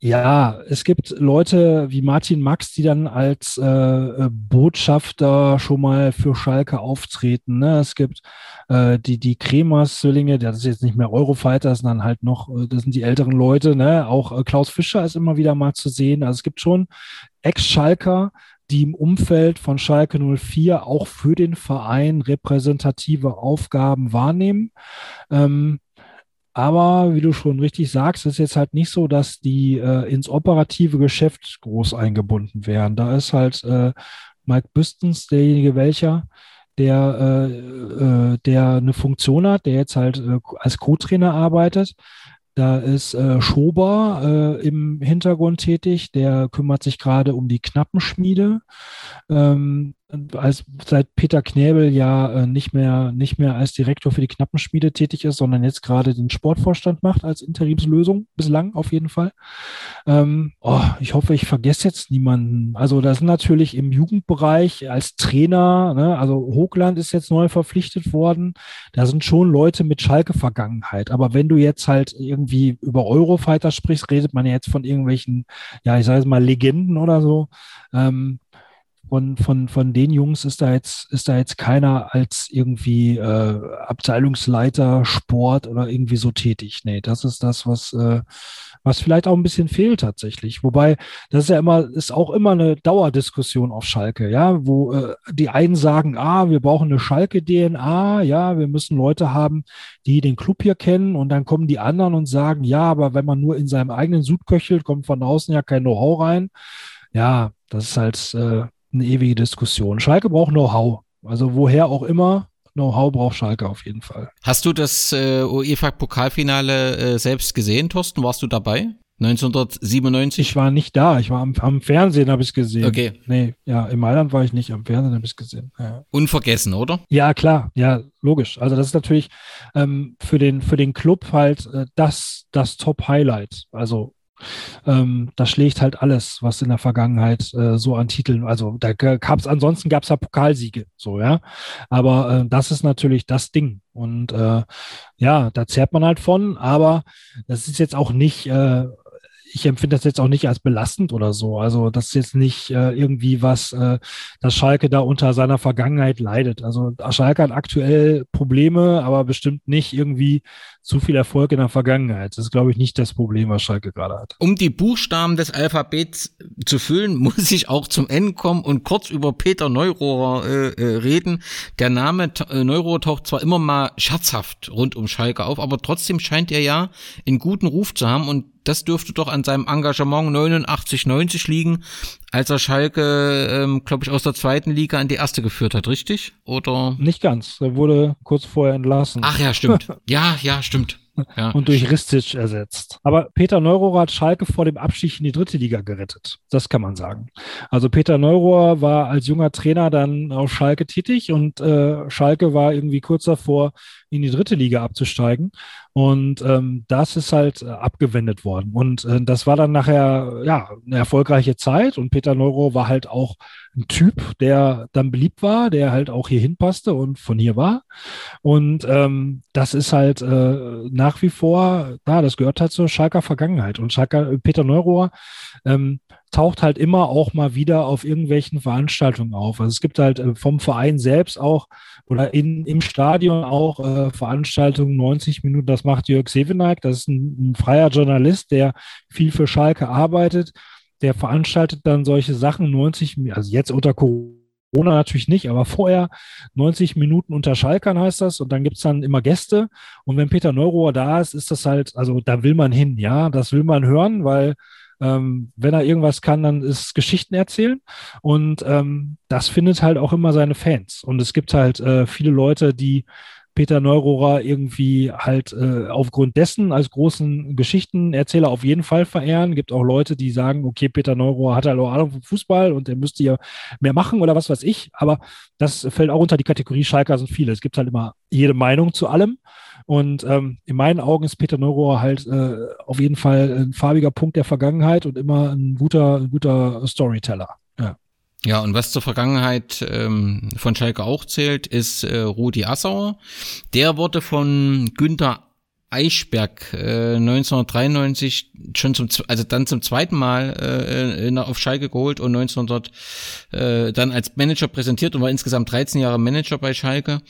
ja, es gibt Leute wie Martin Max, die dann als äh, äh, Botschafter schon mal für Schalke auftreten. Ne? Es gibt äh, die, die Kremers-Zwillinge, das ist jetzt nicht mehr Eurofighter, sondern halt noch, äh, das sind die älteren Leute. Ne? Auch äh, Klaus Fischer ist immer wieder mal zu sehen. Also es gibt schon Ex-Schalker, die im Umfeld von Schalke 04 auch für den Verein repräsentative Aufgaben wahrnehmen. Ähm, aber wie du schon richtig sagst, ist jetzt halt nicht so, dass die äh, ins operative Geschäft groß eingebunden wären. Da ist halt äh, Mike Büstens derjenige welcher, der, äh, äh, der eine Funktion hat, der jetzt halt äh, als Co-Trainer arbeitet. Da ist äh, Schober äh, im Hintergrund tätig, der kümmert sich gerade um die Knappenschmiede. Ähm, als seit Peter Knäbel ja äh, nicht mehr nicht mehr als Direktor für die Knappenschmiede tätig ist, sondern jetzt gerade den Sportvorstand macht als Interimslösung bislang auf jeden Fall. Ähm, oh, ich hoffe, ich vergesse jetzt niemanden. Also das sind natürlich im Jugendbereich als Trainer, ne, also Hochland ist jetzt neu verpflichtet worden. Da sind schon Leute mit Schalke-Vergangenheit. Aber wenn du jetzt halt irgendwie über Eurofighter sprichst, redet man ja jetzt von irgendwelchen, ja, ich sage jetzt mal Legenden oder so. Ähm, von, von, von den Jungs ist da jetzt, ist da jetzt keiner als irgendwie äh, Abteilungsleiter Sport oder irgendwie so tätig. Nee, das ist das, was, äh, was vielleicht auch ein bisschen fehlt tatsächlich. Wobei, das ist ja immer, ist auch immer eine Dauerdiskussion auf Schalke, ja, wo äh, die einen sagen, ah, wir brauchen eine Schalke-DNA, ja, wir müssen Leute haben, die den Club hier kennen und dann kommen die anderen und sagen, ja, aber wenn man nur in seinem eigenen Sud köchelt, kommt von außen ja kein Know-how rein. Ja, das ist halt äh, eine ewige Diskussion. Schalke braucht Know-how. Also woher auch immer, Know-how braucht Schalke auf jeden Fall. Hast du das äh, UEFA-Pokalfinale äh, selbst gesehen, Thorsten? Warst du dabei? 1997? Ich war nicht da, ich war am, am Fernsehen, habe ich es gesehen. Okay. Nee, ja, in Mailand war ich nicht, am Fernsehen habe ich es gesehen. Ja. Unvergessen, oder? Ja, klar, ja, logisch. Also das ist natürlich ähm, für den für den Club halt äh, das das Top Highlight. Also Ähm, da schlägt halt alles, was in der Vergangenheit äh, so an Titeln, also da gab's ansonsten gab es ja Pokalsiege, so ja. Aber äh, das ist natürlich das Ding. Und äh, ja, da zehrt man halt von, aber das ist jetzt auch nicht äh, ich empfinde das jetzt auch nicht als belastend oder so. Also das ist jetzt nicht äh, irgendwie was, äh, dass Schalke da unter seiner Vergangenheit leidet. Also Schalke hat aktuell Probleme, aber bestimmt nicht irgendwie zu viel Erfolg in der Vergangenheit. Das ist, glaube ich, nicht das Problem, was Schalke gerade hat. Um die Buchstaben des Alphabets zu füllen, muss ich auch zum Ende kommen und kurz über Peter Neurohrer äh, äh, reden. Der Name äh, Neurohrer taucht zwar immer mal scherzhaft rund um Schalke auf, aber trotzdem scheint er ja einen guten Ruf zu haben und das dürfte doch an seinem Engagement 89, 90 liegen, als er Schalke, ähm, glaube ich, aus der zweiten Liga in die erste geführt hat, richtig? Oder? Nicht ganz. Er wurde kurz vorher entlassen. Ach ja, stimmt. ja, ja, stimmt. Ja. und durch Ristic ersetzt. Aber Peter Neurohrer hat Schalke vor dem Abstieg in die dritte Liga gerettet. Das kann man sagen. Also Peter Neurohrer war als junger Trainer dann auf Schalke tätig und äh, Schalke war irgendwie kurz davor, in die dritte Liga abzusteigen. Und ähm, das ist halt äh, abgewendet worden. Und äh, das war dann nachher ja eine erfolgreiche Zeit. Und Peter Neuro war halt auch ein Typ, der dann beliebt war, der halt auch hier hinpasste und von hier war. Und ähm, das ist halt äh, nach wie vor, ja, das gehört halt zur Schalker Vergangenheit. Und Schalker, Peter Neurohr ähm, taucht halt immer auch mal wieder auf irgendwelchen Veranstaltungen auf. Also es gibt halt äh, vom Verein selbst auch oder in, im Stadion auch äh, Veranstaltungen 90 Minuten. Das macht Jörg Sevenaik. Das ist ein, ein freier Journalist, der viel für Schalke arbeitet. Der veranstaltet dann solche Sachen 90, also jetzt unter Corona natürlich nicht, aber vorher 90 Minuten unter Schalkern heißt das und dann gibt's dann immer Gäste und wenn Peter Neurohr da ist, ist das halt, also da will man hin, ja, das will man hören, weil ähm, wenn er irgendwas kann, dann ist Geschichten erzählen. Und ähm, das findet halt auch immer seine Fans. Und es gibt halt äh, viele Leute, die Peter Neurohrer irgendwie halt äh, aufgrund dessen als großen Geschichtenerzähler auf jeden Fall verehren. Gibt auch Leute, die sagen, okay, Peter Neurohrer hat halt auch Ahnung vom Fußball und er müsste ja mehr machen oder was weiß ich. Aber das fällt auch unter die Kategorie Schalker sind viele. Es gibt halt immer jede Meinung zu allem. Und ähm, in meinen Augen ist Peter Neurohr halt äh, auf jeden Fall ein farbiger Punkt der Vergangenheit und immer ein guter, ein guter Storyteller. Ja. Ja, und was zur Vergangenheit ähm, von Schalke auch zählt, ist äh, Rudi Assauer. Der wurde von Günther Eichberg äh, 1993 schon zum also dann zum zweiten Mal äh, in, auf Schalke geholt und 1900 äh, dann als Manager präsentiert und war insgesamt 13 Jahre Manager bei Schalke.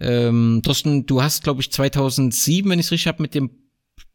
Ähm, Thorsten, du hast glaube ich 2007, wenn ich es richtig habe, mit dem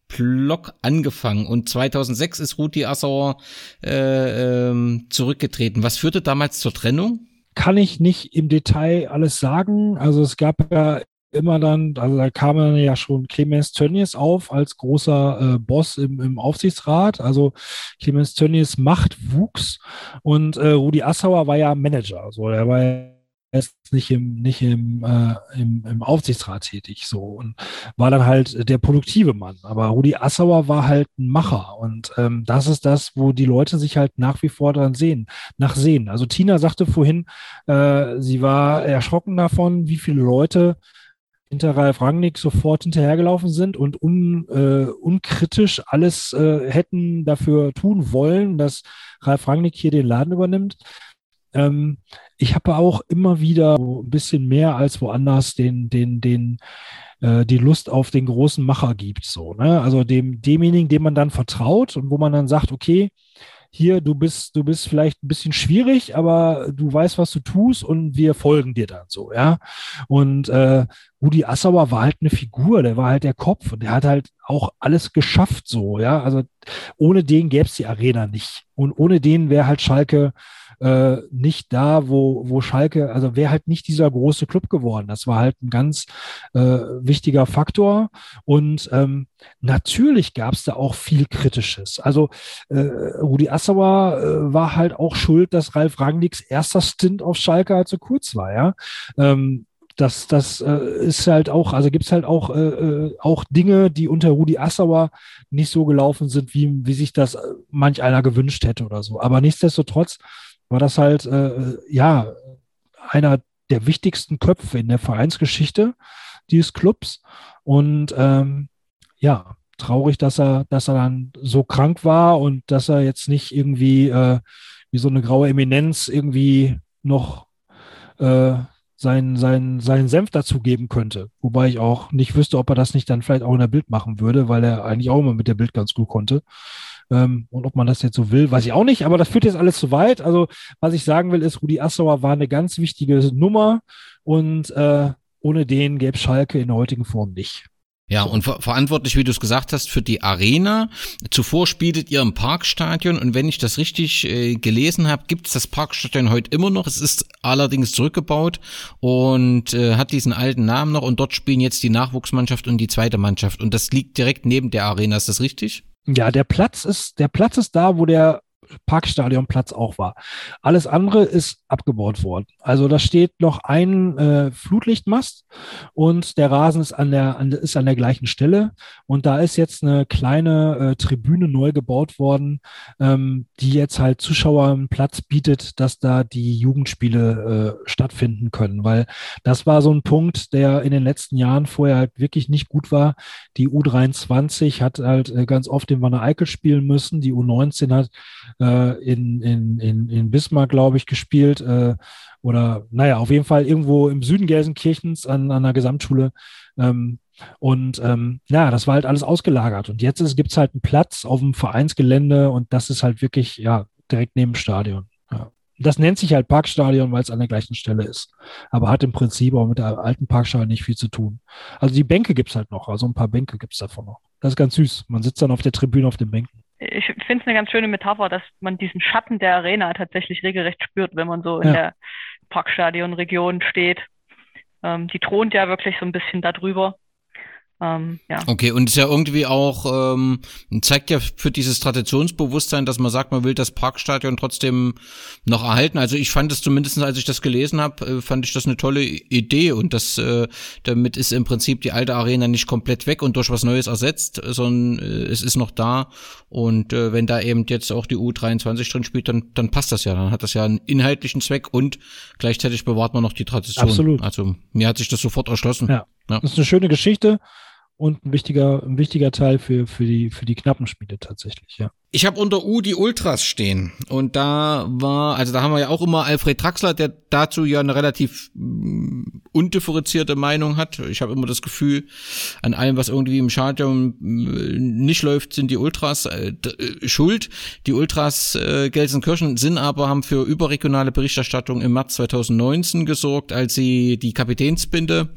Blog angefangen und 2006 ist Rudi Assauer äh, ähm, zurückgetreten. Was führte damals zur Trennung? Kann ich nicht im Detail alles sagen. Also es gab ja immer dann, also da kam dann ja schon Clemens Tönnies auf als großer äh, Boss im, im Aufsichtsrat. Also Clemens Tönnies Macht wuchs und äh, Rudi Assauer war ja Manager. So, er war jetzt nicht im, nicht im, äh, im, im Aufsichtsrat tätig so und war dann halt der produktive Mann. Aber Rudi Assauer war halt ein Macher und ähm, das ist das, wo die Leute sich halt nach wie vor dann sehen, nach sehen. Also Tina sagte vorhin, äh, sie war erschrocken davon, wie viele Leute hinter Ralf Rangnick sofort hinterhergelaufen sind und un, äh, unkritisch alles äh, hätten dafür tun wollen, dass Ralf Rangnick hier den Laden übernimmt. Ähm, ich habe auch immer wieder so ein bisschen mehr als woanders den, den, den, äh, die Lust auf den großen Macher gibt. So, ne? Also dem, demjenigen, dem man dann vertraut und wo man dann sagt, okay, hier, du bist, du bist vielleicht ein bisschen schwierig, aber du weißt, was du tust und wir folgen dir dann so, ja. Und äh, Rudi Assauer war halt eine Figur, der war halt der Kopf und der hat halt auch alles geschafft so, ja. Also ohne den gäbe es die Arena nicht. Und ohne den wäre halt Schalke äh, nicht da, wo, wo Schalke, also wäre halt nicht dieser große Club geworden. Das war halt ein ganz äh, wichtiger Faktor. Und ähm, natürlich gab es da auch viel Kritisches. Also äh, Rudi Assauer äh, war halt auch schuld, dass Ralf Rangnicks erster Stint auf Schalke halt so kurz war, ja. Ähm, das, das äh, ist halt auch, also gibt es halt auch, äh, äh, auch Dinge, die unter Rudi Assauer nicht so gelaufen sind, wie, wie sich das manch einer gewünscht hätte oder so. Aber nichtsdestotrotz war das halt, äh, ja, einer der wichtigsten Köpfe in der Vereinsgeschichte dieses Clubs. Und ähm, ja, traurig, dass er, dass er dann so krank war und dass er jetzt nicht irgendwie äh, wie so eine graue Eminenz irgendwie noch äh, seinen, seinen, seinen Senf dazugeben könnte. Wobei ich auch nicht wüsste, ob er das nicht dann vielleicht auch in der Bild machen würde, weil er eigentlich auch immer mit der Bild ganz gut konnte. Ähm, und ob man das jetzt so will, weiß ich auch nicht, aber das führt jetzt alles zu weit. Also, was ich sagen will, ist, Rudi Assauer war eine ganz wichtige Nummer und äh, ohne den gäbe Schalke in der heutigen Form nicht. Ja, und ver verantwortlich, wie du es gesagt hast, für die Arena. Zuvor spieltet ihr im Parkstadion und wenn ich das richtig äh, gelesen habe, gibt es das Parkstadion heute immer noch. Es ist allerdings zurückgebaut und äh, hat diesen alten Namen noch und dort spielen jetzt die Nachwuchsmannschaft und die zweite Mannschaft und das liegt direkt neben der Arena. Ist das richtig? Ja, der Platz ist, der Platz ist da, wo der Parkstadionplatz auch war. Alles andere ist abgebaut worden. Also da steht noch ein äh, Flutlichtmast und der Rasen ist an der, an, ist an der gleichen Stelle. Und da ist jetzt eine kleine äh, Tribüne neu gebaut worden, ähm, die jetzt halt Zuschauern Platz bietet, dass da die Jugendspiele äh, stattfinden können. Weil das war so ein Punkt, der in den letzten Jahren vorher halt wirklich nicht gut war. Die U23 hat halt äh, ganz oft den Wanne Eickel spielen müssen. Die U19 hat äh, in, in, in, in Bismarck, glaube ich, gespielt. Äh, oder naja, auf jeden Fall irgendwo im Süden Gelsenkirchens an, an einer Gesamtschule. Ähm, und ähm, ja, das war halt alles ausgelagert. Und jetzt gibt es halt einen Platz auf dem Vereinsgelände und das ist halt wirklich, ja, direkt neben dem Stadion. Ja. Das nennt sich halt Parkstadion, weil es an der gleichen Stelle ist. Aber hat im Prinzip auch mit der alten Parkstadion nicht viel zu tun. Also die Bänke gibt es halt noch, also ein paar Bänke gibt es davon noch. Das ist ganz süß. Man sitzt dann auf der Tribüne auf den Bänken ich finde es eine ganz schöne Metapher, dass man diesen Schatten der Arena tatsächlich regelrecht spürt, wenn man so in ja. der Parkstadionregion steht. Ähm, die thront ja wirklich so ein bisschen darüber. Ähm, ja. Okay, und ist ja irgendwie auch, ähm, zeigt ja für dieses Traditionsbewusstsein, dass man sagt, man will das Parkstadion trotzdem noch erhalten. Also ich fand es zumindest, als ich das gelesen habe, äh, fand ich das eine tolle Idee und das, äh, damit ist im Prinzip die alte Arena nicht komplett weg und durch was Neues ersetzt, sondern äh, es ist noch da und äh, wenn da eben jetzt auch die U23 drin spielt, dann, dann passt das ja, dann hat das ja einen inhaltlichen Zweck und gleichzeitig bewahrt man noch die Tradition. Absolut. Also mir hat sich das sofort erschlossen. Ja, ja. das ist eine schöne Geschichte und ein wichtiger, ein wichtiger Teil für, für, die, für die knappen Spiele tatsächlich, ja. Ich habe unter U die Ultras stehen und da war, also da haben wir ja auch immer Alfred Traxler, der dazu ja eine relativ mm, undifferenzierte Meinung hat. Ich habe immer das Gefühl, an allem, was irgendwie im Stadion mm, nicht läuft, sind die Ultras äh, äh, schuld. Die Ultras äh, Gelsenkirchen sind aber, haben für überregionale Berichterstattung im März 2019 gesorgt, als sie die Kapitänsbinde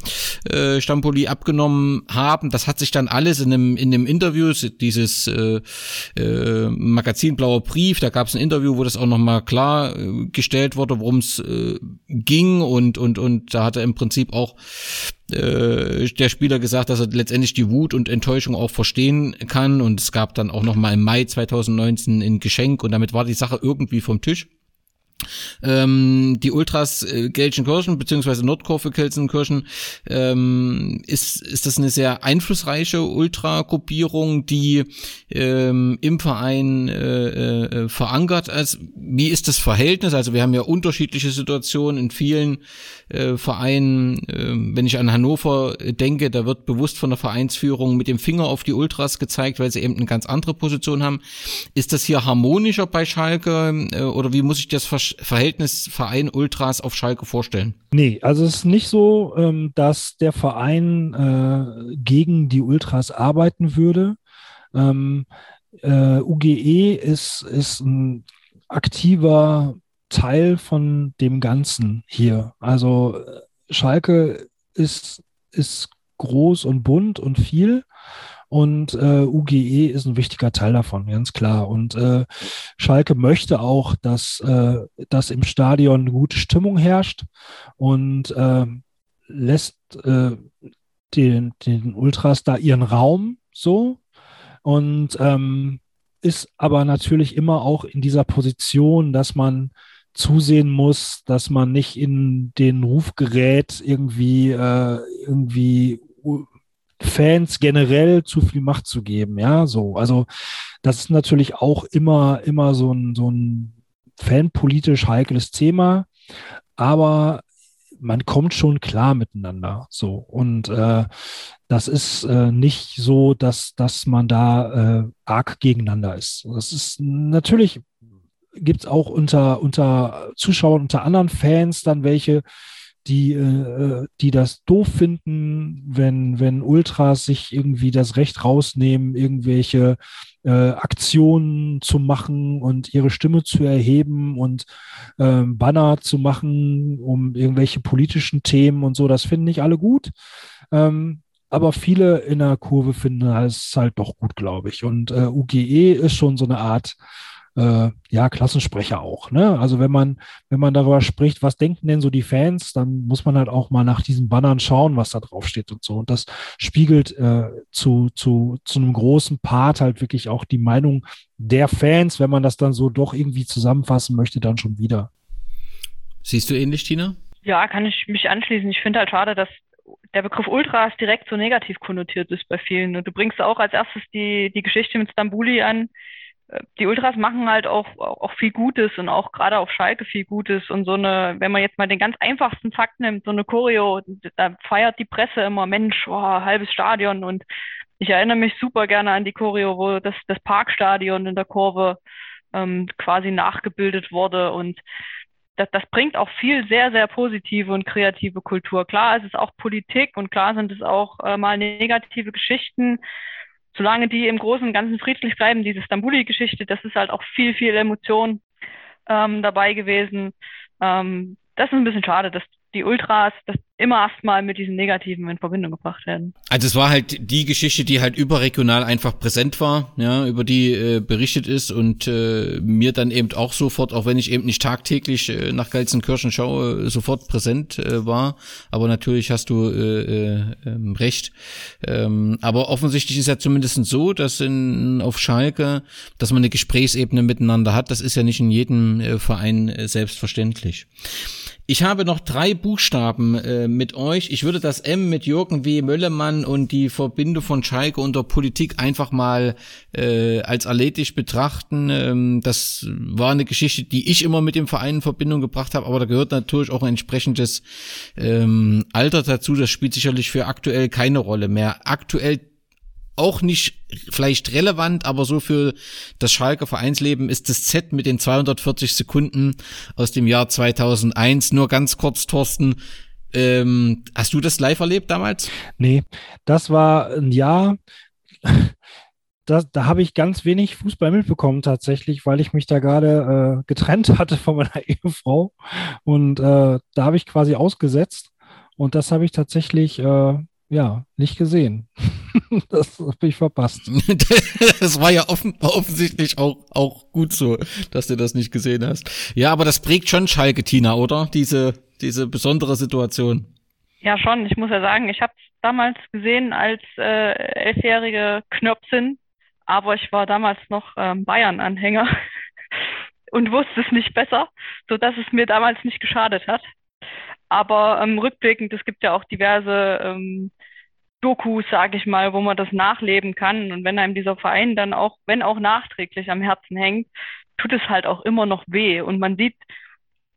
äh, Stampoli abgenommen haben. Das hat sich dann alles in einem, in einem Interview, dieses äh, äh, Magazin Blauer Brief, da gab es ein Interview, wo das auch nochmal klargestellt äh, wurde, worum es äh, ging und, und, und da hat er im Prinzip auch äh, der Spieler gesagt, dass er letztendlich die Wut und Enttäuschung auch verstehen kann und es gab dann auch nochmal im Mai 2019 ein Geschenk und damit war die Sache irgendwie vom Tisch. Ähm, die Ultras äh, Gelsenkirchen beziehungsweise Nordkurve Gelsenkirchen ähm, ist ist das eine sehr einflussreiche Ultragruppierung, die ähm, im Verein äh, äh, verankert ist. Wie ist das Verhältnis? Also wir haben ja unterschiedliche Situationen in vielen äh, Vereinen. Äh, wenn ich an Hannover denke, da wird bewusst von der Vereinsführung mit dem Finger auf die Ultras gezeigt, weil sie eben eine ganz andere Position haben. Ist das hier harmonischer bei Schalke äh, oder wie muss ich das verstehen? Verhältnis Verein Ultras auf Schalke vorstellen? Nee, also es ist nicht so, ähm, dass der Verein äh, gegen die Ultras arbeiten würde. Ähm, äh, UGE ist, ist ein aktiver Teil von dem Ganzen hier. Also Schalke ist, ist groß und bunt und viel und äh, UGE ist ein wichtiger Teil davon, ganz klar. Und äh, Schalke möchte auch, dass, äh, dass im Stadion eine gute Stimmung herrscht und äh, lässt äh, den, den Ultras da ihren Raum so und ähm, ist aber natürlich immer auch in dieser Position, dass man zusehen muss, dass man nicht in den Ruf gerät, irgendwie, äh, irgendwie Fans generell zu viel Macht zu geben, ja, so. Also das ist natürlich auch immer, immer so ein, so ein fanpolitisch heikles Thema, aber man kommt schon klar miteinander. So. Und äh, das ist äh, nicht so, dass, dass man da äh, arg gegeneinander ist. Das ist natürlich gibt es auch unter, unter Zuschauern, unter anderen Fans dann welche, die, äh, die das doof finden, wenn, wenn Ultras sich irgendwie das Recht rausnehmen, irgendwelche äh, Aktionen zu machen und ihre Stimme zu erheben und äh, Banner zu machen um irgendwelche politischen Themen und so. Das finden nicht alle gut. Ähm, aber viele in der Kurve finden es halt doch gut, glaube ich. Und äh, UGE ist schon so eine Art äh, ja, Klassensprecher auch. Ne? Also wenn man, wenn man darüber spricht, was denken denn so die Fans, dann muss man halt auch mal nach diesen Bannern schauen, was da drauf steht und so. Und das spiegelt äh, zu, zu, zu einem großen Part halt wirklich auch die Meinung der Fans, wenn man das dann so doch irgendwie zusammenfassen möchte, dann schon wieder. Siehst du ähnlich, Tina? Ja, kann ich mich anschließen. Ich finde halt schade, dass der Begriff Ultras direkt so negativ konnotiert ist bei vielen. Und du bringst auch als erstes die, die Geschichte mit Stambuli an, die Ultras machen halt auch, auch viel Gutes und auch gerade auf Schalke viel Gutes und so eine, wenn man jetzt mal den ganz einfachsten Fakt nimmt, so eine Choreo, da feiert die Presse immer, Mensch, oh, halbes Stadion und ich erinnere mich super gerne an die Choreo, wo das, das Parkstadion in der Kurve ähm, quasi nachgebildet wurde und das, das bringt auch viel sehr, sehr positive und kreative Kultur. Klar, es ist auch Politik und klar sind es auch äh, mal negative Geschichten, solange die im Großen und Ganzen friedlich bleiben, diese Stambuli-Geschichte, das ist halt auch viel, viel Emotion ähm, dabei gewesen. Ähm, das ist ein bisschen schade, dass die Ultras das immer erstmal mit diesen Negativen in Verbindung gebracht werden. Also es war halt die Geschichte, die halt überregional einfach präsent war, ja, über die äh, berichtet ist und äh, mir dann eben auch sofort, auch wenn ich eben nicht tagtäglich äh, nach Gelsenkirchen schaue, sofort präsent äh, war. Aber natürlich hast du äh, äh, ähm, recht. Ähm, aber offensichtlich ist ja zumindest so, dass in, auf Schalke, dass man eine Gesprächsebene miteinander hat. Das ist ja nicht in jedem äh, Verein äh, selbstverständlich. Ich habe noch drei Buchstaben äh, mit euch. Ich würde das M mit Jürgen W. Möllemann und die Verbindung von Schalke und der Politik einfach mal äh, als erledigt betrachten. Ähm, das war eine Geschichte, die ich immer mit dem Verein in Verbindung gebracht habe, aber da gehört natürlich auch ein entsprechendes ähm, Alter dazu. Das spielt sicherlich für aktuell keine Rolle mehr. Aktuell auch nicht vielleicht relevant, aber so für das Schalke Vereinsleben ist das Z mit den 240 Sekunden aus dem Jahr 2001. Nur ganz kurz, Thorsten, ähm, hast du das live erlebt damals? Nee, das war ein Jahr, das, da habe ich ganz wenig Fußball mitbekommen tatsächlich, weil ich mich da gerade äh, getrennt hatte von meiner Ehefrau und äh, da habe ich quasi ausgesetzt und das habe ich tatsächlich äh, ja, nicht gesehen. das habe ich verpasst. das war ja offen, offensichtlich auch, auch gut so, dass du das nicht gesehen hast. Ja, aber das prägt schon Schalke, Tina, oder? Diese, diese besondere Situation. Ja, schon. Ich muss ja sagen, ich habe es damals gesehen als äh, elfjährige Knöpfin, aber ich war damals noch ähm, Bayern-Anhänger und wusste es nicht besser, so dass es mir damals nicht geschadet hat. Aber ähm, rückblickend, es gibt ja auch diverse ähm, Dokus, sage ich mal, wo man das nachleben kann. Und wenn einem dieser Verein dann auch, wenn auch nachträglich am Herzen hängt, tut es halt auch immer noch weh. Und man sieht,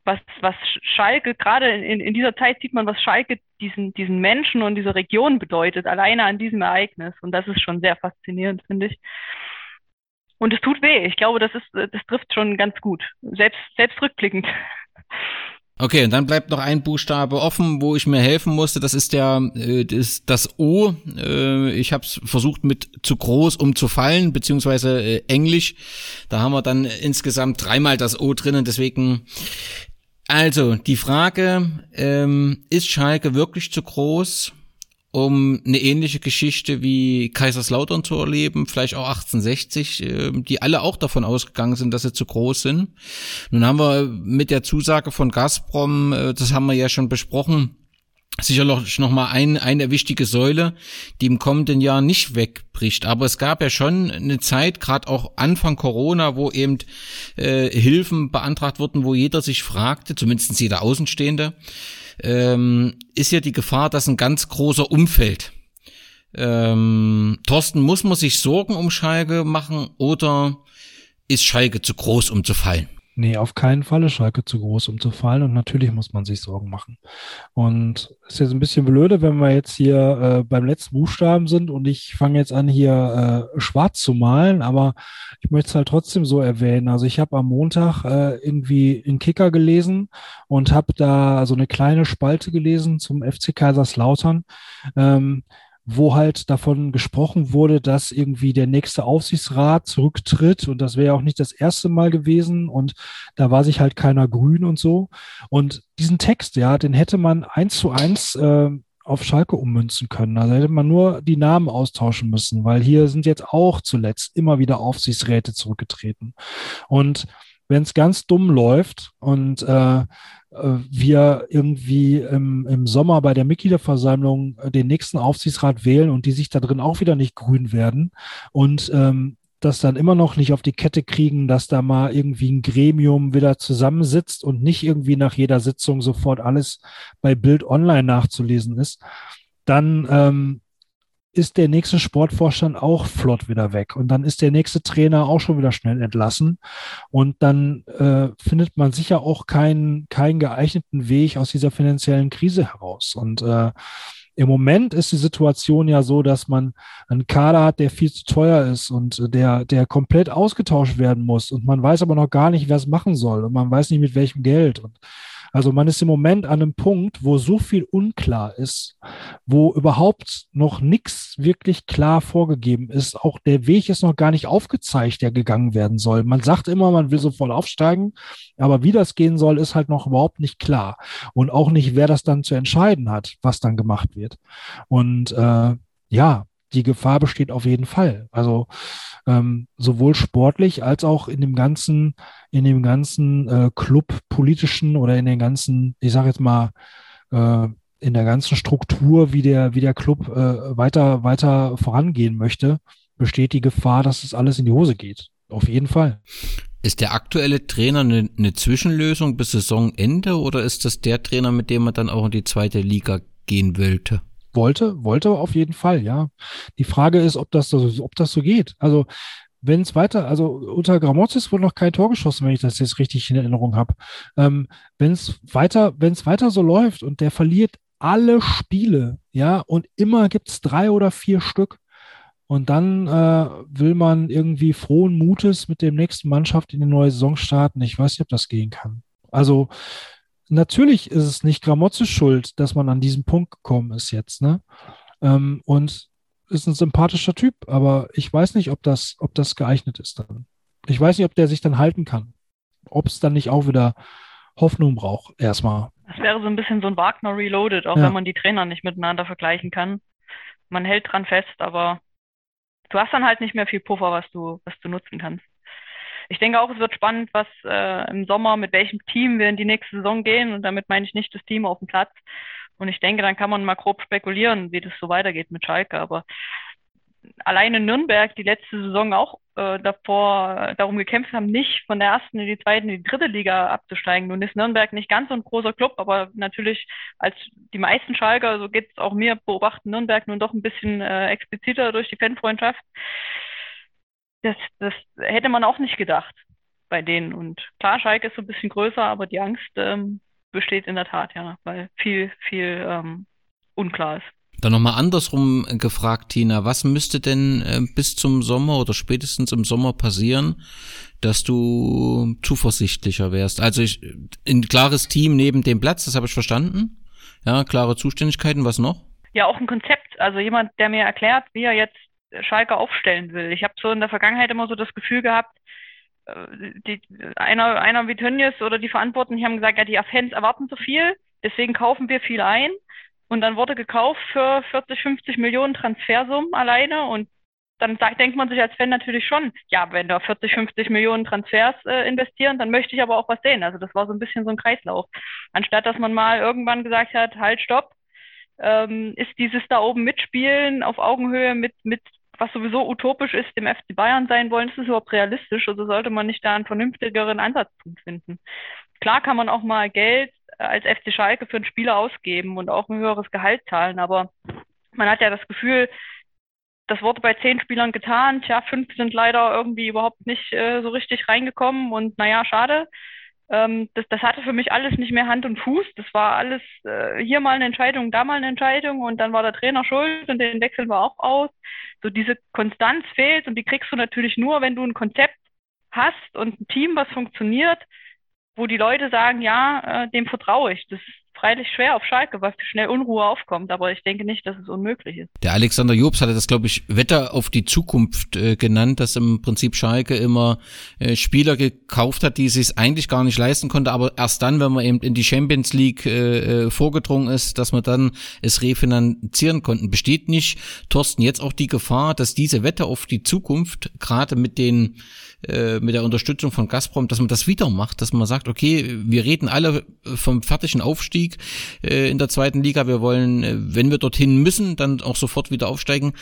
was, was Schalke, gerade in, in dieser Zeit sieht man, was Schalke diesen, diesen Menschen und dieser Region bedeutet, alleine an diesem Ereignis. Und das ist schon sehr faszinierend, finde ich. Und es tut weh. Ich glaube, das ist, das trifft schon ganz gut. Selbst, selbst rückblickend. Okay, und dann bleibt noch ein Buchstabe offen, wo ich mir helfen musste. Das ist der äh, das, das O. Äh, ich habe es versucht mit zu groß, um zu fallen, beziehungsweise äh, Englisch. Da haben wir dann insgesamt dreimal das O drinnen. Deswegen, also die Frage: ähm, Ist Schalke wirklich zu groß? Um eine ähnliche Geschichte wie Kaiserslautern zu erleben, vielleicht auch 1860, äh, die alle auch davon ausgegangen sind, dass sie zu groß sind. Nun haben wir mit der Zusage von Gazprom, äh, das haben wir ja schon besprochen, sicherlich noch mal ein, eine wichtige Säule, die im kommenden Jahr nicht wegbricht. Aber es gab ja schon eine Zeit, gerade auch Anfang Corona, wo eben äh, Hilfen beantragt wurden, wo jeder sich fragte, zumindest jeder Außenstehende, ähm, ist ja die Gefahr, dass ein ganz großer Umfeld. Ähm, Thorsten, muss man sich Sorgen um Schalke machen oder ist Schalke zu groß, um zu fallen? Nee, auf keinen Fall ist Schalke zu groß, um zu fallen. Und natürlich muss man sich Sorgen machen. Und es ist jetzt ein bisschen blöde, wenn wir jetzt hier äh, beim letzten Buchstaben sind und ich fange jetzt an, hier äh, schwarz zu malen, aber ich möchte es halt trotzdem so erwähnen. Also ich habe am Montag äh, irgendwie in Kicker gelesen und habe da so eine kleine Spalte gelesen zum FC Kaiserslautern. Ähm, wo halt davon gesprochen wurde, dass irgendwie der nächste Aufsichtsrat zurücktritt und das wäre ja auch nicht das erste Mal gewesen und da war sich halt keiner grün und so. Und diesen Text, ja, den hätte man eins zu eins äh, auf Schalke ummünzen können. Also hätte man nur die Namen austauschen müssen, weil hier sind jetzt auch zuletzt immer wieder Aufsichtsräte zurückgetreten. Und wenn es ganz dumm läuft und äh, äh, wir irgendwie im, im Sommer bei der Mitgliederversammlung äh, den nächsten Aufsichtsrat wählen und die sich da drin auch wieder nicht grün werden und ähm, das dann immer noch nicht auf die Kette kriegen, dass da mal irgendwie ein Gremium wieder zusammensitzt und nicht irgendwie nach jeder Sitzung sofort alles bei Bild Online nachzulesen ist, dann ähm, ist der nächste Sportvorstand auch flott wieder weg. Und dann ist der nächste Trainer auch schon wieder schnell entlassen. Und dann äh, findet man sicher auch keinen, keinen geeigneten Weg aus dieser finanziellen Krise heraus. Und äh, im Moment ist die Situation ja so, dass man einen Kader hat, der viel zu teuer ist und der, der komplett ausgetauscht werden muss. Und man weiß aber noch gar nicht, wer es machen soll. Und man weiß nicht, mit welchem Geld. Und also man ist im Moment an einem Punkt, wo so viel unklar ist, wo überhaupt noch nichts wirklich klar vorgegeben ist. Auch der Weg ist noch gar nicht aufgezeigt, der gegangen werden soll. Man sagt immer, man will sofort aufsteigen, aber wie das gehen soll, ist halt noch überhaupt nicht klar. Und auch nicht, wer das dann zu entscheiden hat, was dann gemacht wird. Und äh, ja, die Gefahr besteht auf jeden Fall. Also ähm, sowohl sportlich als auch in dem ganzen, in dem ganzen äh, Club-politischen oder in den ganzen, ich sage jetzt mal, äh, in der ganzen Struktur, wie der, wie der Club äh, weiter, weiter vorangehen möchte, besteht die Gefahr, dass es alles in die Hose geht. Auf jeden Fall. Ist der aktuelle Trainer eine, eine Zwischenlösung bis Saisonende oder ist das der Trainer, mit dem man dann auch in die zweite Liga gehen wollte? Wollte, wollte auf jeden Fall, ja. Die Frage ist, ob das so, ob das so geht. Also, wenn es weiter, also unter Gramozis wurde noch kein Tor geschossen, wenn ich das jetzt richtig in Erinnerung habe. Ähm, wenn es weiter, wenn es weiter so läuft und der verliert alle Spiele, ja, und immer gibt es drei oder vier Stück, und dann äh, will man irgendwie frohen Mutes mit dem nächsten Mannschaft in die neue Saison starten. Ich weiß nicht, ob das gehen kann. Also natürlich ist es nicht Gramozze schuld, dass man an diesen Punkt gekommen ist jetzt, ne? Ähm, und ist ein sympathischer Typ, aber ich weiß nicht, ob das, ob das geeignet ist dann. Ich weiß nicht, ob der sich dann halten kann. Ob es dann nicht auch wieder Hoffnung braucht, erstmal. Das wäre so ein bisschen so ein Wagner Reloaded, auch ja. wenn man die Trainer nicht miteinander vergleichen kann. Man hält dran fest, aber du hast dann halt nicht mehr viel Puffer, was du, was du nutzen kannst ich denke auch, es wird spannend, was äh, im Sommer, mit welchem Team wir in die nächste Saison gehen. Und damit meine ich nicht das Team auf dem Platz. Und ich denke, dann kann man mal grob spekulieren, wie das so weitergeht mit Schalke. Aber alleine Nürnberg die letzte Saison auch äh, davor darum gekämpft haben, nicht von der ersten in die zweite, in die dritte Liga abzusteigen. Nun ist Nürnberg nicht ganz so ein großer Club, aber natürlich als die meisten Schalker, so geht es auch mir, beobachten Nürnberg nun doch ein bisschen äh, expliziter durch die Fanfreundschaft das, das hätte man auch nicht gedacht bei denen. Und klar, Schalke ist so ein bisschen größer, aber die Angst ähm, besteht in der Tat, ja, weil viel, viel ähm, unklar ist. Dann nochmal andersrum gefragt, Tina, was müsste denn äh, bis zum Sommer oder spätestens im Sommer passieren, dass du zuversichtlicher wärst? Also ich, ein klares Team neben dem Platz, das habe ich verstanden. Ja, klare Zuständigkeiten, was noch? Ja, auch ein Konzept. Also jemand, der mir erklärt, wie er jetzt Schalke aufstellen will. Ich habe so in der Vergangenheit immer so das Gefühl gehabt, äh, die, einer, einer wie Tönnies oder die Verantwortlichen haben gesagt, ja, die Fans erwarten zu viel, deswegen kaufen wir viel ein. Und dann wurde gekauft für 40, 50 Millionen Transfersummen alleine und dann denkt man sich als Fan natürlich schon, ja, wenn da 40, 50 Millionen Transfers äh, investieren, dann möchte ich aber auch was sehen. Also das war so ein bisschen so ein Kreislauf. Anstatt dass man mal irgendwann gesagt hat, halt, stopp, ähm, ist dieses da oben mitspielen auf Augenhöhe mit, mit was sowieso utopisch ist, dem FC Bayern sein wollen, ist es überhaupt realistisch oder sollte man nicht da einen vernünftigeren Ansatzpunkt finden? Klar kann man auch mal Geld als FC Schalke für einen Spieler ausgeben und auch ein höheres Gehalt zahlen, aber man hat ja das Gefühl, das wurde bei zehn Spielern getan. Tja, fünf sind leider irgendwie überhaupt nicht äh, so richtig reingekommen und naja, schade. Ähm, das, das hatte für mich alles nicht mehr Hand und Fuß. Das war alles äh, hier mal eine Entscheidung, da mal eine Entscheidung und dann war der Trainer schuld und den wechseln wir auch aus. So diese Konstanz fehlt und die kriegst du natürlich nur, wenn du ein Konzept hast und ein Team, was funktioniert, wo die Leute sagen, ja, äh, dem vertraue ich. Das freilich schwer auf Schalke, weil schnell Unruhe aufkommt, aber ich denke nicht, dass es unmöglich ist. Der Alexander Jobs hatte das, glaube ich, Wetter auf die Zukunft äh, genannt, dass im Prinzip Schalke immer äh, Spieler gekauft hat, die sich eigentlich gar nicht leisten konnte, aber erst dann, wenn man eben in die Champions League äh, äh vorgedrungen ist, dass man dann es refinanzieren konnten. Besteht nicht, Thorsten, jetzt auch die Gefahr, dass diese Wette auf die Zukunft, gerade mit den äh, mit der Unterstützung von Gazprom, dass man das wieder macht, dass man sagt, okay, wir reden alle vom fertigen Aufstieg äh, in der zweiten Liga, wir wollen, äh, wenn wir dorthin müssen, dann auch sofort wieder aufsteigen,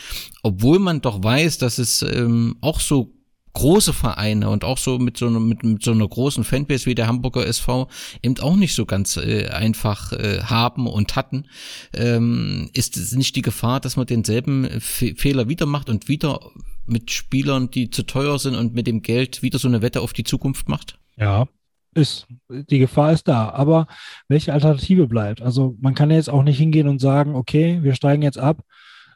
obwohl man doch weiß, dass es ähm, auch so große Vereine und auch so mit so einer, mit, mit so einer großen Fanbase wie der Hamburger SV eben auch nicht so ganz äh, einfach äh, haben und hatten, ähm, ist es nicht die Gefahr, dass man denselben Fe Fehler wieder macht und wieder mit Spielern, die zu teuer sind und mit dem Geld wieder so eine Wette auf die Zukunft macht? Ja, ist, die Gefahr ist da. Aber welche Alternative bleibt? Also man kann jetzt auch nicht hingehen und sagen, okay, wir steigen jetzt ab.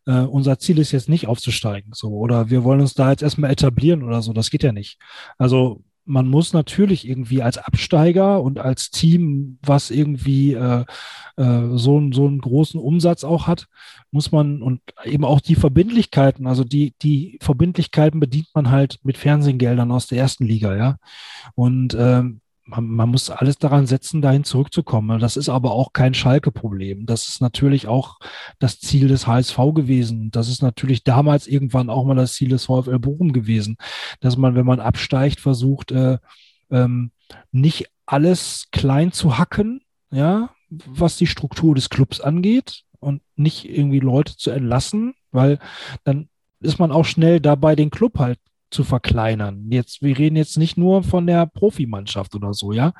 Äh, unser Ziel ist jetzt nicht aufzusteigen, so oder wir wollen uns da jetzt erstmal etablieren oder so. Das geht ja nicht. Also man muss natürlich irgendwie als Absteiger und als Team, was irgendwie äh, äh, so, so einen großen Umsatz auch hat, muss man und eben auch die Verbindlichkeiten, also die, die Verbindlichkeiten bedient man halt mit Fernsehgeldern aus der ersten Liga, ja. Und ähm, man, man muss alles daran setzen, dahin zurückzukommen. Das ist aber auch kein Schalke-Problem. Das ist natürlich auch das Ziel des HSV gewesen. Das ist natürlich damals irgendwann auch mal das Ziel des VfL Bochum gewesen, dass man, wenn man absteigt, versucht, äh, ähm, nicht alles klein zu hacken, ja, was die Struktur des Clubs angeht und nicht irgendwie Leute zu entlassen, weil dann ist man auch schnell dabei, den Club halt zu verkleinern. Jetzt, wir reden jetzt nicht nur von der Profimannschaft oder so, ja.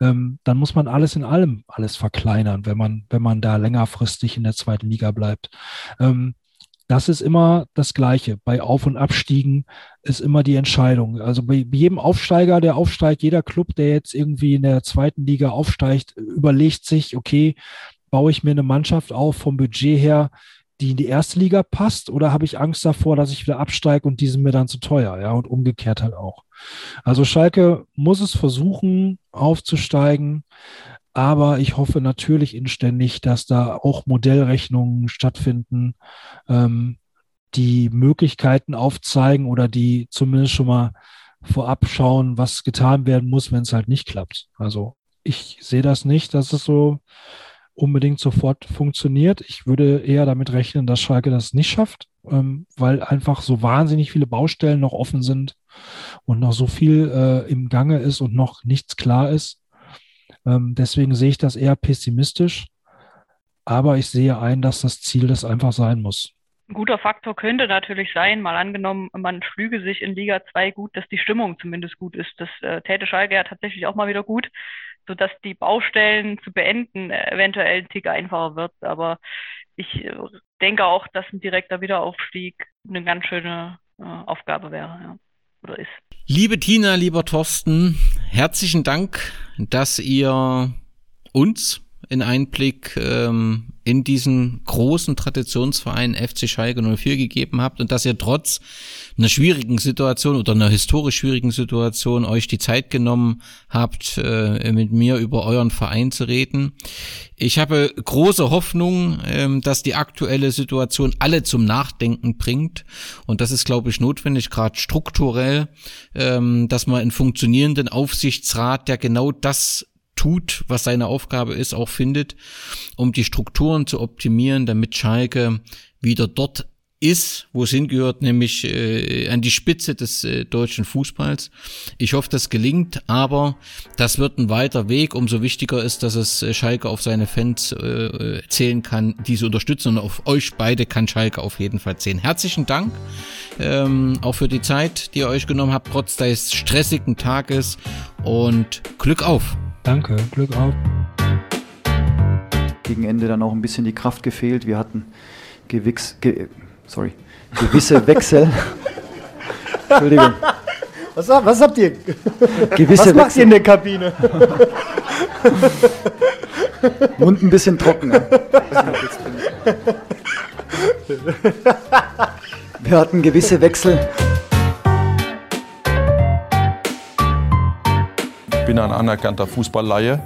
Ähm, dann muss man alles in allem alles verkleinern, wenn man, wenn man da längerfristig in der zweiten Liga bleibt. Ähm, das ist immer das Gleiche. Bei Auf- und Abstiegen ist immer die Entscheidung. Also bei jedem Aufsteiger, der aufsteigt, jeder Club, der jetzt irgendwie in der zweiten Liga aufsteigt, überlegt sich, okay, baue ich mir eine Mannschaft auf vom Budget her, die in die erste Liga passt, oder habe ich Angst davor, dass ich wieder absteige und die sind mir dann zu teuer, ja, und umgekehrt halt auch. Also Schalke muss es versuchen, aufzusteigen, aber ich hoffe natürlich inständig, dass da auch Modellrechnungen stattfinden, ähm, die Möglichkeiten aufzeigen oder die zumindest schon mal vorab schauen, was getan werden muss, wenn es halt nicht klappt. Also ich sehe das nicht, dass es so unbedingt sofort funktioniert. Ich würde eher damit rechnen, dass Schalke das nicht schafft, ähm, weil einfach so wahnsinnig viele Baustellen noch offen sind und noch so viel äh, im Gange ist und noch nichts klar ist. Ähm, deswegen sehe ich das eher pessimistisch. Aber ich sehe ein, dass das Ziel das einfach sein muss. Ein guter Faktor könnte natürlich sein, mal angenommen, man schlüge sich in Liga 2 gut, dass die Stimmung zumindest gut ist. Das äh, täte Schalke ja tatsächlich auch mal wieder gut sodass die Baustellen zu beenden eventuell ein Tick einfacher wird. Aber ich äh, denke auch, dass ein direkter Wiederaufstieg eine ganz schöne äh, Aufgabe wäre ja, oder ist. Liebe Tina, lieber Thorsten, herzlichen Dank, dass ihr uns in Einblick ähm, in diesen großen Traditionsverein FC Schalke 04 gegeben habt und dass ihr trotz einer schwierigen Situation oder einer historisch schwierigen Situation euch die Zeit genommen habt, äh, mit mir über euren Verein zu reden. Ich habe große Hoffnung, ähm, dass die aktuelle Situation alle zum Nachdenken bringt und das ist, glaube ich, notwendig, gerade strukturell, ähm, dass man einen funktionierenden Aufsichtsrat, der genau das tut, was seine Aufgabe ist, auch findet, um die Strukturen zu optimieren, damit Schalke wieder dort ist, wo es hingehört, nämlich äh, an die Spitze des äh, deutschen Fußballs. Ich hoffe, das gelingt, aber das wird ein weiter Weg. Umso wichtiger ist, dass es äh, Schalke auf seine Fans äh, zählen kann, diese unterstützen und auf euch beide kann Schalke auf jeden Fall zählen. Herzlichen Dank ähm, auch für die Zeit, die ihr euch genommen habt, trotz des stressigen Tages und Glück auf! Danke, Glück auf. Gegen Ende dann auch ein bisschen die Kraft gefehlt. Wir hatten gewichs, ge, sorry, gewisse Wechsel. Entschuldigung. Was, was habt ihr? Gewisse was macht Wechsel- ihr in der Kabine? Mund ein bisschen trocken. Wir hatten gewisse Wechsel. Bin ein anerkannter Fußballleihe.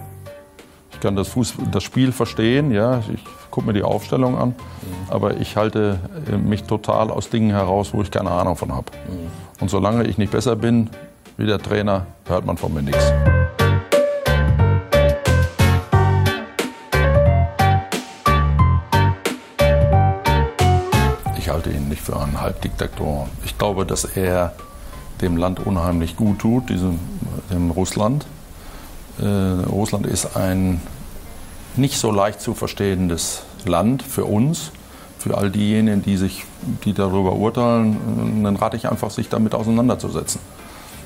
Ich kann das, Fuß, das Spiel verstehen, ja. Ich gucke mir die Aufstellung an. Aber ich halte äh, mich total aus Dingen heraus, wo ich keine Ahnung von habe. Und solange ich nicht besser bin wie der Trainer, hört man von mir nichts. Ich halte ihn nicht für einen Halbdiktator. Ich glaube, dass er dem Land unheimlich gut tut, diesem, dem Russland. Äh, Russland ist ein nicht so leicht zu verstehendes Land für uns, für all diejenigen, die, sich, die darüber urteilen. Dann rate ich einfach, sich damit auseinanderzusetzen.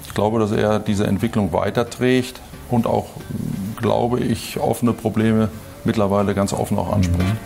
Ich glaube, dass er diese Entwicklung weiterträgt und auch, glaube ich, offene Probleme mittlerweile ganz offen auch anspricht.